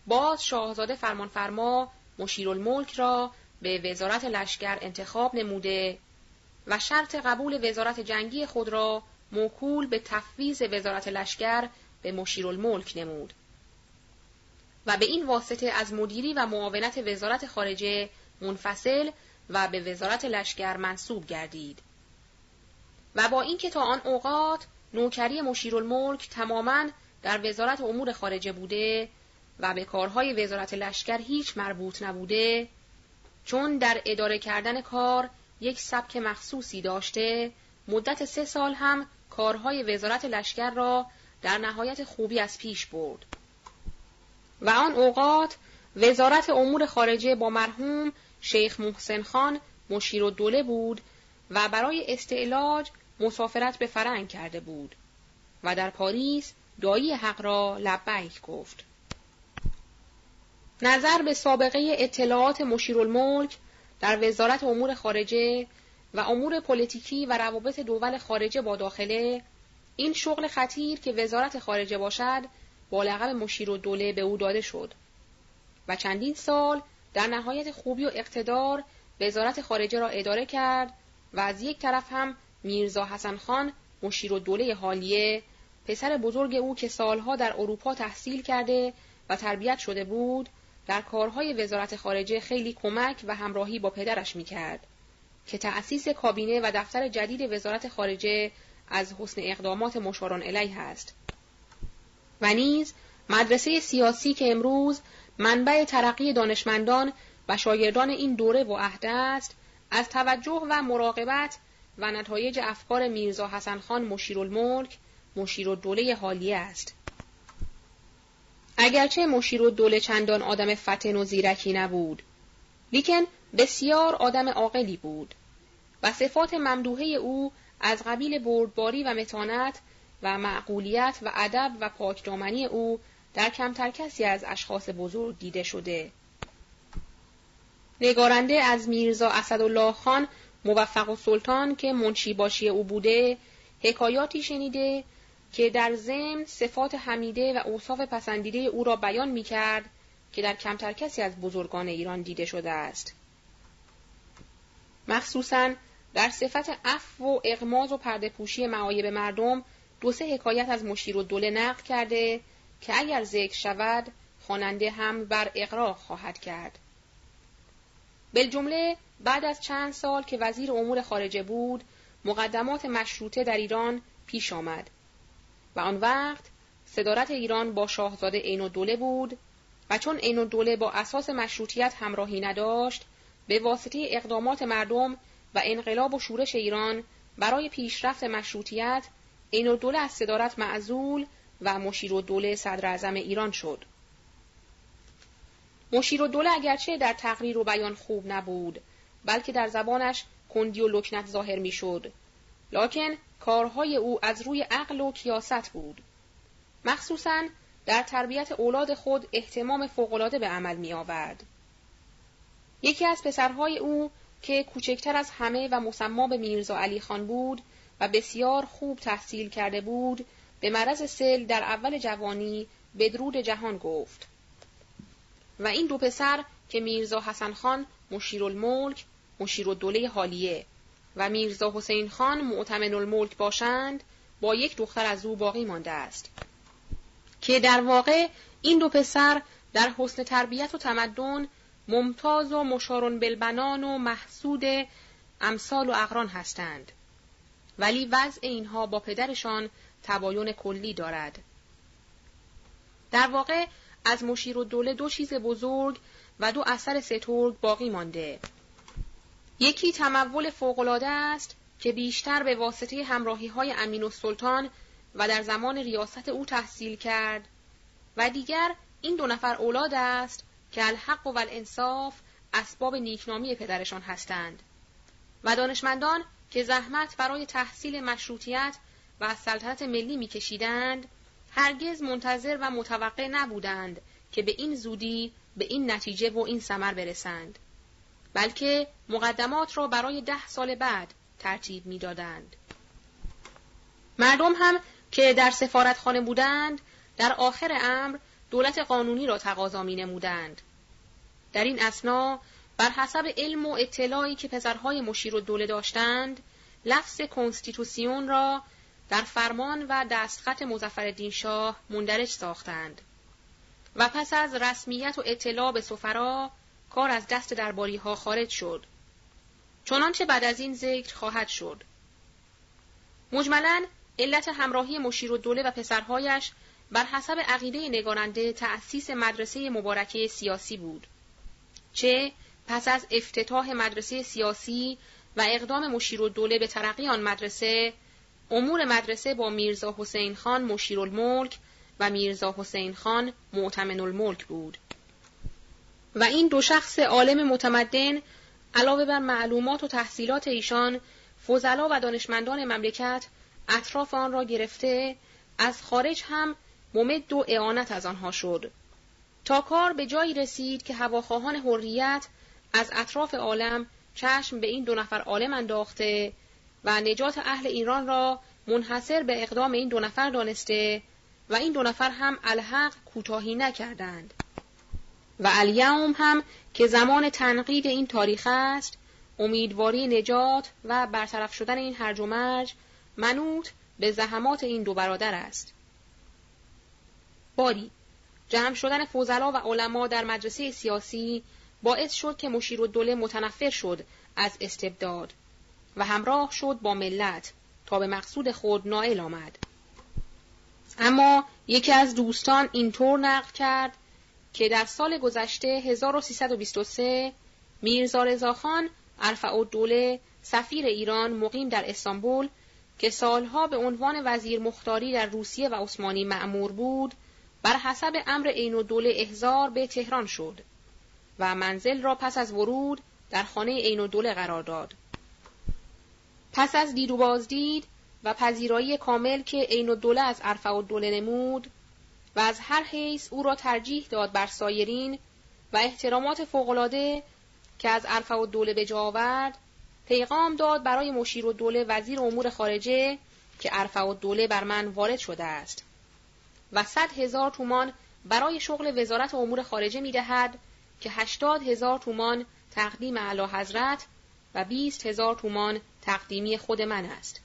باز شاهزاده فرمانفرما مشیرالملک را به وزارت لشکر انتخاب نموده و شرط قبول وزارت جنگی خود را موکول به تفویض وزارت لشکر به مشیرالملک نمود. و به این واسطه از مدیری و معاونت وزارت خارجه منفصل و به وزارت لشکر منصوب گردید. و با اینکه تا آن اوقات نوکری مشیرالملک تماما در وزارت امور خارجه بوده و به کارهای وزارت لشکر هیچ مربوط نبوده چون در اداره کردن کار یک سبک مخصوصی داشته مدت سه سال هم کارهای وزارت لشکر را در نهایت خوبی از پیش برد. و آن اوقات وزارت امور خارجه با مرحوم شیخ محسن خان مشیر و دوله بود و برای استعلاج مسافرت به فرنگ کرده بود و در پاریس دایی حق را لبیک گفت. نظر به سابقه اطلاعات مشیرالملک در وزارت امور خارجه و امور پلیتیکی و روابط دول خارجه با داخله این شغل خطیر که وزارت خارجه باشد با لقب مشیر و دوله به او داده شد و چندین سال در نهایت خوبی و اقتدار وزارت خارجه را اداره کرد و از یک طرف هم میرزا حسن خان مشیر و دوله حالیه پسر بزرگ او که سالها در اروپا تحصیل کرده و تربیت شده بود در کارهای وزارت خارجه خیلی کمک و همراهی با پدرش می‌کرد که تأسیس کابینه و دفتر جدید وزارت خارجه از حسن اقدامات مشاران علیه است. و نیز مدرسه سیاسی که امروز منبع ترقی دانشمندان و شاگردان این دوره و عهده است از توجه و مراقبت و نتایج افکار میرزا حسن خان مشیر دوله حالیه است. اگرچه مشیر دوله چندان آدم فتن و زیرکی نبود لیکن بسیار آدم عاقلی بود و صفات ممدوحه او از قبیل بردباری و متانت و معقولیت و ادب و پاکدامنی او در کمتر کسی از اشخاص بزرگ دیده شده. نگارنده از میرزا اسدالله خان موفق و سلطان که منشی باشی او بوده حکایاتی شنیده که در ضمن صفات حمیده و اوصاف پسندیده او را بیان می کرد که در کمتر کسی از بزرگان ایران دیده شده است. مخصوصا در صفت عفو و اغماز و پرده پوشی معایب مردم دو سه حکایت از مشیر و دوله نقل کرده که اگر ذکر شود خواننده هم بر اقراق خواهد کرد. بالجمله بعد از چند سال که وزیر امور خارجه بود مقدمات مشروطه در ایران پیش آمد و آن وقت صدارت ایران با شاهزاده عین الدوله بود و چون عین الدوله با اساس مشروطیت همراهی نداشت به واسطه اقدامات مردم و انقلاب و شورش ایران برای پیشرفت مشروطیت عین الدوله از صدارت معزول و مشیر الدوله صدر اعظم ایران شد. مشیر الدوله اگرچه در تقریر و بیان خوب نبود بلکه در زبانش کندی و لکنت ظاهر می‌شد لکن کارهای او از روی عقل و کیاست بود مخصوصا در تربیت اولاد خود احتمام فوقالعاده به عمل می آورد. یکی از پسرهای او که کوچکتر از همه و مسما به میرزا علی خان بود و بسیار خوب تحصیل کرده بود به مرض سل در اول جوانی بدرود جهان گفت. و این دو پسر که میرزا حسن خان مشیر الملک مشیر الدوله حالیه و میرزا حسین خان معتمن الملک باشند با یک دختر از او باقی مانده است. که در واقع این دو پسر در حسن تربیت و تمدن ممتاز و مشارون بلبنان و محسود امثال و اقران هستند. ولی وضع اینها با پدرشان تباین کلی دارد. در واقع از مشیر و دوله دو چیز بزرگ و دو اثر سترگ باقی مانده. یکی تمول فوقالعاده است که بیشتر به واسطه همراهی های امین و سلطان و در زمان ریاست او تحصیل کرد. و دیگر این دو نفر اولاد است که الحق و الانصاف اسباب نیکنامی پدرشان هستند. و دانشمندان که زحمت برای تحصیل مشروطیت و سلطنت ملی میکشیدند هرگز منتظر و متوقع نبودند که به این زودی به این نتیجه و این ثمر برسند بلکه مقدمات را برای ده سال بعد ترتیب می‌دادند مردم هم که در سفارتخانه بودند در آخر امر دولت قانونی را تقاضا می نمودند. در این اسنا بر حسب علم و اطلاعی که پسرهای مشیر و دوله داشتند لفظ کنستیتوسیون را در فرمان و دستخط مزفر شاه مندرج ساختند. و پس از رسمیت و اطلاع به سفرا کار از دست درباری ها خارج شد. چنانچه بعد از این ذکر خواهد شد. مجملا علت همراهی مشیر و دوله و پسرهایش بر حسب عقیده نگارنده تأسیس مدرسه مبارکه سیاسی بود. چه پس از افتتاح مدرسه سیاسی و اقدام مشیر و دوله به ترقی آن مدرسه امور مدرسه با میرزا حسین خان مشیر الملک و میرزا حسین خان معتمن الملک بود. و این دو شخص عالم متمدن علاوه بر معلومات و تحصیلات ایشان فضلا و دانشمندان مملکت اطراف آن را گرفته از خارج هم ممد و اعانت از آنها شد. تا کار به جایی رسید که هواخواهان حریت از اطراف عالم چشم به این دو نفر عالم انداخته و نجات اهل ایران را منحصر به اقدام این دو نفر دانسته و این دو نفر هم الحق کوتاهی نکردند. و الیوم هم که زمان تنقید این تاریخ است امیدواری نجات و برطرف شدن این هرج و مرج منوط به زحمات این دو برادر است. باری جمع شدن فوزلا و علما در مدرسه سیاسی باعث شد که مشیر و دوله متنفر شد از استبداد. و همراه شد با ملت تا به مقصود خود نائل آمد. اما یکی از دوستان اینطور نقل کرد که در سال گذشته 1323 میرزا رضاخان ارفع دوله سفیر ایران مقیم در استانبول که سالها به عنوان وزیر مختاری در روسیه و عثمانی معمور بود بر حسب امر عین دوله احزار به تهران شد و منزل را پس از ورود در خانه عین دوله قرار داد. پس از دید و بازدید و پذیرایی کامل که عین و دوله از عرفه و دوله نمود و از هر حیث او را ترجیح داد بر سایرین و احترامات فوقالعاده که از عرفه و دوله به جا آورد پیغام داد برای مشیر و دوله وزیر امور خارجه که عرفه و دوله بر من وارد شده است و صد هزار تومان برای شغل وزارت امور خارجه می دهد که هشتاد هزار تومان تقدیم اعلی حضرت و بیست هزار تومان تقدیمی خود من است.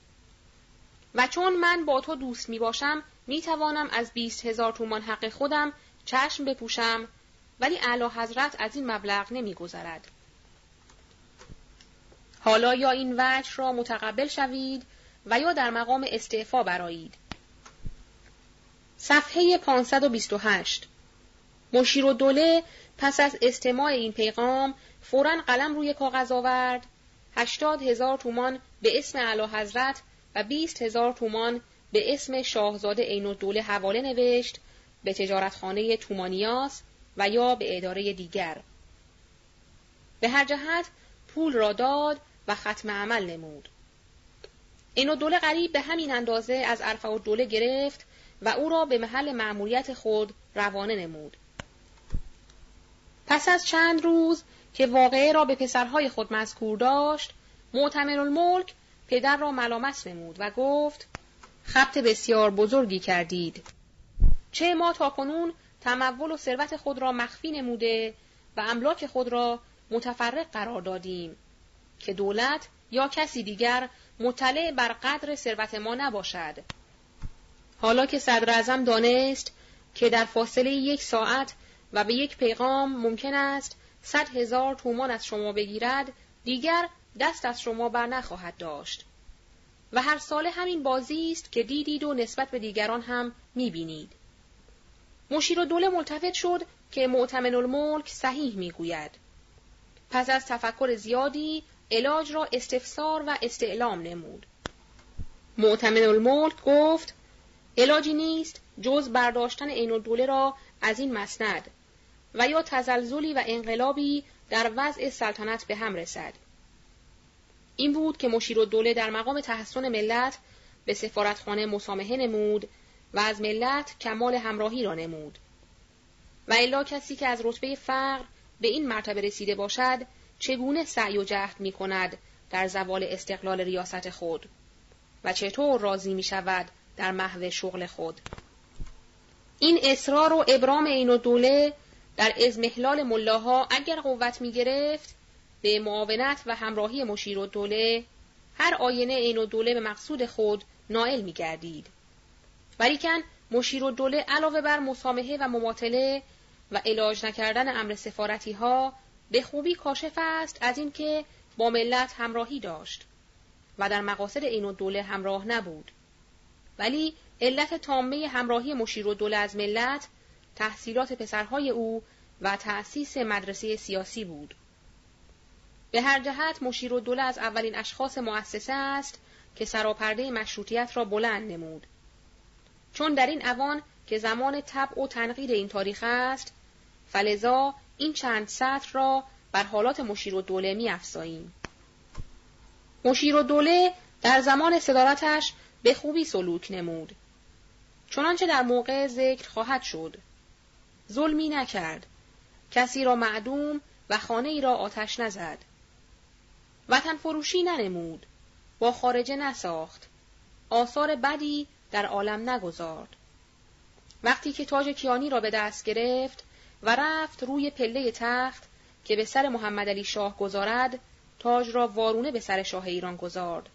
و چون من با تو دوست می باشم می توانم از بیست هزار تومان حق خودم چشم بپوشم ولی اعلی حضرت از این مبلغ نمی گذرد. حالا یا این وجه را متقبل شوید و یا در مقام استعفا برایید. صفحه 528 مشیر و دوله پس از استماع این پیغام فورا قلم روی کاغذ آورد هشتاد هزار تومان به اسم علا حضرت و بیست هزار تومان به اسم شاهزاده عین الدوله حواله نوشت به تجارتخانه تومانیاس و یا به اداره دیگر. به هر جهت پول را داد و ختم عمل نمود. این دوله قریب به همین اندازه از عرفه و دوله گرفت و او را به محل معمولیت خود روانه نمود. پس از چند روز که واقعه را به پسرهای خود مذکور داشت، معتمر الملک پدر را ملامت نمود و گفت خبت بسیار بزرگی کردید. چه ما تا کنون تمول و ثروت خود را مخفی نموده و املاک خود را متفرق قرار دادیم که دولت یا کسی دیگر مطلع بر قدر ثروت ما نباشد. حالا که صدر دانست که در فاصله یک ساعت و به یک پیغام ممکن است صد هزار تومان از شما بگیرد دیگر دست از شما بر نخواهد داشت. و هر ساله همین بازی است که دیدید و نسبت به دیگران هم می‌بینید. مشیر و دوله ملتفت شد که معتمن الملک صحیح می‌گوید. پس از تفکر زیادی علاج را استفسار و استعلام نمود. معتمد الملک گفت علاجی نیست جز برداشتن عین دوله را از این مسند. و یا تزلزلی و انقلابی در وضع سلطنت به هم رسد. این بود که مشیر و دوله در مقام تحسن ملت به سفارتخانه مسامحه نمود و از ملت کمال همراهی را نمود. و الا کسی که از رتبه فقر به این مرتبه رسیده باشد چگونه سعی و جهد می کند در زوال استقلال ریاست خود و چطور راضی می شود در محو شغل خود این اصرار و ابرام عین و دوله در ازمهلال ملاها اگر قوت می گرفت به معاونت و همراهی مشیر و دوله هر آینه عین و دوله به مقصود خود نائل می گردید. ولیکن مشیر و دوله علاوه بر مسامحه و مماطله و علاج نکردن امر سفارتی ها به خوبی کاشف است از اینکه با ملت همراهی داشت و در مقاصد عین و دوله همراه نبود. ولی علت تامه همراهی مشیر و دوله از ملت تحصیلات پسرهای او و تأسیس مدرسه سیاسی بود. به هر جهت مشیر دوله از اولین اشخاص مؤسسه است که سراپرده مشروطیت را بلند نمود. چون در این اوان که زمان طبع و تنقید این تاریخ است، فلزا این چند سطر را بر حالات مشیر دوله می افزاییم. مشیر دوله در زمان صدارتش به خوبی سلوک نمود. چنانچه در موقع ذکر خواهد شد. ظلمی نکرد. کسی را معدوم و خانه ای را آتش نزد. وطن فروشی ننمود. با خارجه نساخت. آثار بدی در عالم نگذارد. وقتی که تاج کیانی را به دست گرفت و رفت روی پله تخت که به سر محمد علی شاه گذارد تاج را وارونه به سر شاه ایران گذارد.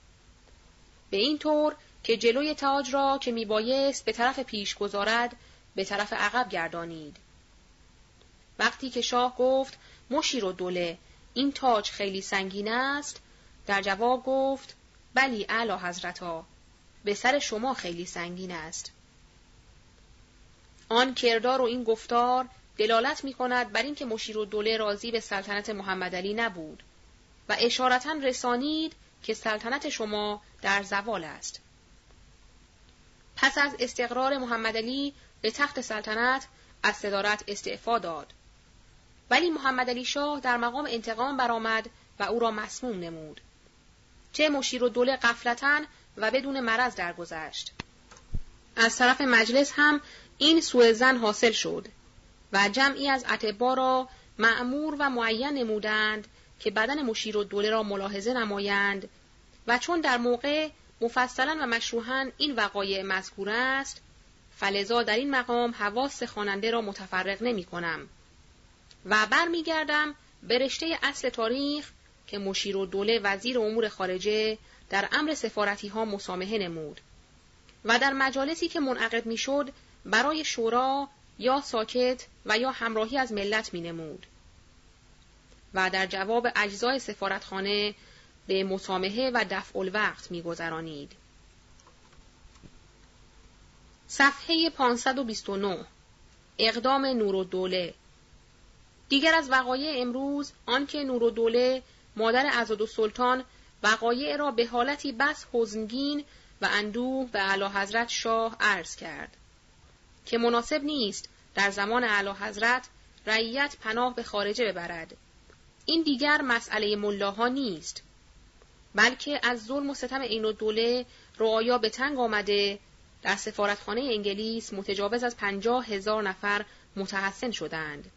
به این طور که جلوی تاج را که میبایست به طرف پیش گذارد به طرف عقب گردانید. وقتی که شاه گفت مشیر و دوله این تاج خیلی سنگین است در جواب گفت بلی اعلی حضرتا به سر شما خیلی سنگین است. آن کردار و این گفتار دلالت می کند بر اینکه مشیر و دوله راضی به سلطنت محمد علی نبود و اشارتا رسانید که سلطنت شما در زوال است. پس از استقرار محمد علی به تخت سلطنت از صدارت استعفا داد. ولی محمد علی شاه در مقام انتقام برآمد و او را مسموم نمود. چه مشیر و دوله قفلتا و بدون مرض درگذشت. از طرف مجلس هم این سوء زن حاصل شد و جمعی از اتبا را معمور و معین نمودند که بدن مشیر و دوله را ملاحظه نمایند و چون در موقع مفصلا و مشروحا این وقایع مذکور است فلزا در این مقام حواس خواننده را متفرق نمی کنم و برمیگردم به رشته اصل تاریخ که مشیر و دوله وزیر امور خارجه در امر سفارتی ها مسامحه نمود و در مجالسی که منعقد می‌شد برای شورا یا ساکت و یا همراهی از ملت می نمود. و در جواب اجزای سفارتخانه به مسامحه و دفع الوقت می گذرانید. صفحه 529 اقدام نور و دوله. دیگر از وقایع امروز آنکه نور و دوله مادر و سلطان وقایع را به حالتی بس حزنگین و اندوه به اعلی حضرت شاه عرض کرد. که مناسب نیست در زمان اعلی حضرت رعیت پناه به خارجه ببرد. این دیگر مسئله ملاها نیست. بلکه از ظلم و ستم عین و دوله رعایا به تنگ آمده در سفارتخانه انگلیس متجاوز از پنجاه هزار نفر متحسن شدند.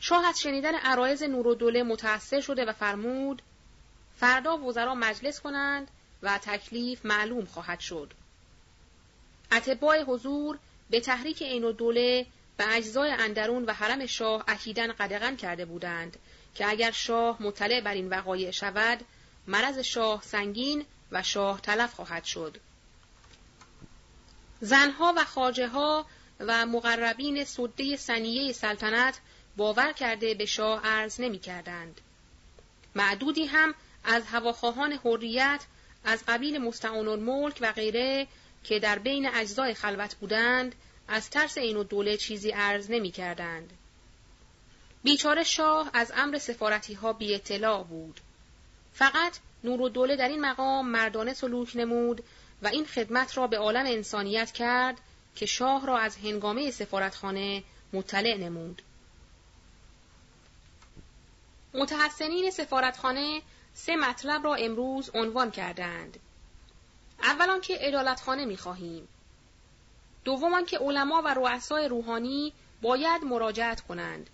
شاه از شنیدن عرایز نور و دوله متأثر شده و فرمود فردا وزرا مجلس کنند و تکلیف معلوم خواهد شد. اتباع حضور به تحریک عین و دوله به اجزای اندرون و حرم شاه اکیدن قدغن کرده بودند که اگر شاه مطلع بر این وقایع شود مرض شاه سنگین و شاه تلف خواهد شد. زنها و خاجه ها و مقربین سده سنیه سلطنت باور کرده به شاه عرض نمی کردند. معدودی هم از هواخواهان حریت از قبیل مستعان الملک و غیره که در بین اجزای خلوت بودند از ترس این و دوله چیزی عرض نمی کردند. بیچاره شاه از امر سفارتی ها بی اطلاع بود. فقط نور و دوله در این مقام مردانه سلوک نمود و این خدمت را به عالم انسانیت کرد که شاه را از هنگامه سفارتخانه مطلع نمود. متحسنین سفارتخانه سه مطلب را امروز عنوان کردند. اولان که عدالتخانه می‌خواهیم. دومان که علما و رؤسای روحانی باید مراجعت کنند.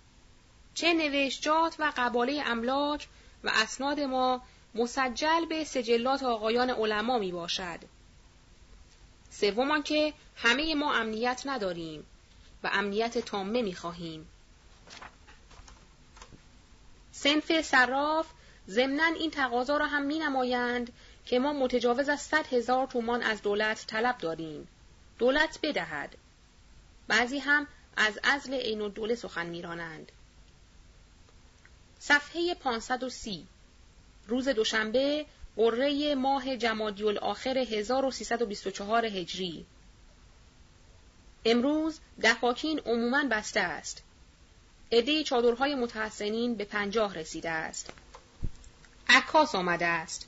چه نوشتجات و قباله املاک و اسناد ما مسجل به سجلات آقایان علما می باشد. سومان که همه ما امنیت نداریم و امنیت تامه می خواهیم. سنف صراف ضمنا این تقاضا را هم می نمایند که ما متجاوز از صد هزار تومان از دولت طلب داریم. دولت بدهد. بعضی هم از ازل عین الدوله سخن میرانند. صفحه 530 روز دوشنبه قره ماه جمادی الاخر 1324 هجری امروز دفاکین عموماً بسته است. عده چادرهای متحسنین به پنجاه رسیده است. عکاس آمده است.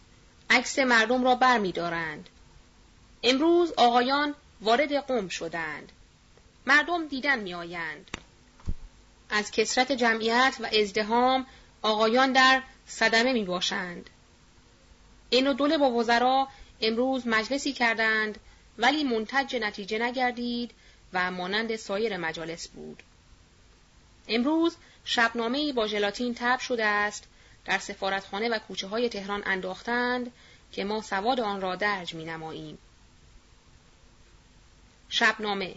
عکس مردم را بر می دارند. امروز آقایان وارد قم شدند. مردم دیدن می آیند. از کسرت جمعیت و ازدهام آقایان در صدمه می باشند. این و دوله با وزرا امروز مجلسی کردند ولی منتج نتیجه نگردید و مانند سایر مجالس بود. امروز شبنامه با ژلاتین تب شده است در سفارتخانه و کوچه های تهران انداختند که ما سواد آن را درج می نماییم. شبنامه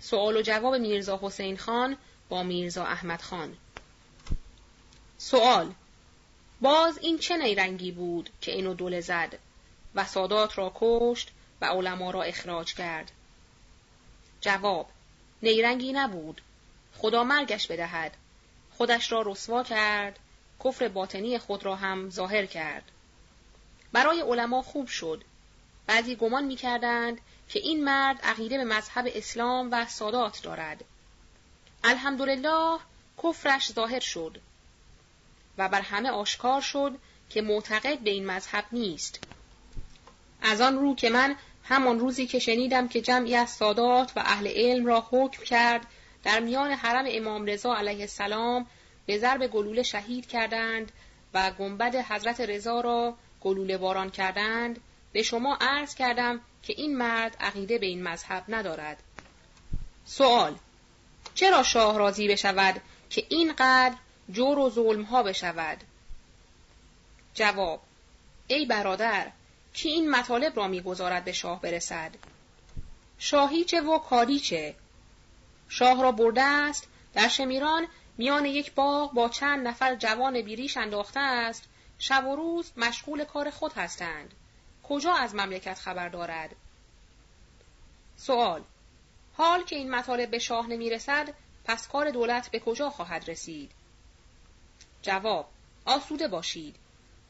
سوال و جواب میرزا حسین خان با میرزا احمد خان سوال باز این چه نیرنگی بود که اینو دوله زد و سادات را کشت و علما را اخراج کرد. جواب نیرنگی نبود. خدا مرگش بدهد. خودش را رسوا کرد کفر باطنی خود را هم ظاهر کرد. برای علما خوب شد. بعضی گمان می کردند که این مرد عقیده به مذهب اسلام و سادات دارد. الحمدلله کفرش ظاهر شد. و بر همه آشکار شد که معتقد به این مذهب نیست. از آن رو که من همان روزی که شنیدم که جمعی از سادات و اهل علم را حکم کرد در میان حرم امام رضا علیه السلام به ضرب گلوله شهید کردند و گنبد حضرت رضا را گلوله باران کردند به شما عرض کردم که این مرد عقیده به این مذهب ندارد. سوال چرا شاه راضی بشود که اینقدر جور و ظلم ها بشود. جواب ای برادر کی این مطالب را می‌گذارد به شاه برسد؟ شاهی چه و کاری چه؟ شاه را برده است در شمیران میان یک باغ با چند نفر جوان بیریش انداخته است شب و روز مشغول کار خود هستند. کجا از مملکت خبر دارد؟ سوال حال که این مطالب به شاه نمی رسد پس کار دولت به کجا خواهد رسید؟ جواب آسوده باشید.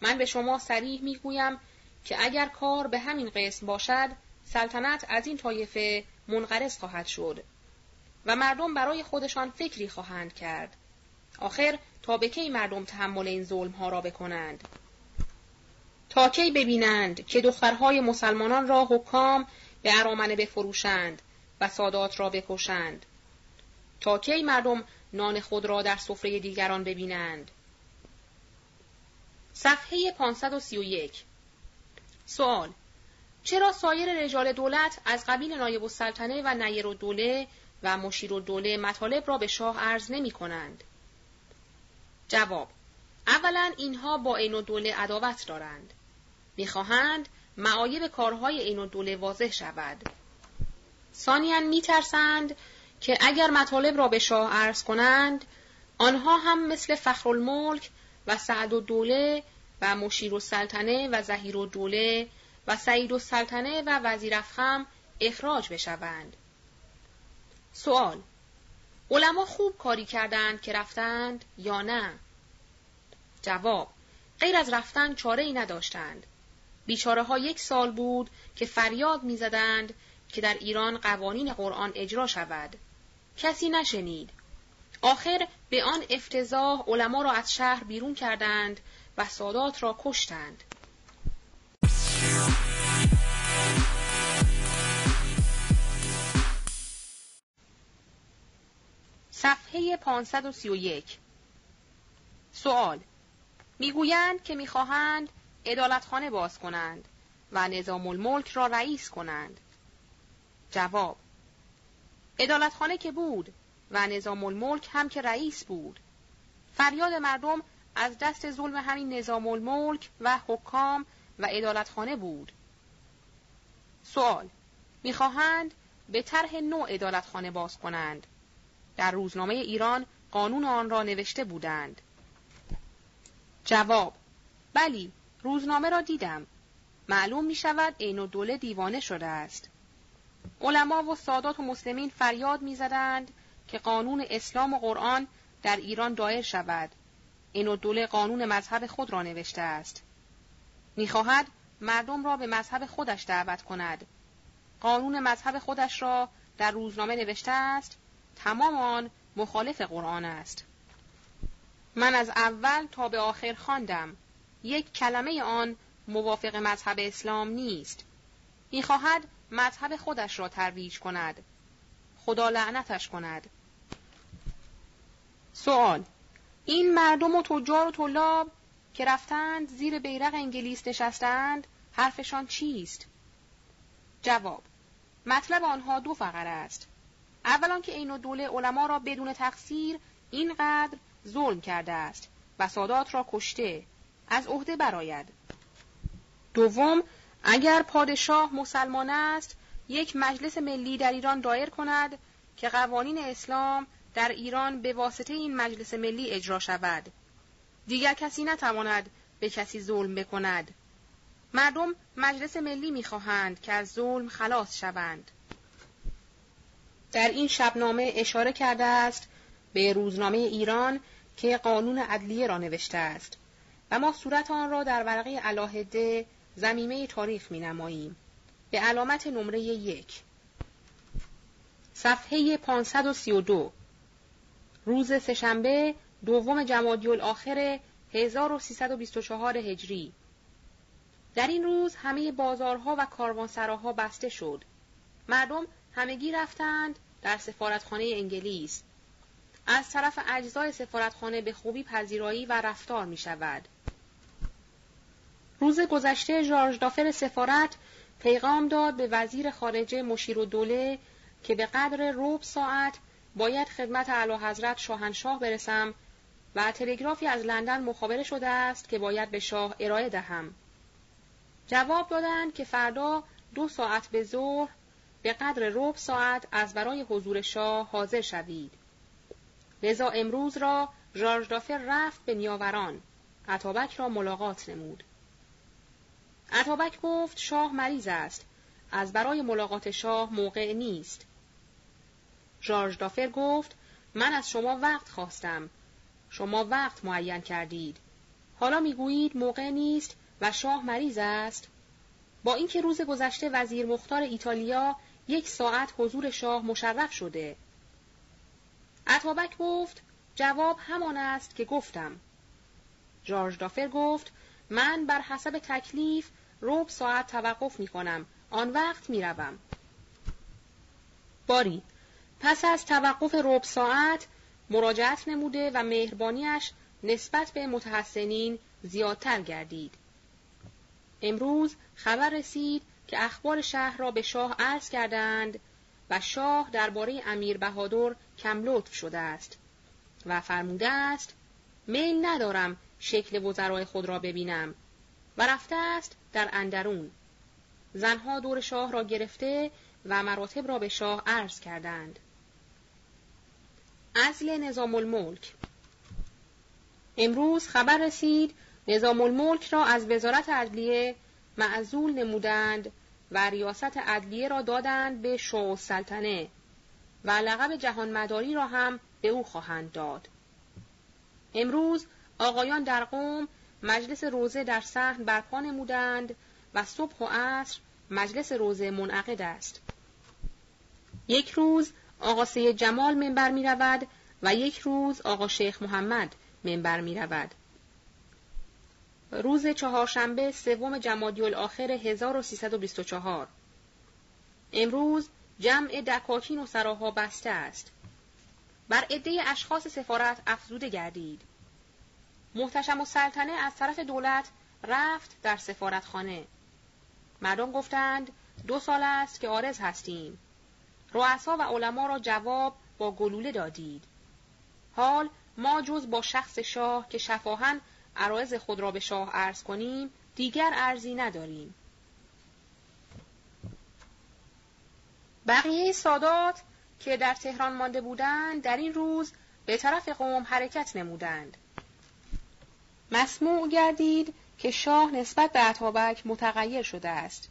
من به شما سریح می گویم که اگر کار به همین قسم باشد سلطنت از این طایفه منقرض خواهد شد و مردم برای خودشان فکری خواهند کرد. آخر تا به کی مردم تحمل این ظلم ها را بکنند؟ تا کی ببینند که دخترهای مسلمانان را حکام به ارامنه بفروشند و سادات را بکشند؟ تا کی مردم نان خود را در سفره دیگران ببینند؟ صفحه 531 سوال چرا سایر رجال دولت از قبیل نایب السلطنه و نیر و دوله و مشیر و دوله مطالب را به شاه عرض نمی کنند؟ جواب اولا اینها با عین دوله عداوت دارند. می‌خواهند معایب کارهای عین دوله واضح شود. ثانیا میترسند که اگر مطالب را به شاه عرض کنند آنها هم مثل فخرالملک و سعد و دوله و مشیر و سلطنه و زهیر و دوله و سعید و سلطنه و وزیر افخم اخراج بشوند. سوال علما خوب کاری کردند که رفتند یا نه؟ جواب غیر از رفتن چاره ای نداشتند. بیچاره ها یک سال بود که فریاد می‌زدند که در ایران قوانین قرآن اجرا شود. کسی نشنید. آخر به آن افتضاح علما را از شهر بیرون کردند و سادات را کشتند. صفحه 531 سوال می‌گویند که می‌خواهند ادالتخانه باز کنند و نظام الملک را رئیس کنند. جواب. ادالتخانه که بود و نظام الملک هم که رئیس بود. فریاد مردم از دست ظلم همین نظام الملک و حکام و ادالتخانه بود. سوال می‌خواهند به طرح نوع ادالتخانه باز کنند؟ در روزنامه ایران قانون آن را نوشته بودند. جواب بلی روزنامه را دیدم. معلوم می شود عین و دوله دیوانه شده است. علما و سادات و مسلمین فریاد می‌زدند که قانون اسلام و قرآن در ایران دایر شود. این و دوله قانون مذهب خود را نوشته است. می‌خواهد مردم را به مذهب خودش دعوت کند. قانون مذهب خودش را در روزنامه نوشته است. تمام آن مخالف قرآن است. من از اول تا به آخر خواندم. یک کلمه آن موافق مذهب اسلام نیست. می‌خواهد مذهب خودش را ترویج کند. خدا لعنتش کند. سوال. این مردم و تجار و طلاب که رفتند زیر بیرق انگلیس نشستند حرفشان چیست؟ جواب. مطلب آنها دو فقر است. اولان که این دوله علما را بدون تقصیر اینقدر ظلم کرده است و سادات را کشته از عهده براید دوم اگر پادشاه مسلمان است یک مجلس ملی در ایران دایر کند که قوانین اسلام در ایران به واسطه این مجلس ملی اجرا شود. دیگر کسی نتواند به کسی ظلم بکند. مردم مجلس ملی می‌خواهند که از ظلم خلاص شوند. در این شبنامه اشاره کرده است به روزنامه ایران که قانون عدلیه را نوشته است و ما صورت آن را در ورقه علاهده زمیمه تاریخ می نماییم. به علامت نمره یک. صفحه 532 روز سهشنبه دوم جمادی الاخر 1324 هجری در این روز همه بازارها و کاروانسراها بسته شد. مردم همگی رفتند در سفارتخانه انگلیس. از طرف اجزای سفارتخانه به خوبی پذیرایی و رفتار می شود. روز گذشته ژارژ دافر سفارت پیغام داد به وزیر خارجه مشیر و دوله که به قدر روب ساعت باید خدمت اعلی حضرت شاهنشاه برسم و تلگرافی از لندن مخابره شده است که باید به شاه ارائه دهم. جواب دادند که فردا دو ساعت به ظهر به قدر روب ساعت از برای حضور شاه حاضر شوید. لذا امروز را ژارژ دافر رفت به نیاوران. عطابک را ملاقات نمود. عطابک گفت شاه مریض است. از برای ملاقات شاه موقع نیست. ژارژ دافر گفت من از شما وقت خواستم. شما وقت معین کردید. حالا می‌گویید موقع نیست و شاه مریض است. با اینکه روز گذشته وزیر مختار ایتالیا یک ساعت حضور شاه مشرف شده. عطابک گفت جواب همان است که گفتم. ژارژ دافر گفت من بر حسب تکلیف روب ساعت توقف می کنم. آن وقت می روم. باری پس از توقف روب ساعت مراجعت نموده و مهربانیش نسبت به متحسنین زیادتر گردید. امروز خبر رسید که اخبار شهر را به شاه عرض کردند و شاه درباره امیر بهادر کم لطف شده است و فرموده است میل ندارم شکل وزرای خود را ببینم و رفته است در اندرون زنها دور شاه را گرفته و مراتب را به شاه عرض کردند ازل نظام الملک امروز خبر رسید نظام الملک را از وزارت عدلیه معزول نمودند و ریاست عدلیه را دادند به شو سلطنه و لقب جهان مداری را هم به او خواهند داد. امروز آقایان در قوم مجلس روزه در صحن برپا نمودند و صبح و عصر مجلس روزه منعقد است. یک روز آقا جمال منبر می رود و یک روز آقا شیخ محمد منبر می رود. روز چهارشنبه سوم جمادی الاخر 1324 امروز جمع دکاکین و سراها بسته است. بر عده اشخاص سفارت افزوده گردید. محتشم و سلطنه از طرف دولت رفت در سفارتخانه. مردم گفتند دو سال است که آرز هستیم. رؤسا و علما را جواب با گلوله دادید. حال ما جز با شخص شاه که شفاهن عرایز خود را به شاه عرض کنیم دیگر ارزی نداریم. بقیه سادات که در تهران مانده بودند در این روز به طرف قوم حرکت نمودند. مسموع گردید که شاه نسبت به عطابک متغیر شده است.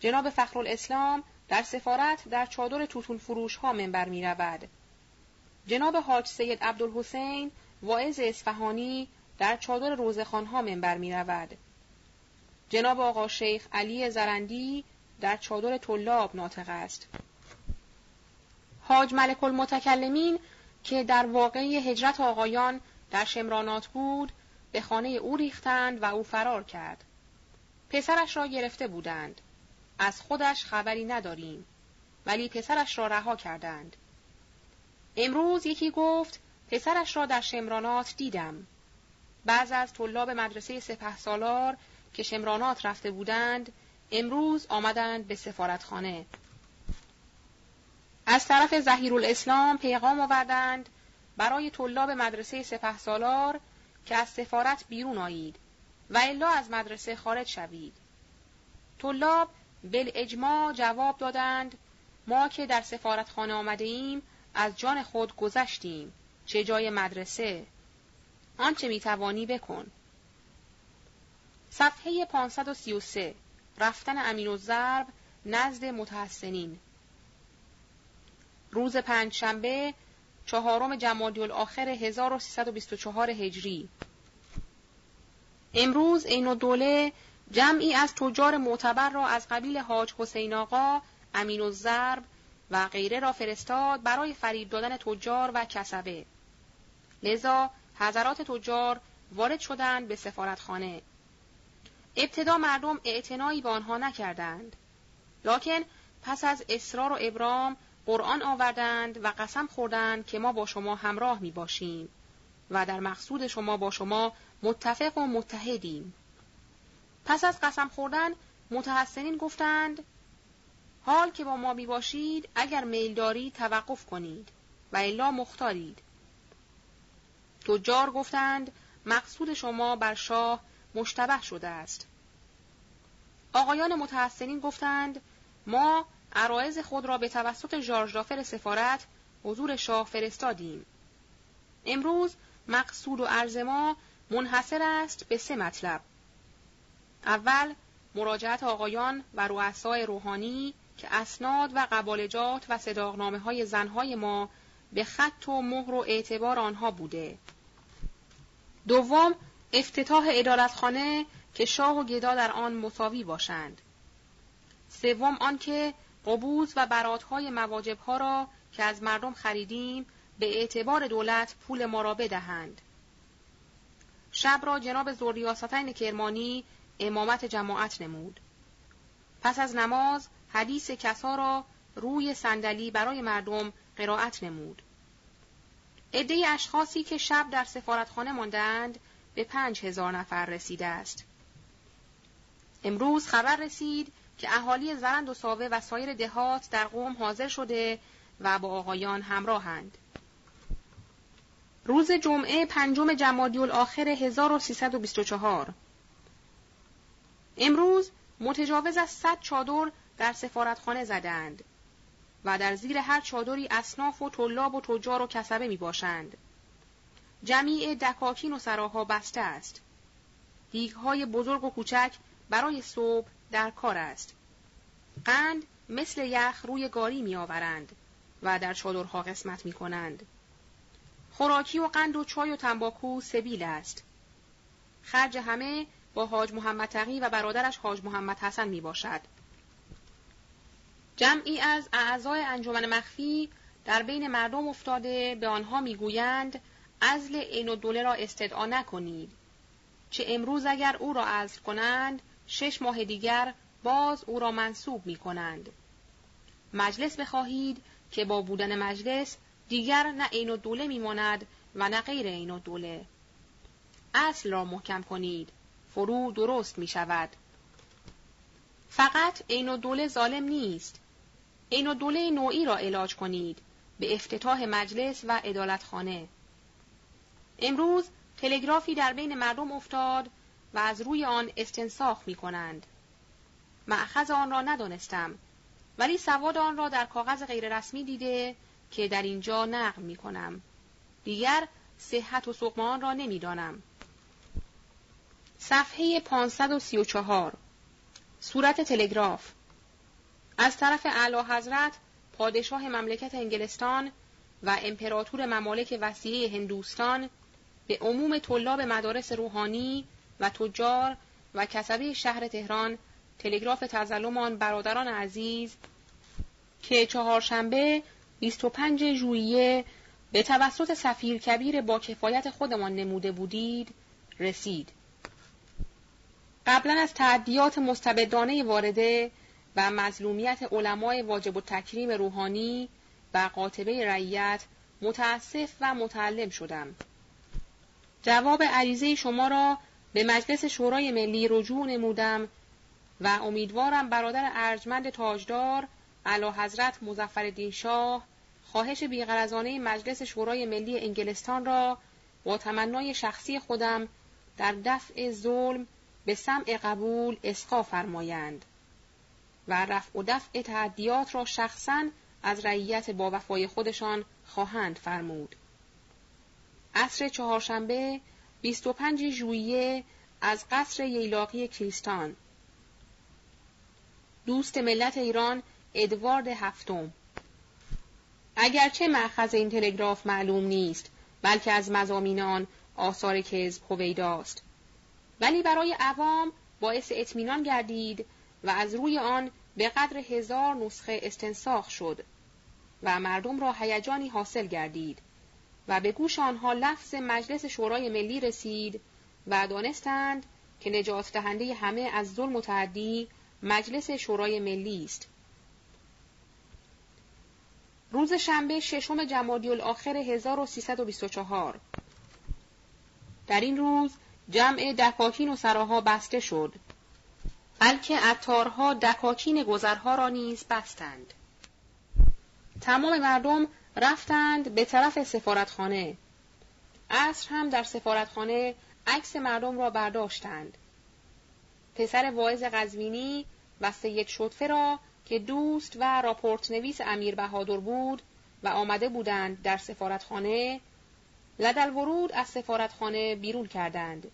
جناب فخرالاسلام در سفارت در چادر توتون فروش ها منبر می رود. جناب حاج سید عبدالحسین واعظ اصفهانی در چادر روزخان ها منبر می رود. جناب آقا شیخ علی زرندی در چادر طلاب ناطق است. حاج ملک المتکلمین که در واقع هجرت آقایان در شمرانات بود به خانه او ریختند و او فرار کرد. پسرش را گرفته بودند. از خودش خبری نداریم. ولی پسرش را رها کردند. امروز یکی گفت پسرش را در شمرانات دیدم. بعض از طلاب مدرسه سپه سالار که شمرانات رفته بودند امروز آمدند به سفارتخانه. از طرف زهیر الاسلام پیغام آوردند برای طلاب مدرسه سپه سالار که از سفارت بیرون آیید و الا از مدرسه خارج شوید. طلاب بل اجماع جواب دادند ما که در سفارتخانه آمده ایم از جان خود گذشتیم چه جای مدرسه. آنچه می‌توانی بکن. صفحه 533 رفتن امین و ضرب نزد متحسنین. روز پنج شنبه چهارم جمادی الاخر 1324 هجری. امروز عین دوله جمعی از تجار معتبر را از قبیل حاج حسین آقا، امین و ضرب و غیره را فرستاد برای فریب دادن تجار و کسبه. لذا حضرات تجار وارد شدند به سفارتخانه. ابتدا مردم اعتنایی به آنها نکردند. لکن پس از اصرار و ابرام قرآن آوردند و قسم خوردند که ما با شما همراه می باشیم و در مقصود شما با شما متفق و متحدیم. پس از قسم خوردن متحسنین گفتند حال که با ما می باشید اگر میل دارید توقف کنید و الا مختارید. تجار گفتند مقصود شما بر شاه مشتبه شده است. آقایان متحسنین گفتند ما عرایز خود را به توسط ژارژ سفارت حضور شاه فرستادیم. امروز مقصود و عرض ما منحصر است به سه مطلب. اول مراجعت آقایان و رؤسای روحانی که اسناد و قبالجات و صداقنامه های زنهای ما به خط و مهر و اعتبار آنها بوده. دوم افتتاح ادارتخانه که شاه و گدا در آن مساوی باشند. سوم آنکه قبوز و براتهای مواجبها را که از مردم خریدیم به اعتبار دولت پول ما را بدهند. شب را جناب زوریاستین کرمانی امامت جماعت نمود. پس از نماز حدیث کسا را روی صندلی برای مردم قرائت نمود. عده اشخاصی که شب در سفارتخانه ماندند به پنج هزار نفر رسیده است. امروز خبر رسید که اهالی زرند و ساوه و سایر دهات در قوم حاضر شده و با آقایان همراهند. روز جمعه پنجم جمادی الاخر 1324 امروز متجاوز از صد چادر در سفارتخانه زدند و در زیر هر چادری اصناف و طلاب و تجار و کسبه می باشند. جمیع دکاکین و سراها بسته است. دیگهای بزرگ و کوچک برای صبح در کار است. قند مثل یخ روی گاری می آورند و در چادرها قسمت می کنند. خوراکی و قند و چای و تنباکو سبیل است. خرج همه با حاج محمد تقی و برادرش حاج محمد حسن می باشد. جمعی از اعضای انجمن مخفی در بین مردم افتاده به آنها می‌گویند عین و دوله را استدعا نکنید چه امروز اگر او را عزل کنند شش ماه دیگر باز او را منصوب می کنند. مجلس بخواهید که با بودن مجلس دیگر نه عین و دوله میماند و نه غیر عین دوله اصل را محکم کنید فرو درست می شود فقط عین و دوله ظالم نیست عین و دوله نوعی را علاج کنید به افتتاح مجلس و ادالتخانه امروز تلگرافی در بین مردم افتاد و از روی آن استنساخ می کنند. معخذ آن را ندانستم ولی سواد آن را در کاغذ غیررسمی دیده که در اینجا نقل می کنم. دیگر صحت و سقم آن را نمی‌دانم. صفحه 534 صورت تلگراف از طرف اعلی حضرت پادشاه مملکت انگلستان و امپراتور ممالک وسیعه هندوستان به عموم طلاب مدارس روحانی و تجار و کسبه شهر تهران تلگراف تزلمان برادران عزیز که چهارشنبه 25 ژوئیه به توسط سفیر کبیر با کفایت خودمان نموده بودید رسید. قبلا از تعدیات مستبدانه وارده و مظلومیت علمای واجب و تکریم روحانی و قاطبه رعیت متاسف و متعلم شدم. جواب عریضه شما را به مجلس شورای ملی رجوع نمودم و امیدوارم برادر ارجمند تاجدار علا حضرت مزفر شاه خواهش بیغرزانه مجلس شورای ملی انگلستان را با تمنای شخصی خودم در دفع ظلم به سمع قبول اسقا فرمایند و رفع و دفع تعدیات را شخصا از رعیت با وفای خودشان خواهند فرمود. عصر چهارشنبه 25 ژوئیه از قصر ییلاقی کریستان. دوست ملت ایران ادوارد هفتم. اگرچه مأخذ این تلگراف معلوم نیست بلکه از مزامین آن آثار کذب هویداست ولی برای عوام باعث اطمینان گردید و از روی آن به قدر هزار نسخه استنساخ شد و مردم را هیجانی حاصل گردید و به گوش آنها لفظ مجلس شورای ملی رسید و دانستند که نجات دهنده همه از ظلم و تعدی مجلس شورای ملی است. روز شنبه ششم جمادی الاخر 1324 در این روز جمع دکاکین و سراها بسته شد. بلکه عطارها دکاکین گذرها را نیز بستند. تمام مردم رفتند به طرف سفارتخانه. عصر هم در سفارتخانه عکس مردم را برداشتند. پسر واعظ قزوینی و سید شطفه را که دوست و راپورت نویس امیر بهادر بود و آمده بودند در سفارتخانه لدل ورود از سفارتخانه بیرون کردند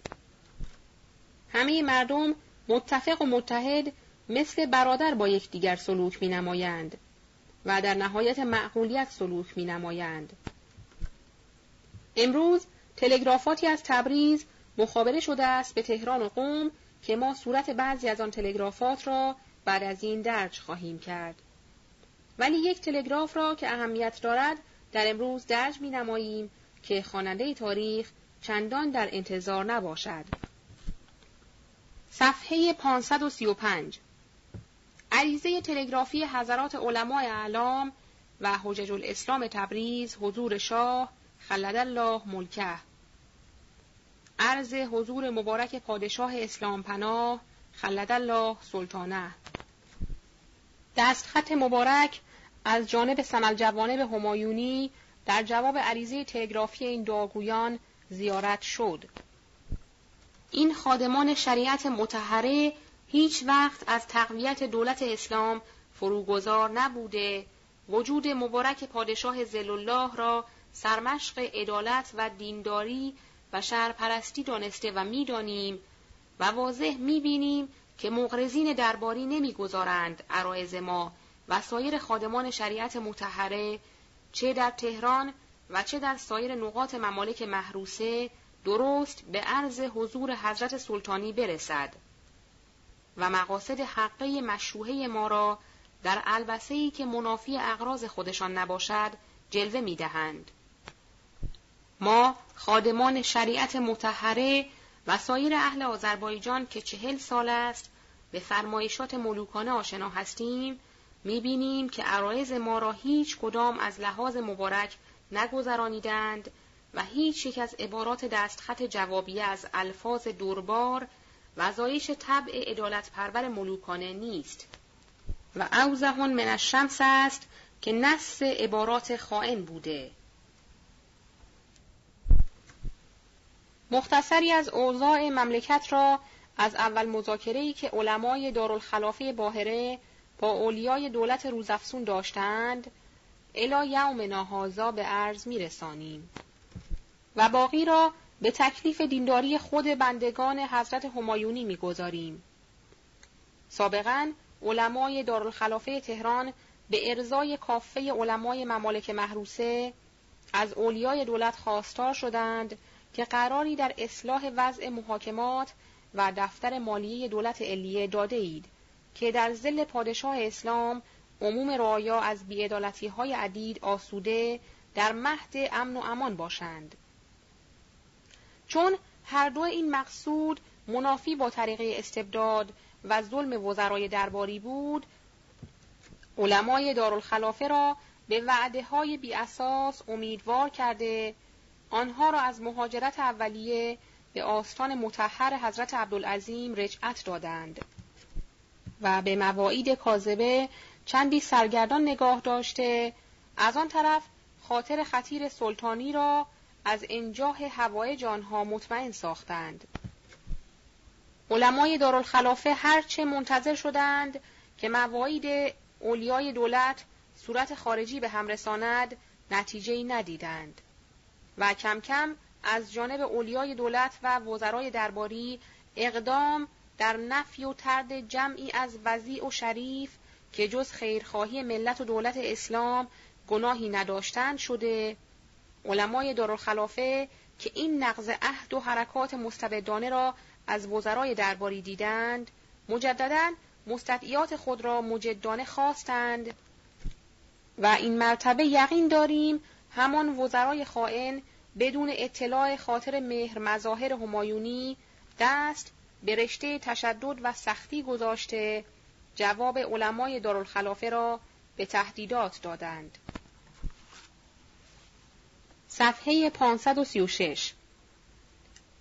همه مردم متفق و متحد مثل برادر با یکدیگر سلوک می نمایند و در نهایت معقولیت سلوک می نمایند. امروز تلگرافاتی از تبریز مخابره شده است به تهران و قوم که ما صورت بعضی از آن تلگرافات را بعد از این درج خواهیم کرد. ولی یک تلگراف را که اهمیت دارد در امروز درج می نماییم که خواننده تاریخ چندان در انتظار نباشد. صفحه 535 عریضه تلگرافی حضرات علمای اعلام و حجج الاسلام تبریز حضور شاه خلد الله ملکه. عرض حضور مبارک پادشاه اسلام پناه خلد الله سلطانه. دستخط مبارک از جانب سمل جوانب همایونی در جواب عریضه تلگرافی این دعاگویان زیارت شد. این خادمان شریعت متحره هیچ وقت از تقویت دولت اسلام فروگذار نبوده وجود مبارک پادشاه الله را سرمشق عدالت و دینداری و شهرپرستی دانسته و می‌دانیم و واضح می‌بینیم که مغرزین درباری نمی‌گذارند عرایز ما و سایر خادمان شریعت متحره چه در تهران و چه در سایر نقاط ممالک محروسه درست به عرض حضور حضرت سلطانی برسد و مقاصد حقه مشروعه ما را در البسه‌ای که منافی اغراض خودشان نباشد جلوه می دهند. ما خادمان شریعت متحره و سایر اهل آذربایجان که چهل سال است به فرمایشات ملوکانه آشنا هستیم می‌بینیم که عرایز ما را هیچ کدام از لحاظ مبارک نگذرانیدند و هیچ یک از عبارات دستخط جوابیه از الفاظ دوربار و زایش طبع ادالت پرور ملوکانه نیست. و اوزهون من الشمس است که نص عبارات خائن بوده. مختصری از اوضاع مملکت را از اول مذاکره‌ای که علمای دارالخلافه باهره با اولیای دولت روزافسون داشتند الا یوم ناهازا به عرض میرسانیم. و باقی را به تکلیف دینداری خود بندگان حضرت همایونی می‌گذاریم. سابقا علمای دارالخلافه تهران به ارزای کافه علمای ممالک محروسه از اولیای دولت خواستار شدند که قراری در اصلاح وضع محاکمات و دفتر مالیه دولت علیه داده اید. که در زل پادشاه اسلام عموم رایا از بیعدالتی های عدید آسوده در مهد امن و امان باشند. چون هر دو این مقصود منافی با طریقه استبداد و ظلم وزرای درباری بود، علمای دارالخلافه را به وعده های بی اساس امیدوار کرده آنها را از مهاجرت اولیه به آستان متحر حضرت عبدالعظیم رجعت دادند و به مواعید کاذبه چندی سرگردان نگاه داشته. از آن طرف خاطر خطیر سلطانی را از انجاه هوای جانها مطمئن ساختند. علمای دارالخلافه هرچه منتظر شدند که مواعید اولیای دولت صورت خارجی به هم رساند نتیجه ندیدند. و کم کم از جانب اولیای دولت و وزرای درباری اقدام در نفی و ترد جمعی از وضیع و شریف که جز خیرخواهی ملت و دولت اسلام گناهی نداشتند شده علمای دارالخلافه که این نقض عهد و حرکات مستبدانه را از وزرای درباری دیدند مجددا مستدعیات خود را مجدانه خواستند. و این مرتبه یقین داریم همان وزرای خائن بدون اطلاع خاطر مهر مظاهر همایونی دست به رشته تشدد و سختی گذاشته جواب علمای دارالخلافه را به تهدیدات دادند. صفحه 536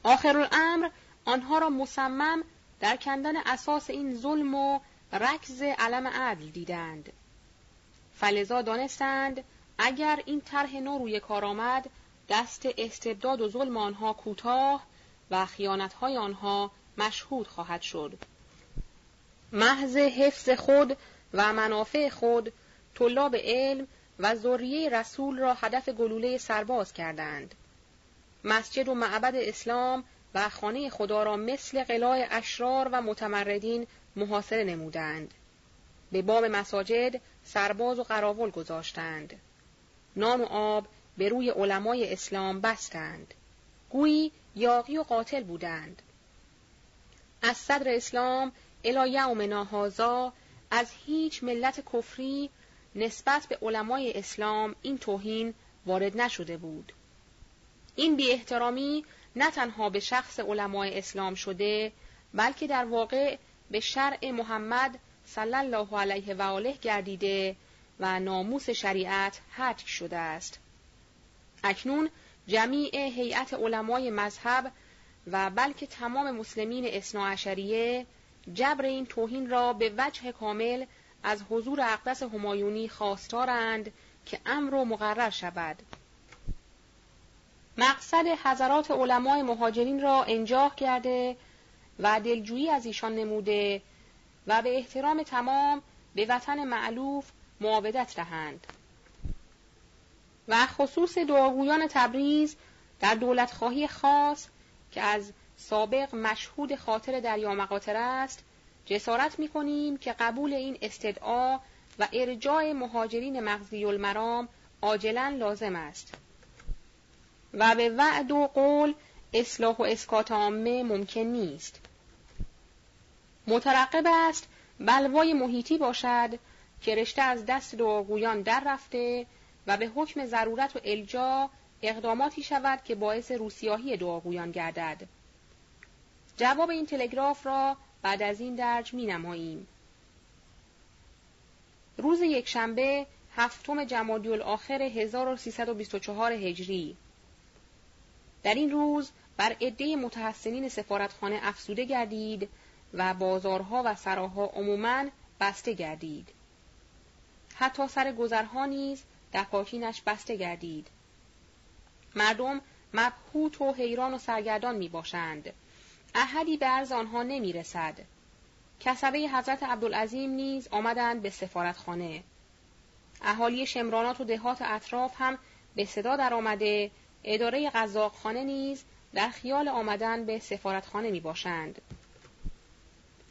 آخر الامر آنها را مصمم در کندن اساس این ظلم و رکز علم عدل دیدند. فلزا دانستند اگر این طرح نو روی کار آمد دست استبداد و ظلم آنها کوتاه و خیانتهای آنها مشهود خواهد شد. محض حفظ خود و منافع خود طلاب علم و ذریه رسول را هدف گلوله سرباز کردند. مسجد و معبد اسلام و خانه خدا را مثل قلاع اشرار و متمردین محاصره نمودند. به بام مساجد سرباز و قراول گذاشتند. نان و آب به روی علمای اسلام بستند. گویی یاقی و قاتل بودند. از صدر اسلام الی یوم ناهازا از هیچ ملت کفری نسبت به علمای اسلام این توهین وارد نشده بود. این بی احترامی نه تنها به شخص علمای اسلام شده بلکه در واقع به شرع محمد صلی الله علیه و آله گردیده و ناموس شریعت حک شده است. اکنون جمیع هیئت علمای مذهب و بلکه تمام مسلمین اصناعشریه جبر این توهین را به وجه کامل از حضور اقدس همایونی خواستارند که امر و مقرر شود. مقصد حضرات علمای مهاجرین را انجاه کرده و دلجویی از ایشان نموده و به احترام تمام به وطن معلوف معاودت دهند. و خصوص دعاگویان تبریز در دولتخواهی خاص که از سابق مشهود خاطر دریا مقاطر است جسارت می کنیم که قبول این استدعا و ارجاع مهاجرین مغزی المرام عاجلا لازم است. و به وعد و قول اصلاح و اسکات عامه ممکن نیست. مترقب است بلوای محیطی باشد که رشته از دست دعاگویان در رفته و به حکم ضرورت و الجا اقداماتی شود که باعث روسیاهی دعاگویان گردد. جواب این تلگراف را بعد از این درج می نماییم. روز یکشنبه هفتم جمادی الاخر 1324 هجری در این روز بر عده متحسنین سفارتخانه افسوده گردید و بازارها و سراها عموماً بسته گردید. حتی سر گذرها نیز دکاکینش بسته گردید. مردم مبهوت و حیران و سرگردان می باشند. احدی به عرض آنها نمی رسد. کسبه حضرت عبدالعظیم نیز آمدند به سفارتخانه. اهالی شمرانات و دهات اطراف هم به صدا در آمده اداره غذاخانه نیز در خیال آمدن به سفارتخانه می باشند.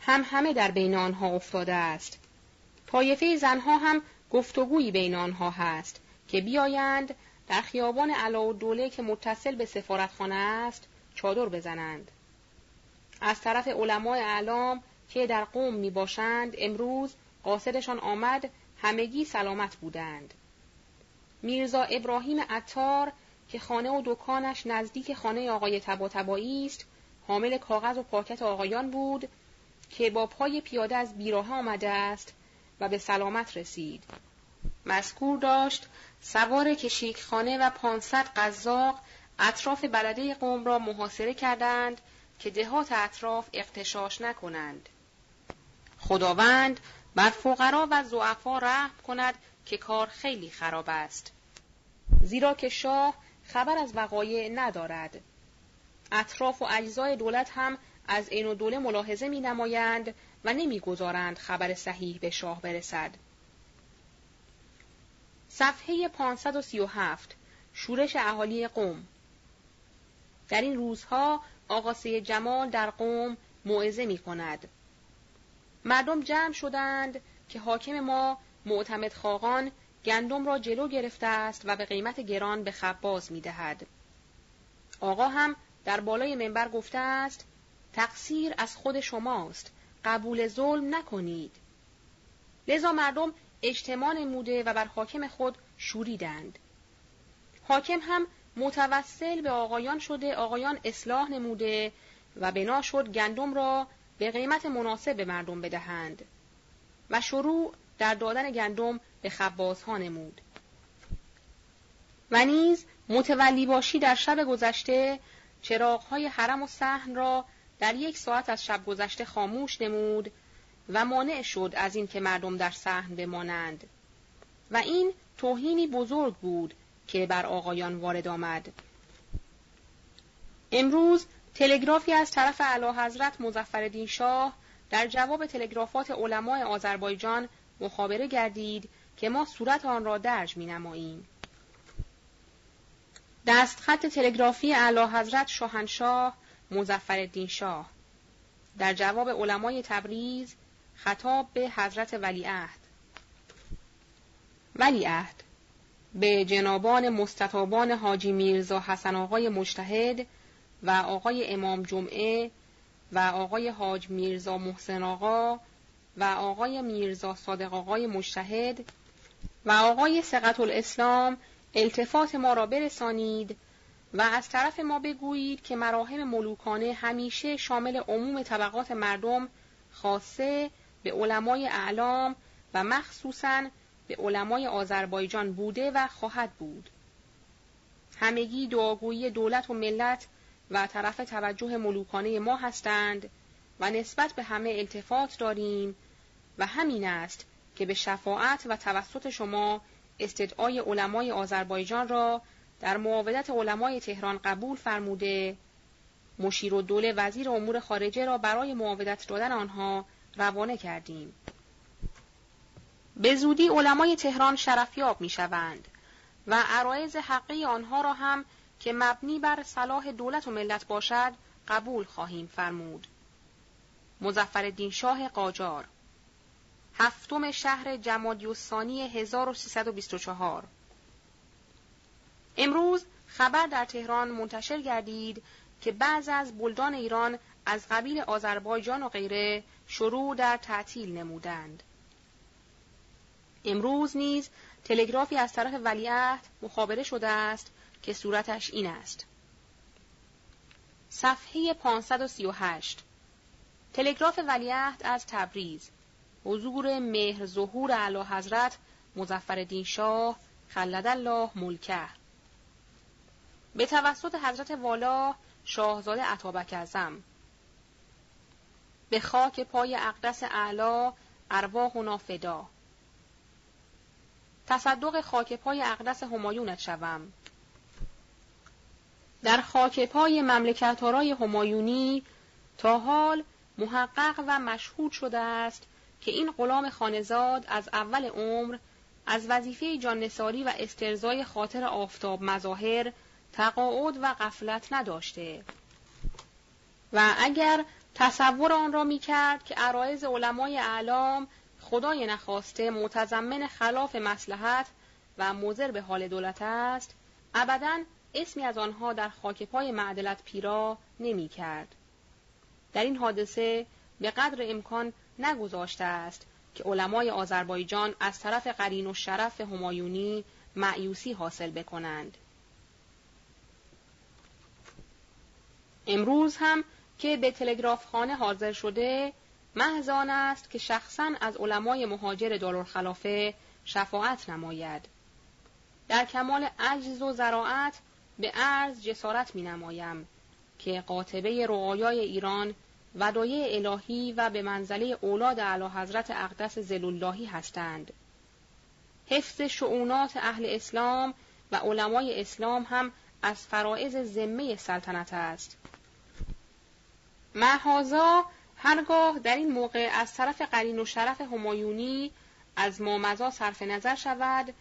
هم همه در بین آنها افتاده است. طایفه زنها هم گفتگویی بین آنها هست که بیایند در خیابان علا و دوله که متصل به سفارتخانه است چادر بزنند. از طرف علمای اعلام که در قوم می باشند امروز قاصدشان آمد همگی سلامت بودند. میرزا ابراهیم عطار که خانه و دکانش نزدیک خانه آقای تبا است حامل کاغذ و پاکت آقایان بود که با پای پیاده از بیراه آمده است و به سلامت رسید. مذکور داشت سوار کشیکخانه و پانصد قزاق اطراف بلده قوم را محاصره کردند که دهات اطراف اقتشاش نکنند. خداوند بر فقرا و زعفا رحم کند که کار خیلی خراب است. زیرا که شاه خبر از وقایع ندارد. اطراف و اجزای دولت هم از این و دوله ملاحظه می نمایند و نمی‌گذارند خبر صحیح به شاه برسد. صفحه 537 شورش اهالی قوم در این روزها آقاسه جمال در قوم موعظه می کند. مردم جمع شدند که حاکم ما معتمد خاقان گندم را جلو گرفته است و به قیمت گران به خباز می دهد. آقا هم در بالای منبر گفته است تقصیر از خود شماست قبول ظلم نکنید لذا مردم اجتماع نموده و بر حاکم خود شوریدند. حاکم هم متوسل به آقایان شده آقایان اصلاح نموده و بنا شد گندم را به قیمت مناسب به مردم بدهند و شروع در دادن گندم به خبازها نمود. و نیز متولی باشی در شب گذشته چراغهای حرم و صحن را در یک ساعت از شب گذشته خاموش نمود و مانع شد از اینکه مردم در صحن بمانند. و این توهینی بزرگ بود که بر آقایان وارد آمد. امروز تلگرافی از طرف اعلی حضرت مظفرالدین شاه در جواب تلگرافات علمای آذربایجان مخابره گردید که ما صورت آن را درج می نماییم. دستخط تلگرافی اعلی حضرت شاهنشاه مزفر شاه. در جواب علمای تبریز خطاب به حضرت ولیعهد. ولیعهد به جنابان مستطابان حاجی میرزا حسن آقای مجتهد و آقای امام جمعه و آقای حاج میرزا محسن آقا و آقای میرزا صادق آقای مجتهد و آقای سقط الاسلام التفات ما را برسانید و از طرف ما بگویید که مراهم ملوکانه همیشه شامل عموم طبقات مردم خاصه به علمای اعلام و مخصوصاً به علمای آذربایجان بوده و خواهد بود. همگی دعاگویی دولت و ملت و طرف توجه ملوکانه ما هستند و نسبت به همه التفات داریم و همین است که به شفاعت و توسط شما استدعای علمای آذربایجان را در معاودت علمای تهران قبول فرموده مشیر و دوله وزیر امور خارجه را برای معاودت دادن آنها روانه کردیم. به زودی علمای تهران شرفیاب می شوند و عرایز حقی آنها را هم که مبنی بر صلاح دولت و ملت باشد قبول خواهیم فرمود. مزفر شاه قاجار هفتم شهر جمادی الثانی 1324 امروز خبر در تهران منتشر گردید که بعض از بلدان ایران از قبیل آذربایجان و غیره شروع در تعطیل نمودند. امروز نیز تلگرافی از طرف ولیعهد مخابره شده است که صورتش این است. صفحه 538 تلگراف ولیعهد از تبریز. حضور مهر ظهور اعلی حضرت مزفر شاه خلد الله ملکه. به توسط حضرت والا شاهزاده عطابک ازم به خاک پای اقدس اعلا ارواح نافدا. تصدق خاک پای اقدس همایونت شوم. در خاک پای مملکتارای همایونی تا حال محقق و مشهود شده است که این غلام خانزاد از اول عمر از وظیفه جاننساری و استرزای خاطر آفتاب مظاهر تقاعد و غفلت نداشته. و اگر تصور آن را می کرد که عرایز علمای اعلام خدای نخواسته متضمن خلاف مسلحت و مضر به حال دولت است ابدا اسمی از آنها در خاک پای معدلت پیرا نمی کرد. در این حادثه به قدر امکان نگذاشته است که علمای آذربایجان از طرف قرین و شرف همایونی معیوسی حاصل بکنند. امروز هم که به تلگراف خانه حاضر شده محض است که شخصا از علمای مهاجر دارالخلافه شفاعت نماید. در کمال عجز و زراعت به عرض جسارت می نمایم که قاطبه رعایای ایران ودایه الهی و به منزله اولاد اعلی حضرت اقدس زلاللهی هستند. حفظ شعونات اهل اسلام و علمای اسلام هم از فرائض ذمه سلطنت است. محازا هرگاه در این موقع از طرف قرین و شرف همایونی از مامزا صرف نظر شود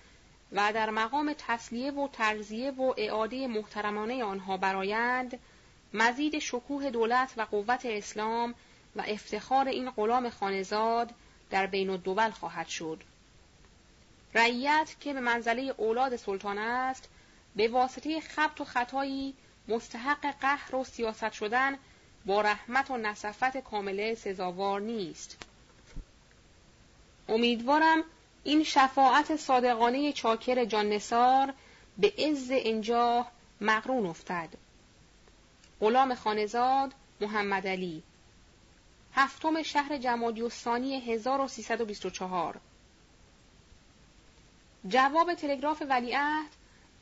و در مقام تسلیه و ترزیه و اعاده محترمانه آنها برایند مزید شکوه دولت و قوت اسلام و افتخار این غلام خانزاد در بین الدول خواهد شد. رعیت که به منزله اولاد سلطان است به واسطه خبت و خطایی مستحق قهر و سیاست شدن با رحمت و نصفت کامله سزاوار نیست. امیدوارم این شفاعت صادقانه چاکر جان نسار به عز انجاه مقرون افتد. غلام خانزاد محمد علی هفتم شهر جمادی الثانی 1324 جواب تلگراف ولیعهد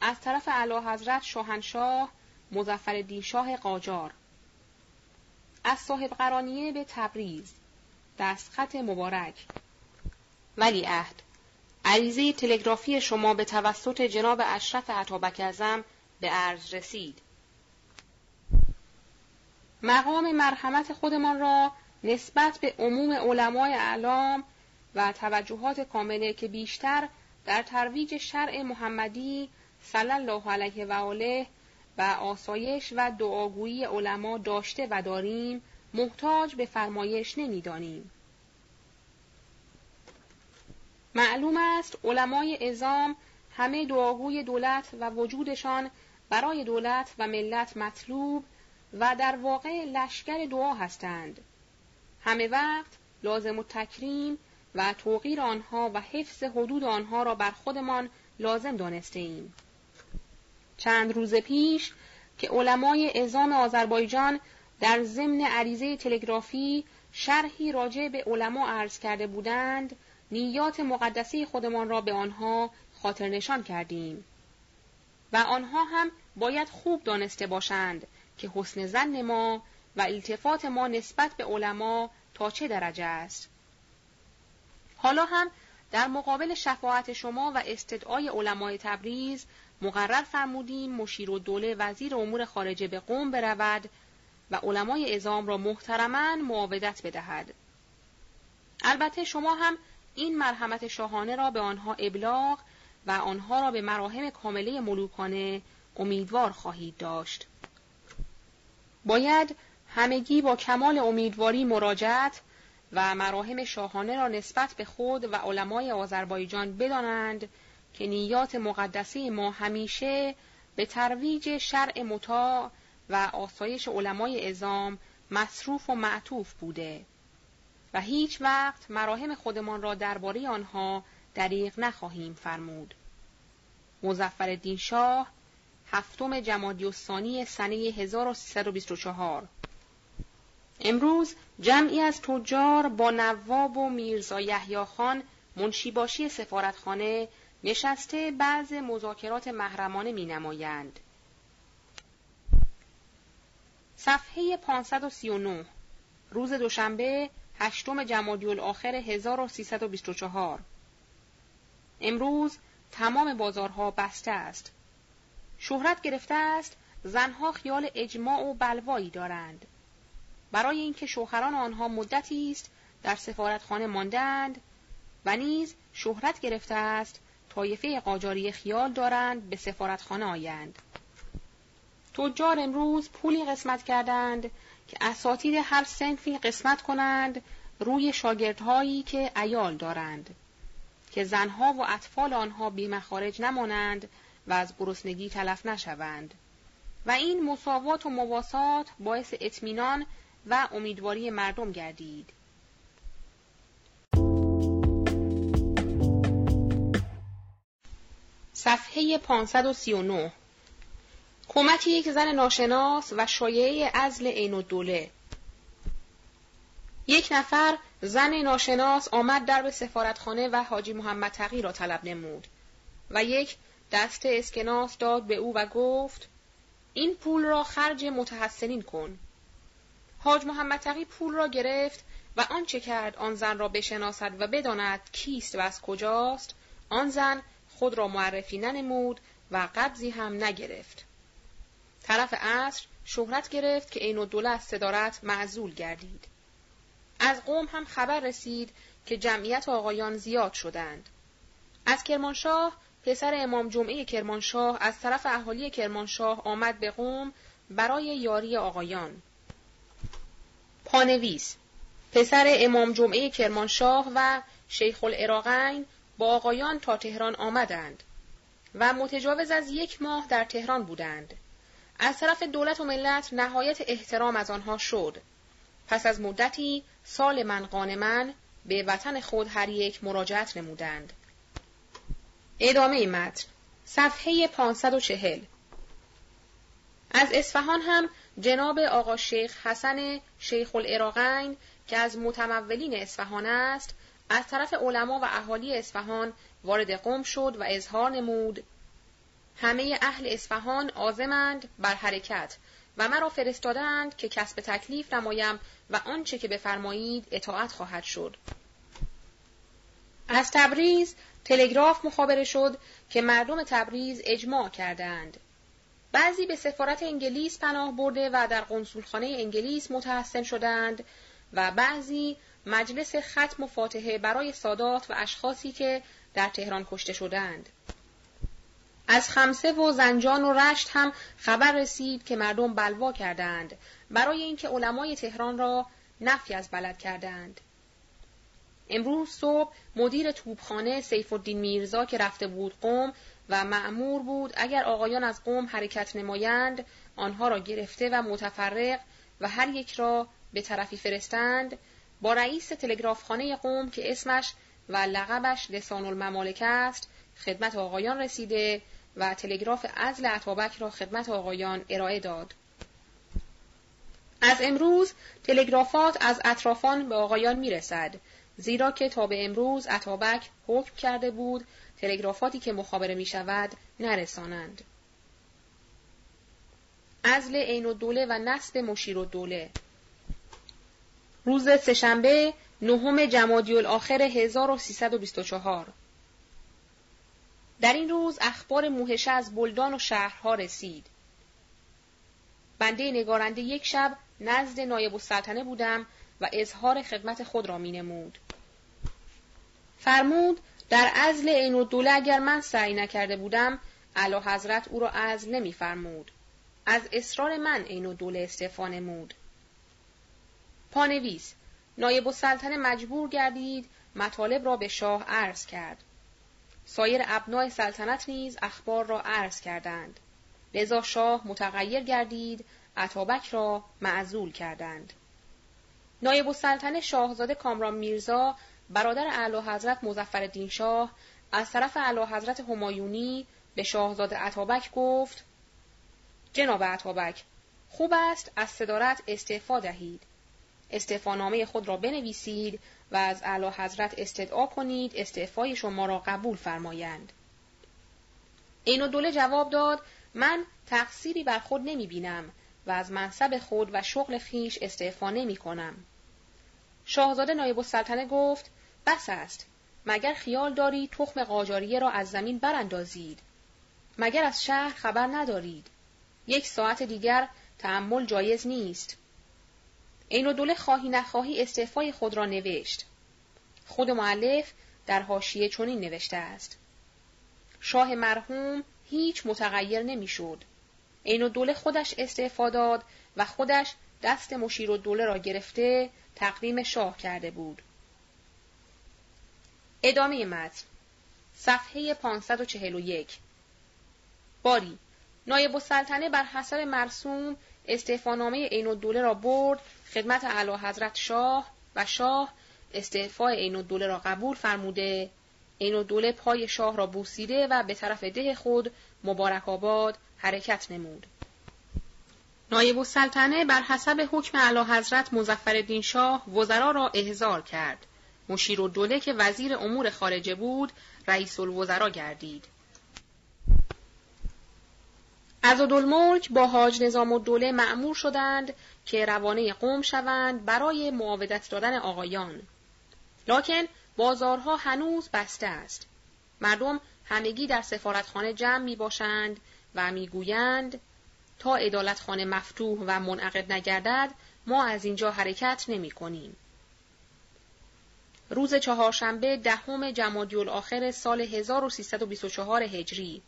از طرف اعلی حضرت شاهنشاه مزفر شاه قاجار از صاحب قرانیه به تبریز. دستخط مبارک. ولیعهد عریضه تلگرافی شما به توسط جناب اشرف عطابک ازم به عرض رسید. مقام مرحمت خودمان را نسبت به عموم علمای اعلام و توجهات کامله که بیشتر در ترویج شرع محمدی صلی الله علیه و آله و آسایش و دعاگویی علما داشته و داریم محتاج به فرمایش نمی‌دانیم. معلوم است علمای ازام همه دعاگوی دولت و وجودشان برای دولت و ملت مطلوب و در واقع لشکر دعا هستند. همه وقت لازم و تکریم و توقیر آنها و حفظ حدود آنها را بر خودمان لازم دانسته ایم. چند روز پیش که علمای ازام آذربایجان در ضمن عریضه تلگرافی شرحی راجع به علما عرض کرده بودند نیات مقدسی خودمان را به آنها خاطر نشان کردیم و آنها هم باید خوب دانسته باشند که حسن زن ما و التفات ما نسبت به علما تا چه درجه است. حالا هم در مقابل شفاعت شما و استدعای علمای تبریز مقرر فرمودیم مشیر و دوله وزیر امور خارجه به قوم برود و علمای ازام را محترما معاودت بدهد. البته شما هم این مرحمت شاهانه را به آنها ابلاغ و آنها را به مراهم کامله ملوکانه امیدوار خواهید داشت. باید همگی با کمال امیدواری مراجعت و مراهم شاهانه را نسبت به خود و علمای آذربایجان بدانند که نیات مقدسی ما همیشه به ترویج شرع مطاع و آسایش علمای ازام مصروف و معطوف بوده و هیچ وقت مراهم خودمان را درباره آنها دریغ نخواهیم فرمود. مزفر شاه هفتم جمادی الثانی سنه 1324 امروز جمعی از تجار با نواب و میرزا یحیی خان منشیباشی سفارتخانه نشسته بعض مذاکرات محرمانه می نمایند. صفحه 539 روز دوشنبه هشتم جمادی الاخر 1324 امروز تمام بازارها بسته است. شهرت گرفته است زنها خیال اجماع و بلوایی دارند. برای اینکه شوهران آنها مدتی است در سفارتخانه ماندند و نیز شهرت گرفته است طایفه قاجاری خیال دارند به سفارتخانه آیند. تجار امروز پولی قسمت کردند که اساتید هر سنفی قسمت کنند روی شاگردهایی که ایال دارند که زنها و اطفال آنها بیمخارج نمانند و از گرسنگی تلف نشوند و این مساوات و مواسات باعث اطمینان و امیدواری مردم گردید صفحه 539 کمک یک زن ناشناس و شایعه ازل عین الدوله یک نفر زن ناشناس آمد در به سفارتخانه و حاجی محمد تقی را طلب نمود و یک دست اسکناس داد به او و گفت این پول را خرج متحسنین کن. حاج محمد تقی پول را گرفت و آنچه کرد آن زن را بشناسد و بداند کیست و از کجاست. آن زن خود را معرفی ننمود و قبضی هم نگرفت. طرف عصر شهرت گرفت که عین الدوله از صدارت معزول گردید. از قوم هم خبر رسید که جمعیت آقایان زیاد شدند. از کرمانشاه پسر امام جمعه کرمانشاه از طرف اهالی کرمانشاه آمد به قوم برای یاری آقایان. پانویس پسر امام جمعه کرمانشاه و شیخ العراقین با آقایان تا تهران آمدند و متجاوز از یک ماه در تهران بودند. از طرف دولت و ملت نهایت احترام از آنها شد. پس از مدتی سال من من به وطن خود هر یک مراجعت نمودند. ادامه متن صفحه 540 از اصفهان هم جناب آقا شیخ حسن شیخ العراقین که از متمولین اصفهان است از طرف علما و اهالی اصفهان وارد قوم شد و اظهار نمود همه اهل اصفهان آزمند بر حرکت و مرا فرستادند که کسب تکلیف نمایم و آنچه که بفرمایید اطاعت خواهد شد. از تبریز تلگراف مخابره شد که مردم تبریز اجماع کردند. بعضی به سفارت انگلیس پناه برده و در قنصولخانه انگلیس متحسن شدند و بعضی مجلس ختم و فاتحه برای سادات و اشخاصی که در تهران کشته شدند. از خمسه و زنجان و رشت هم خبر رسید که مردم بلوا کردند برای اینکه علمای تهران را نفی از بلد کردند. امروز صبح مدیر توبخانه سیف الدین میرزا که رفته بود قوم و معمور بود اگر آقایان از قوم حرکت نمایند آنها را گرفته و متفرق و هر یک را به طرفی فرستند با رئیس تلگرافخانه قوم که اسمش و لقبش لسان الممالک است خدمت آقایان رسیده و تلگراف ازل عطابک را خدمت آقایان ارائه داد. از امروز تلگرافات از اطرافان به آقایان می رسد زیرا که تا به امروز عطابک حکم کرده بود تلگرافاتی که مخابره می شود نرسانند. ازل عین الدوله و نصب مشیر الدوله روز سهشنبه نهم جمادی الاخر 1324 در این روز اخبار موهشه از بلدان و شهرها رسید. بنده نگارنده یک شب نزد نایب السلطنه بودم و اظهار خدمت خود را می نمود. فرمود در ازل عین الدوله اگر من سعی نکرده بودم علا حضرت او را ازل نمی فرمود. از اصرار من عین الدوله استعفا نمود. پانویس نایب السلطنه مجبور گردید مطالب را به شاه عرض کرد. سایر ابنای سلطنت نیز اخبار را عرض کردند. لذا شاه متغیر گردید، عطابک را معزول کردند. نایب السلطنه شاهزاده کامران میرزا برادر اعلی حضرت مزفر شاه از طرف اعلی حضرت همایونی به شاهزاده عطابک گفت جناب عطابک خوب است از صدارت استعفا دهید استعفانامه خود را بنویسید و از اعلی حضرت استدعا کنید استعفای شما را قبول فرمایند. این و دوله جواب داد من تقصیری بر خود نمی بینم و از منصب خود و شغل خیش استعفا نمی کنم. شاهزاده نایب السلطنه گفت بس است مگر خیال داری تخم قاجاریه را از زمین براندازید؟ مگر از شهر خبر ندارید؟ یک ساعت دیگر تحمل جایز نیست. این دوله خواهی نخواهی استعفای خود را نوشت. خود معلف در حاشیه چنین نوشته است. شاه مرحوم هیچ متغیر نمی‌شد. دوله خودش استعفا داد و خودش دست مشیر و دوله را گرفته تقویم شاه کرده بود. ادامه متن. صفحه 541 باری. نایب السلطنه بر حسب مرسوم استعفانامه عین الدوله را برد خدمت اعلی حضرت شاه و شاه استعفای عین الدوله را قبول فرموده عین الدوله پای شاه را بوسیده و به طرف ده خود مبارک آباد حرکت نمود. نایب السلطنه بر حسب حکم اعلی حضرت مظفرالدین شاه وزرا را احضار کرد. مشیر و دوله که وزیر امور خارجه بود رئیس الوزرا گردید. عزدالملک با حاج نظام الدوله معمور شدند که روانه قوم شوند برای معاودت دادن آقایان. لکن بازارها هنوز بسته است. مردم همگی در سفارتخانه جمع می باشند و می گویند تا ادالتخانه مفتوح و منعقد نگردد ما از اینجا حرکت نمی کنیم. روز چهارشنبه دهم جمادی الاخر سال 1324 هجری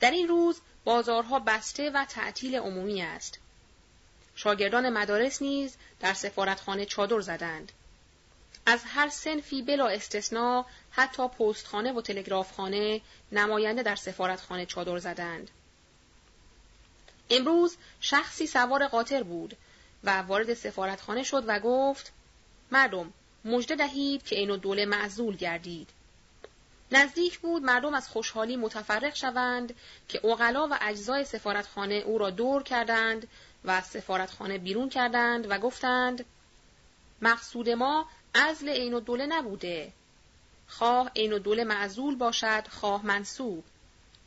در این روز بازارها بسته و تعطیل عمومی است. شاگردان مدارس نیز در سفارتخانه چادر زدند. از هر سنفی بلا استثنا حتی پستخانه و تلگرافخانه نماینده در سفارتخانه چادر زدند. امروز شخصی سوار قاطر بود و وارد سفارتخانه شد و گفت مردم مژده دهید که اینو دوله معزول گردید. نزدیک بود مردم از خوشحالی متفرق شوند که اوغلا و اجزای سفارتخانه او را دور کردند و سفارتخانه بیرون کردند و گفتند مقصود ما ازل عین و دوله نبوده. خواه عین و دوله معزول باشد، خواه منصوب.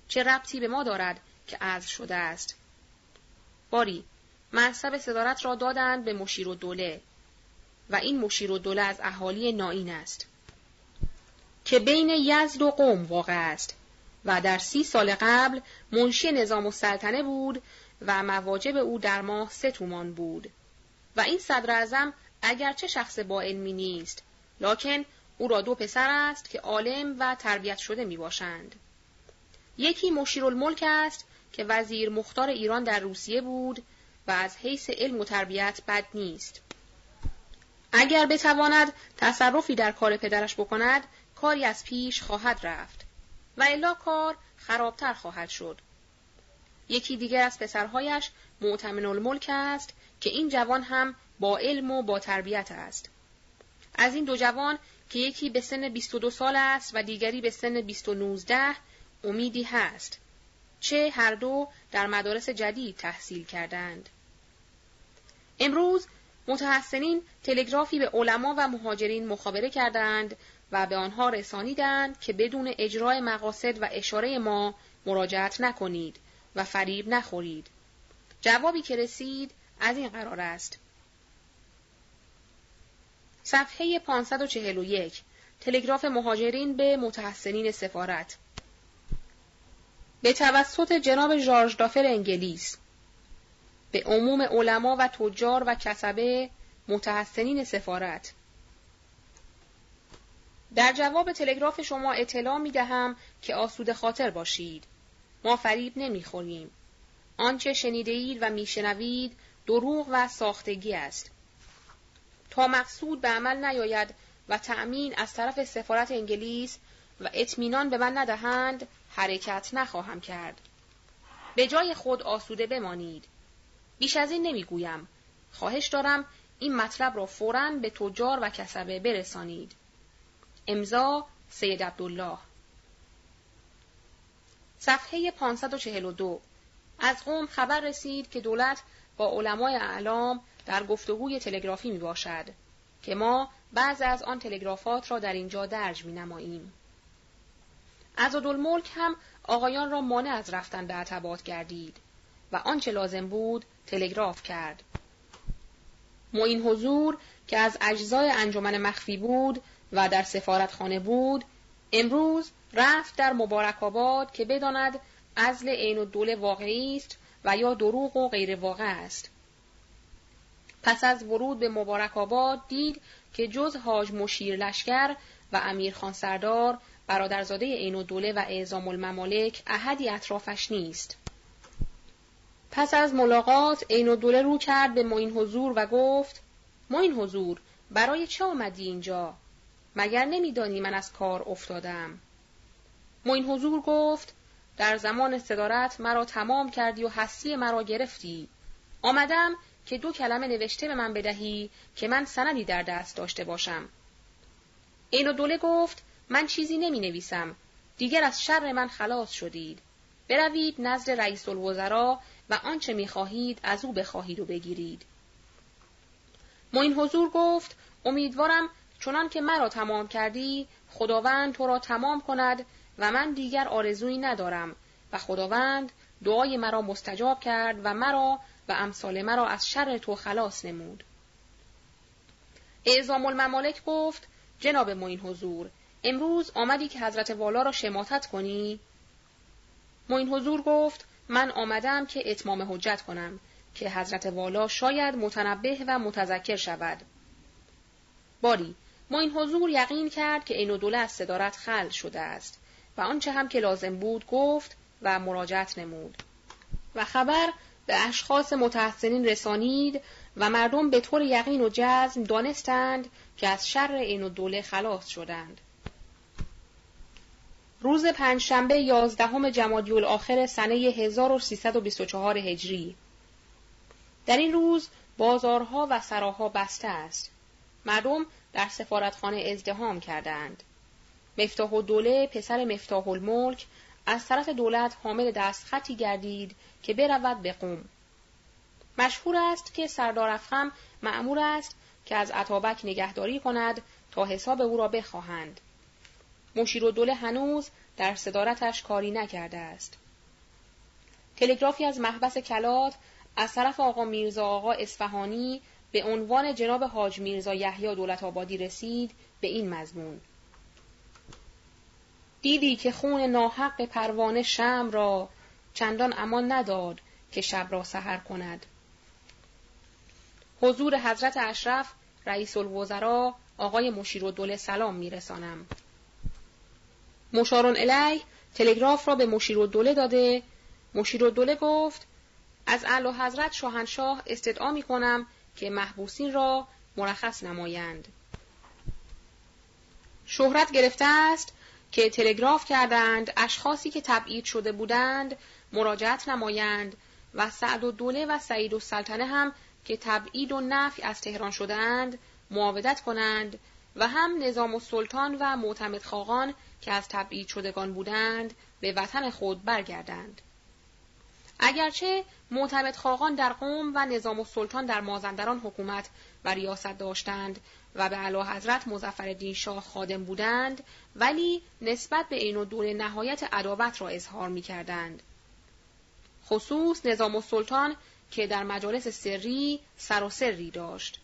چه ربطی به ما دارد که ازل شده است؟ باری، منصب صدارت را دادند به مشیر و دوله و این مشیر و دوله از اهالی نائین است. که بین یزد و قوم واقع است و در سی سال قبل منشی نظام السلطنه بود و مواجب او در ماه سه تومان بود و این صدر ازم اگرچه شخص با علمی نیست لکن او را دو پسر است که عالم و تربیت شده می باشند. یکی مشیرالملک است که وزیر مختار ایران در روسیه بود و از حیث علم و تربیت بد نیست. اگر بتواند تصرفی در کار پدرش بکند کاری از پیش خواهد رفت و الا کار خرابتر خواهد شد. یکی دیگر از پسرهایش معتمن الملک است که این جوان هم با علم و با تربیت است. از این دو جوان که یکی به سن 22 سال است و دیگری به سن 219 امیدی هست. چه هر دو در مدارس جدید تحصیل کردند. امروز متحسنین تلگرافی به علما و مهاجرین مخابره کردند و به آنها رسانیدند که بدون اجرای مقاصد و اشاره ما مراجعت نکنید و فریب نخورید. جوابی که رسید از این قرار است. صفحه 541 تلگراف مهاجرین به متحسنین سفارت به توسط جناب ژارژ دافر انگلیس به عموم علما و تجار و کسبه متحسنین سفارت در جواب تلگراف شما اطلاع می دهم که آسود خاطر باشید. ما فریب نمی خوریم. آنچه شنیده اید و میشنوید دروغ و ساختگی است. تا مقصود به عمل نیاید و تأمین از طرف سفارت انگلیس و اطمینان به من ندهند حرکت نخواهم کرد. به جای خود آسوده بمانید. بیش از این نمی‌گویم. خواهش دارم این مطلب را فوراً به تجار و کسبه برسانید. امضا سید عبدالله صفحه 542 از قوم خبر رسید که دولت با علمای اعلام در گفتگوی تلگرافی می باشد که ما بعض از آن تلگرافات را در اینجا درج می نماییم. عزادالملک هم آقایان را مانع از رفتن به عتبات گردید و آنچه لازم بود تلگراف کرد. معین حضور که از اجزای انجمن مخفی بود و در سفارتخانه بود امروز رفت در مبارک آباد که بداند ازل عین و دوله واقعی است و یا دروغ و غیر واقع است. پس از ورود به مبارک آباد دید که جز حاج مشیر لشکر و امیر خان سردار برادرزاده عین و دوله و اعزام الممالک احدی اطرافش نیست. پس از ملاقات عین و دوله رو کرد به معین حضور و گفت معین حضور برای چه آمدی اینجا؟ مگر نمیدانی من از کار افتادم؟ معین حضور گفت در زمان صدارت مرا تمام کردی و هستی مرا گرفتی. آمدم که دو کلمه نوشته به من بدهی که من سندی در دست داشته باشم. عین و دوله گفت من چیزی نمی نویسم. دیگر از شر من خلاص شدید. بروید نزد رئیس الوزراء و آنچه می خواهید از او بخواهید و بگیرید. معین حضور گفت امیدوارم چنان که مرا تمام کردی خداوند تو را تمام کند و من دیگر آرزویی ندارم و خداوند دعای مرا مستجاب کرد و مرا و امثال مرا از شر تو خلاص نمود. اعزام الممالک گفت جناب معین حضور امروز آمدی که حضرت والا را شماتت کنی؟ معین حضور گفت من آمدم که اتمام حجت کنم که حضرت والا شاید متنبه و متذکر شود. باری معین حضور یقین کرد که این دوله از صدارت خل شده است و آنچه هم که لازم بود گفت و مراجعت نمود. و خبر به اشخاص متحسنین رسانید و مردم به طور یقین و جزم دانستند که از شر این دوله خلاص شدند. روز پنجشنبه یازدهم جمادی الاخر سنه 1324 هجری در این روز بازارها و سراها بسته است. مردم در سفارتخانه ازدهام کردند. مفتاح و دوله پسر مفتاح الملک از طرف دولت حامل دستخطی گردید که برود به قوم. مشهور است که سردار افخم معمور است که از عطابک نگهداری کند تا حساب او را بخواهند. مشیر و هنوز در صدارتش کاری نکرده است. تلگرافی از محبس کلات از طرف آقا میرزا آقا اصفهانی به عنوان جناب حاج میرزا یحیی دولت آبادی رسید به این مضمون دیدی که خون ناحق پروانه شم را چندان امان نداد که شب را سحر کند. حضور حضرت اشرف رئیس الوزراء آقای مشیر و دوله سلام میرسانم. مشارون الی تلگراف را به مشیر و دوله داده. مشیر و دوله گفت از اعلی حضرت شاهنشاه استدعا می کنم که محبوسین را مرخص نمایند. شهرت گرفته است که تلگراف کردند اشخاصی که تبعید شده بودند مراجعت نمایند و سعد و دوله و سعید و سلطنه هم که تبعید و نفی از تهران شدند معاودت کنند و هم نظام السلطان و معتمد خاقان که از تبعید شدگان بودند به وطن خود برگردند. اگرچه معتمد خاقان در قوم و نظام السلطان در مازندران حکومت و ریاست داشتند و به علا حضرت مزفر شاه خادم بودند ولی نسبت به این و دور نهایت عداوت را اظهار می کردند. خصوص نظام السلطان که در مجالس سری سر و سری داشت.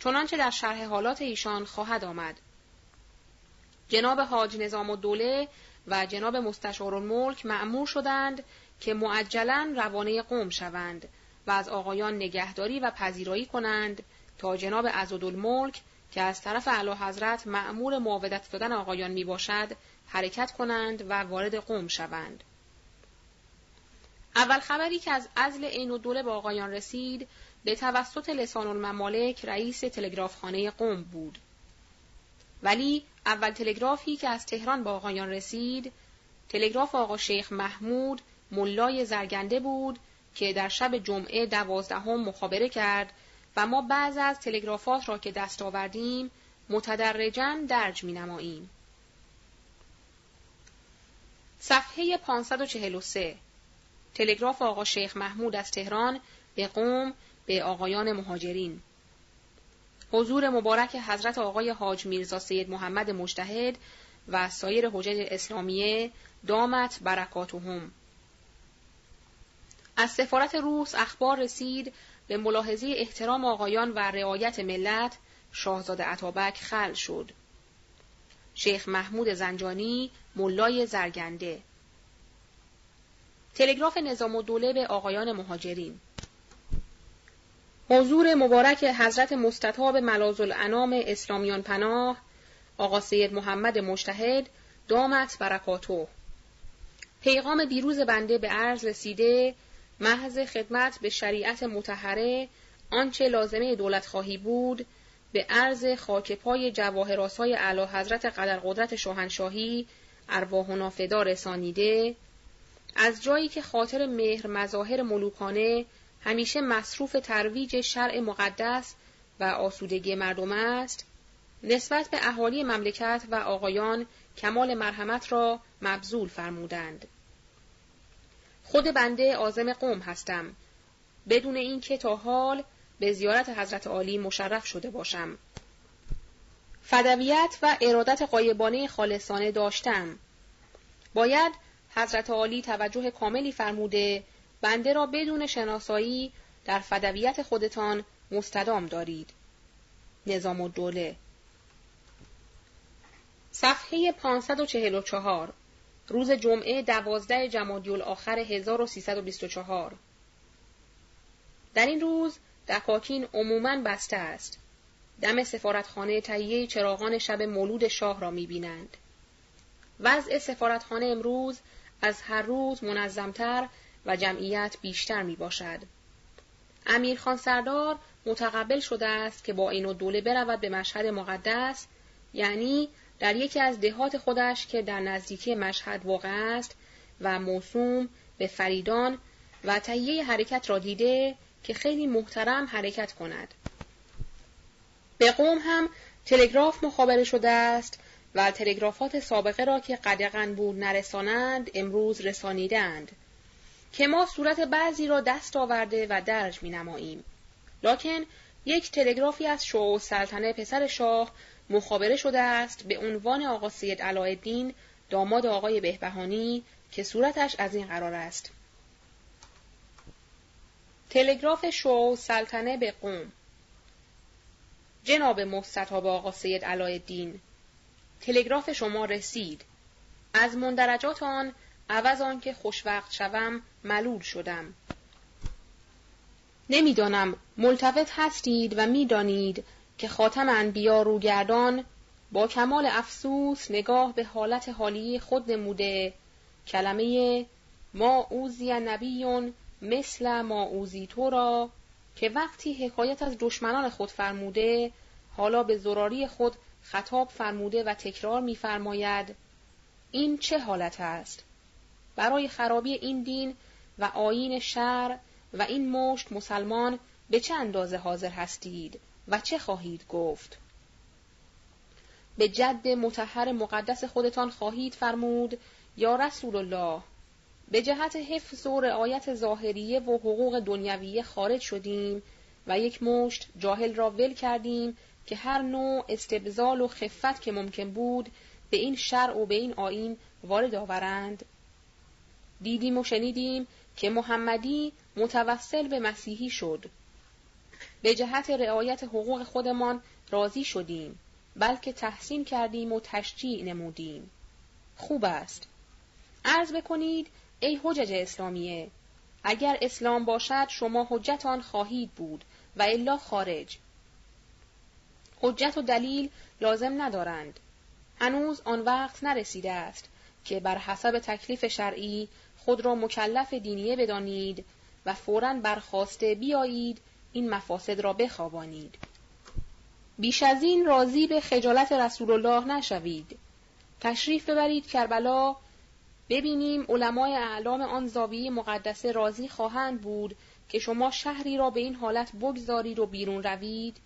چنانچه در شرح حالات ایشان خواهد آمد. جناب حاج نظام الدوله و جناب مستشار الملک معمور شدند که معجلا روانه قوم شوند و از آقایان نگهداری و پذیرایی کنند تا جناب عزدالملک که از طرف اعلی حضرت معمور معاودت دادن آقایان می باشد حرکت کنند و وارد قوم شوند. اول خبری که از ازل عین و دوله به آقایان رسید به توسط لسان الممالک رئیس تلگرافخانه قوم بود. ولی اول تلگرافی که از تهران به آقایان رسید تلگراف آقا شیخ محمود ملای زرگنده بود که در شب جمعه دوازدهم مخابره کرد و ما بعض از تلگرافات را که دست آوردیم متدرجا درج می نماییم. صفحه 543 تلگراف آقا شیخ محمود از تهران به قوم به آقایان مهاجرین. حضور مبارک حضرت آقای حاج میرزا سید محمد مجتهد و سایر حجج اسلامیه دامت برکاتهم. از سفارت روس اخبار رسید به ملاحظه احترام آقایان و رعایت ملت شاهزاده عطابک خل شد. شیخ محمود زنجانی ملای زرگنده. تلگراف نظام الدوله به آقایان مهاجرین. حضور مبارک حضرت مستطاب ملاز الانام اسلامیان پناه آقا سید محمد مجتهد دامت برکاتو پیغام دیروز بنده به عرض رسیده محض خدمت به شریعت متحره آنچه لازمه دولت خواهی بود به عرض خاک پای جواهراسای اعلی حضرت قدر قدرت شاهنشاهی ارواح و نافدا رسانیده از جایی که خاطر مهر مظاهر ملوکانه همیشه مصروف ترویج شرع مقدس و آسودگی مردم است نسبت به اهالی مملکت و آقایان کمال مرحمت را مبذول فرمودند. خود بنده آزم قوم هستم. بدون اینکه تا حال به زیارت حضرت عالی مشرف شده باشم. فدویت و ارادت قایبانه خالصانه داشتم. باید حضرت عالی توجه کاملی فرموده بنده را بدون شناسایی در فدویت خودتان مستدام دارید. نظام الدوله. صفحه 544 روز جمعه دوازده جمادی الاخر 1324 در این روز دکاکین عموماً بسته است. دم سفارتخانه تهیه چراغان شب مولود شاه را می‌بینند. وضع سفارتخانه امروز از هر روز منظمتر و جمعیت بیشتر می باشد. امیر خان سردار متقبل شده است که با این دوله برود به مشهد مقدس یعنی در یکی از دهات خودش که در نزدیکی مشهد واقع است و موسوم به فریدان و تهیه حرکت را دیده که خیلی محترم حرکت کند. به قوم هم تلگراف مخابره شده است و تلگرافات سابقه را که قدقن بود نرسانند امروز رسانیدند که ما صورت بعضی را دست آورده و درج می نماییم. لکن یک تلگرافی از شو سلطنه پسر شاه مخابره شده است به عنوان آقا سید علایالدین داماد آقای بهبهانی که صورتش از این قرار است. تلگراف شو سلطنه به قوم. جناب مستطاب آقا سید علایالدین تلگراف شما رسید. از مندرجات آن عوض آنکه خوشوقت شوم ملول شدم. نمی‌دانم ملتفت هستید و می‌دانید که خاتم انبیا روگردان با کمال افسوس نگاه به حالت حالی خود نموده. کلمه ما اوزی نبیون مثل ما اوزی تو را که وقتی حکایت از دشمنان خود فرموده حالا به زراری خود خطاب فرموده و تکرار می‌فرماید این چه حالت است؟ برای خرابی این دین و آیین شر و این مشت مسلمان به چه اندازه حاضر هستید؟ و چه خواهید گفت؟ به جد متحر مقدس خودتان خواهید فرمود یا رسول الله به جهت حفظ و رعایت ظاهریه و حقوق دنیویه خارج شدیم و یک مشت جاهل را ول کردیم که هر نوع استبزال و خفت که ممکن بود به این شرع و به این آین وارد آورند. دیدیم و شنیدیم که محمدی متوسل به مسیحی شد. به جهت رعایت حقوق خودمان راضی شدیم بلکه تحسین کردیم و تشجیع نمودیم. خوب است. عرض بکنید ای حجج اسلامیه اگر اسلام باشد شما حجت آن خواهید بود و الا خارج. حجت و دلیل لازم ندارند. هنوز آن وقت نرسیده است که بر حسب تکلیف شرعی خود را مکلف دینیه بدانید و فورا برخواسته بیایید این مفاسد را بخوابانید. بیش از این راضی به خجالت رسول الله نشوید. تشریف ببرید کربلا ببینیم علمای اعلام آن زاویه مقدسه راضی خواهند بود که شما شهری را به این حالت بگذارید و بیرون روید؟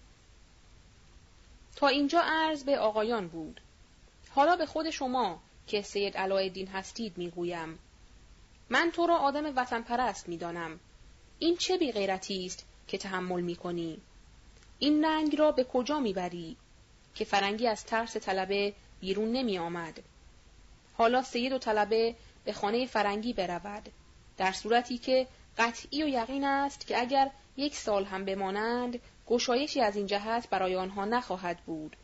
تا اینجا عرض به آقایان بود. حالا به خود شما که سید علایالدین هستید می‌گویم. من تو را آدم وطن پرست می‌دانم. این چه بی غیرتی است که تحمل می کنی؟ این ننگ را به کجا می‌بری؟ که فرنگی از ترس طلبه بیرون نمی آمد. حالا سید و طلبه به خانه فرنگی برود. در صورتی که قطعی و یقین است که اگر یک سال هم بمانند گشایشی از این جهت برای آنها نخواهد بود.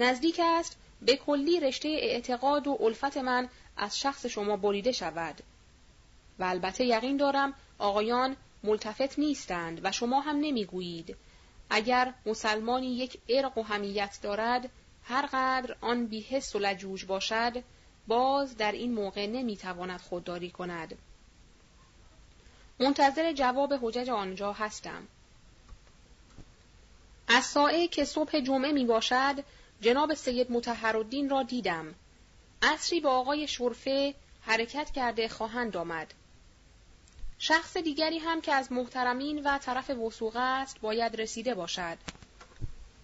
نزدیک است به کلی رشته اعتقاد و الفت من از شخص شما بریده شود. و البته یقین دارم آقایان ملتفت نیستند و شما هم نمی‌گویید. اگر مسلمانی یک ارق و همیت دارد هر قدر آن بیحس و لجوج باشد باز در این موقع نمی‌تواند خودداری کند. منتظر جواب حجج آنجا هستم. از ساعه که صبح جمعه می باشد جناب سید متحرالدین را دیدم. عصری با آقای شرفه حرکت کرده خواهند آمد. شخص دیگری هم که از محترمین و طرف وسوق است باید رسیده باشد.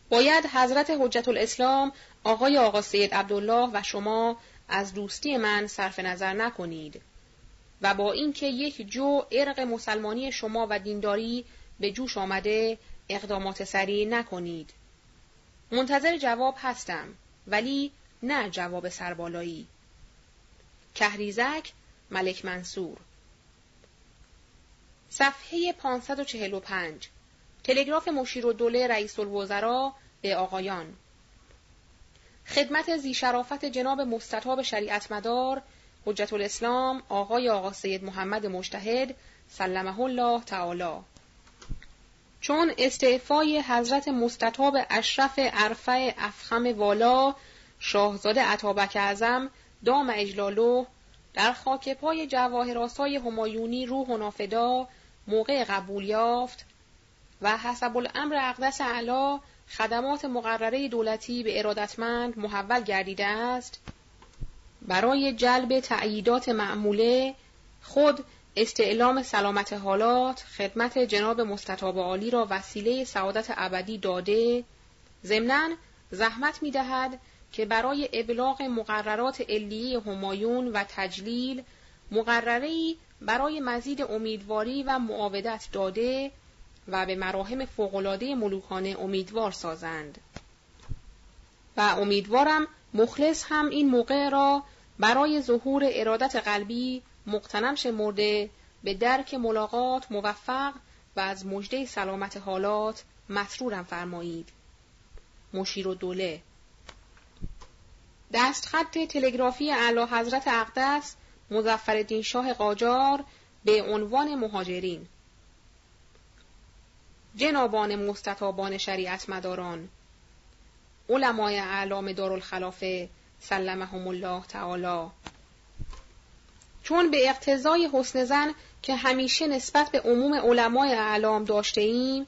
باید حضرت حجت الاسلام آقای آقا سید عبدالله و شما از دوستی من صرف نظر نکنید و با اینکه یک جو ارق مسلمانی شما و دینداری به جوش آمده اقدامات سریع نکنید. منتظر جواب هستم ولی نه جواب سربالایی. کهریزک ملک منصور صفحه 545 تلگراف مشیر و دوله رئیس الوزراء به آقایان. خدمت زیشرافت جناب مستطاب شریعت مدار حجت الاسلام آقای آقا سید محمد مجتهد سلمه الله تعالی. چون استعفای حضرت مستطاب اشرف عرفه افخم والا شاهزاده عطابک اعظم دام اجلالو در خاک پای جواهراسای همایونی روح و نافدا موقع قبول یافت و حسب الامر اقدس علا خدمات مقرره دولتی به ارادتمند محول گردیده است. برای جلب تأییدات معموله خود استعلام سلامت حالات خدمت جناب مستطاب عالی را وسیله سعادت ابدی داده. ضمناً زحمت می دهد که برای ابلاغ مقررات علیه همایون و تجلیل مقرری برای مزید امیدواری و معاودت داده و به مراهم فوقالعاده ملوکانه امیدوار سازند. و امیدوارم مخلص هم این موقع را برای ظهور ارادت قلبی مقتنم شمرده به درک ملاقات موفق و از مژده سلامت حالات مسرورم فرمایید. مشیر و دوله. دستخط تلگرافی اعلی حضرت اقدس مزفر شاه قاجار به عنوان مهاجرین. جنابان مستطابان شریعت مداران علمای اعلام دارالخلافه سلمهم الله تعالی. چون به اقتضای حسن زن که همیشه نسبت به عموم علمای اعلام داشته ایم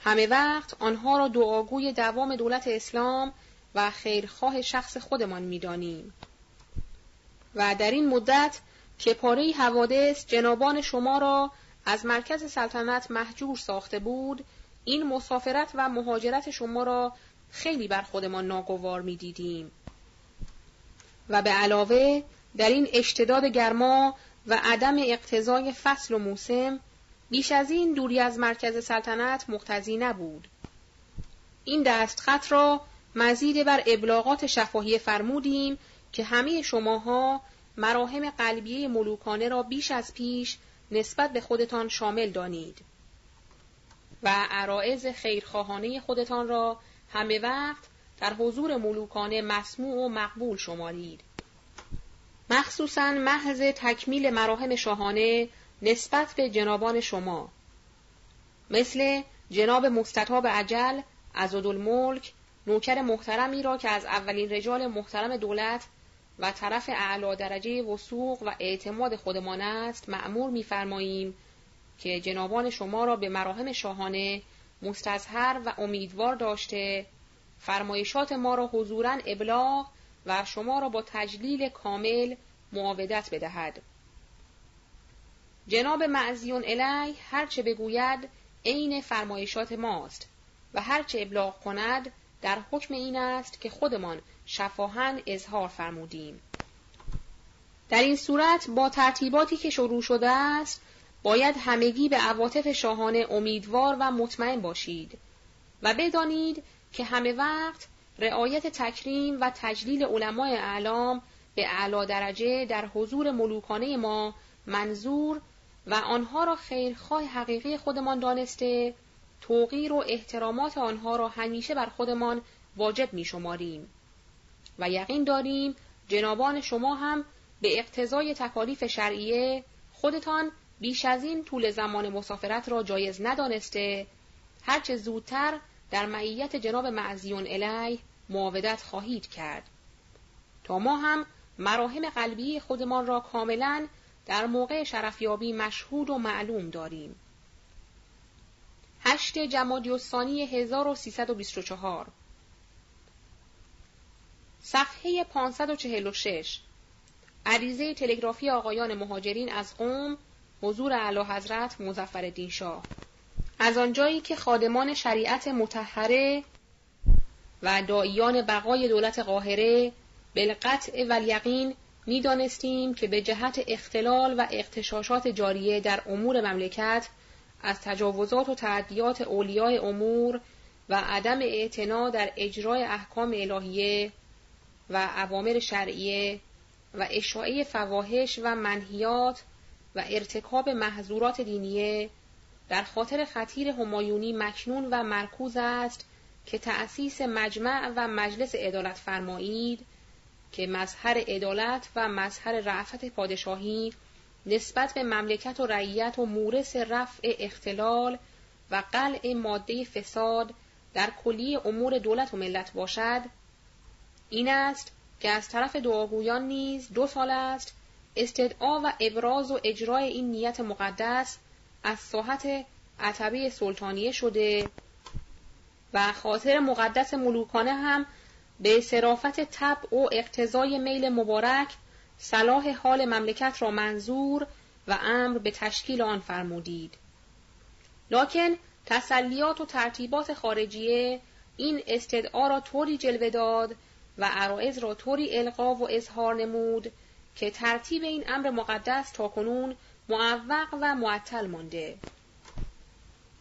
همه وقت آنها را دعاگوی دوام دولت اسلام و خیرخواه شخص خودمان می‌دانیم. و در این مدت که پاره حوادث جنابان شما را از مرکز سلطنت محجور ساخته بود این مسافرت و مهاجرت شما را خیلی بر خودمان ناگوار می دیدیم. و به علاوه در این اشتداد گرما و عدم اقتضای فصل و موسم بیش از این دوری از مرکز سلطنت مقتضی نبود. این دستخط را مزید بر ابلاغات شفاهی فرمودیم که همه شماها مراهم قلبیه ملوکانه را بیش از پیش نسبت به خودتان شامل دانید و عرائز خیرخواهانه خودتان را همه وقت در حضور ملوکانه مسموع و مقبول شمارید. مخصوصا محض تکمیل مراهم شاهانه نسبت به جنابان شما مثل جناب مستطاب عجل الملک نوکر محترمی را که از اولین رجال محترم دولت و طرف اعلا درجه وسوق و اعتماد خودمان است معمور می‌فرماییم که جنابان شما را به مراهم شاهانه مستظهر و امیدوار داشته فرمایشات ما را حضورا ابلاغ و شما را با تجلیل کامل معاودت بدهد. جناب معزیون الی هرچه بگوید عین فرمایشات ماست و هرچه ابلاغ کند در حکم این است که خودمان شفاهن اظهار فرمودیم. در این صورت با ترتیباتی که شروع شده است باید همگی به عواطف شاهانه امیدوار و مطمئن باشید و بدانید که همه وقت رعایت تکریم و تجلیل علمای اعلام به اعلا درجه در حضور ملوکانه ما منظور و آنها را خیرخواه حقیقی خودمان دانسته توقیر و احترامات آنها را همیشه بر خودمان واجب می شماریم و یقین داریم جنابان شما هم به اقتضای تکالیف شرعیه خودتان بیش از این طول زمان مسافرت را جایز ندانسته هرچه زودتر در معیت جناب معزیون الی معاودت خواهید کرد تا ما هم مراهم قلبی خودمان را کاملا در موقع شرفیابی مشهود و معلوم داریم. هشت جمادی الثانی 1324 صفحه 546 عریضه تلگرافی آقایان مهاجرین از قوم حضور اعلی حضرت مزفر شاه. از آنجایی که خادمان شریعت متحره و داییان بقای دولت قاهره بالقطع و الیقین می‌دانستیم که به جهت اختلال و اختشاشات جاریه در امور مملکت از تجاوزات و تعدیات اولیای امور و عدم اعتنا در اجرای احکام الهیه و اوامر شرعیه و اشاعه فواهش و منهیات و ارتکاب محظورات دینیه در خاطر خطیر همایونی مکنون و مرکوز است که تأسیس مجمع و مجلس عدالت فرمایید که مظهر عدالت و مظهر رعفت پادشاهی نسبت به مملکت و رعیت و مورس رفع اختلال و قلع ماده فساد در کلی امور دولت و ملت باشد این است که از طرف دعاگویان نیز دو سال است استدعا و ابراز و اجرای این نیت مقدس از ساحت عتبه سلطانیه شده و خاطر مقدس ملوکانه هم به صرافت طبع و اقتضای میل مبارک صلاح حال مملکت را منظور و امر به تشکیل آن فرمودید. لکن تسلیات و ترتیبات خارجیه این استدعا را طوری جلوه داد و عرائز را طوری القا و اظهار نمود که ترتیب این امر مقدس تا کنون معوق و معطل مانده.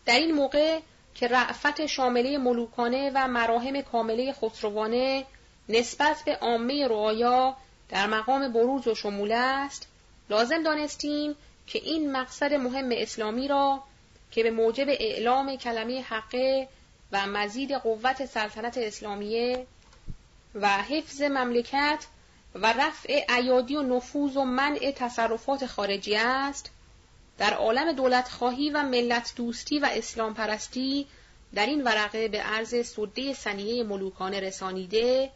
در این موقع که رعفت شامله ملوکانه و مراهم کامله خسروانه نسبت به عامه رعایا در مقام بروز و شموله است لازم دانستیم که این مقصد مهم اسلامی را که به موجب اعلام کلمه حقه و مزید قوت سلطنت اسلامیه و حفظ مملکت و رفع ایادی و نفوذ و منع تصرفات خارجی است در عالم دولت خواهی و ملت دوستی و اسلام پرستی در این ورقه به عرض سده سنیه ملوکانه رسانیده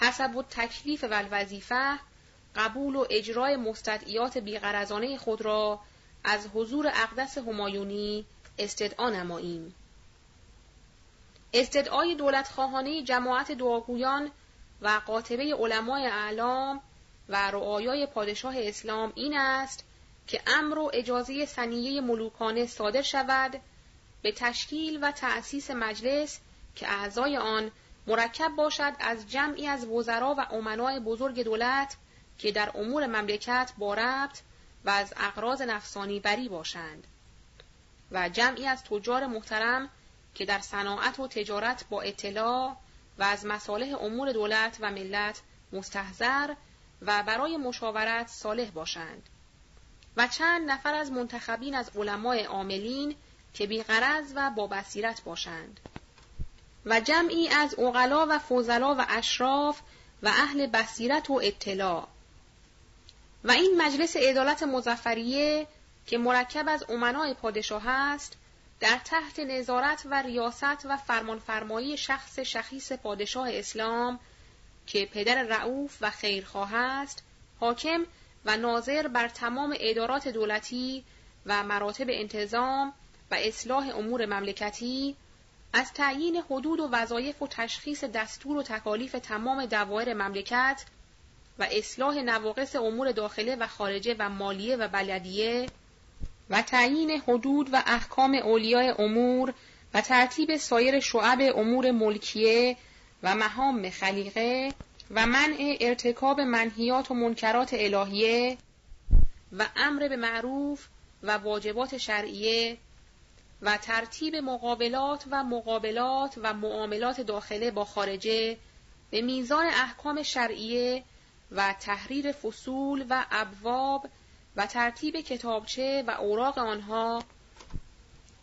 حسب و تکلیف و الوظیفه قبول و اجرای مستدعیات بیغرزانه خود را از حضور اقدس همایونی استدعا نماییم. استدعای دولت خواهانه جماعت دعاگویان و قاطبه علمای اعلام و رعایای پادشاه اسلام این است که امر و اجازه سنیه ملوکانه صادر شود به تشکیل و تأسیس مجلس که اعضای آن مرکب باشد از جمعی از وزرا و امنای بزرگ دولت که در امور مملکت با ربط و از اقراض نفسانی بری باشند و جمعی از تجار محترم که در صناعت و تجارت با اطلاع و از مصالح امور دولت و ملت مستحضر و برای مشاورت صالح باشند. و چند نفر از منتخبین از علمای عاملین که بیغرض و با بصیرت باشند. و جمعی از اغلا و فوزلا و اشراف و اهل بصیرت و اطلاع. و این مجلس عدالت مزفریه که مرکب از امنای پادشاه است در تحت نظارت و ریاست و فرمانفرمایی شخص شخیص پادشاه اسلام که پدر رعوف و خیرخواه است حاکم و ناظر بر تمام ادارات دولتی و مراتب انتظام و اصلاح امور مملکتی از تعیین حدود و وظایف و تشخیص دستور و تکالیف تمام دوایر مملکت و اصلاح نواقص امور داخله و خارجه و مالیه و بلدیه و تعیین حدود و احکام اولیای امور و ترتیب سایر شعب امور ملکیه و مهام خلیقه و منع ارتکاب منهیات و منکرات الهیه و امر به معروف و واجبات شرعیه و ترتیب مقابلات و مقابلات و معاملات داخله با خارجه به میزان احکام شرعیه و تحریر فصول و ابواب و ترتیب کتابچه و اوراق آنها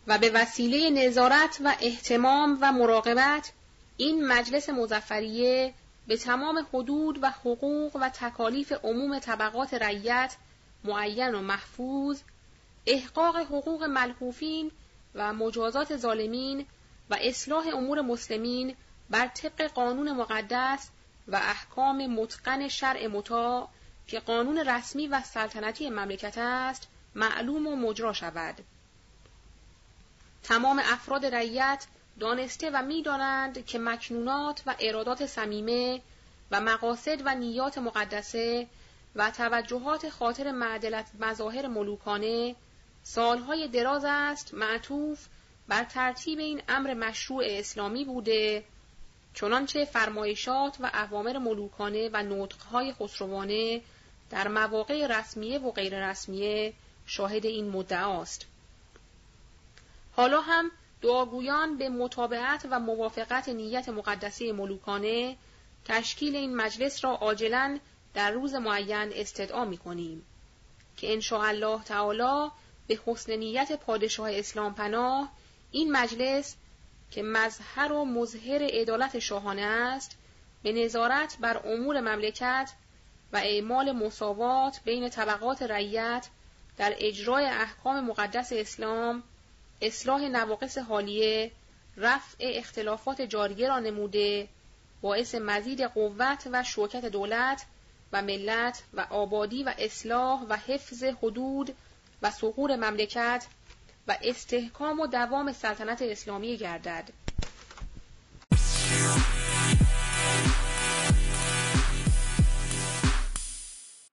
و به وسیله نظارت و احتمام و مراقبت این مجلس مزفریه به تمام حدود و حقوق و تکالیف عموم طبقات رعیت معین و محفوظ احقاق حقوق ملحوفین و مجازات ظالمین و اصلاح امور مسلمین بر طبق قانون مقدس و احکام متقن شرع مطاع که قانون رسمی و سلطنتی مملکت است معلوم و مجرا شود. تمام افراد رعیت دانسته و می‌دانند که مکنونات و ارادات صمیمه و مقاصد و نیات مقدسه و توجهات خاطر معدلت مظاهر ملوکانه سالهای دراز است معطوف بر ترتیب این امر مشروع اسلامی بوده چنانچه فرمایشات و اوامر ملوکانه و نطقهای خسروانه در مواقع رسمیه و غیر رسمیه شاهد این مدعاست. حالا هم دعاگویان به مطابقت و موافقت نیت مقدسه ملوکانه تشکیل این مجلس را عاجلا در روز معین استدعا می کنیم که ان الله تعالی به حسن نیت پادشاه اسلام پناه این مجلس که مظهر و مظهر عدالت شاهانه است به نظارت بر امور مملکت و اعمال مساوات بین طبقات رعیت در اجرای احکام مقدس اسلام اصلاح نواقص حالیه رفع اختلافات جاریه را نموده باعث مزید قوت و شوکت دولت و ملت و آبادی و اصلاح و حفظ حدود و سقور مملکت و استحکام و دوام سلطنت اسلامی گردد.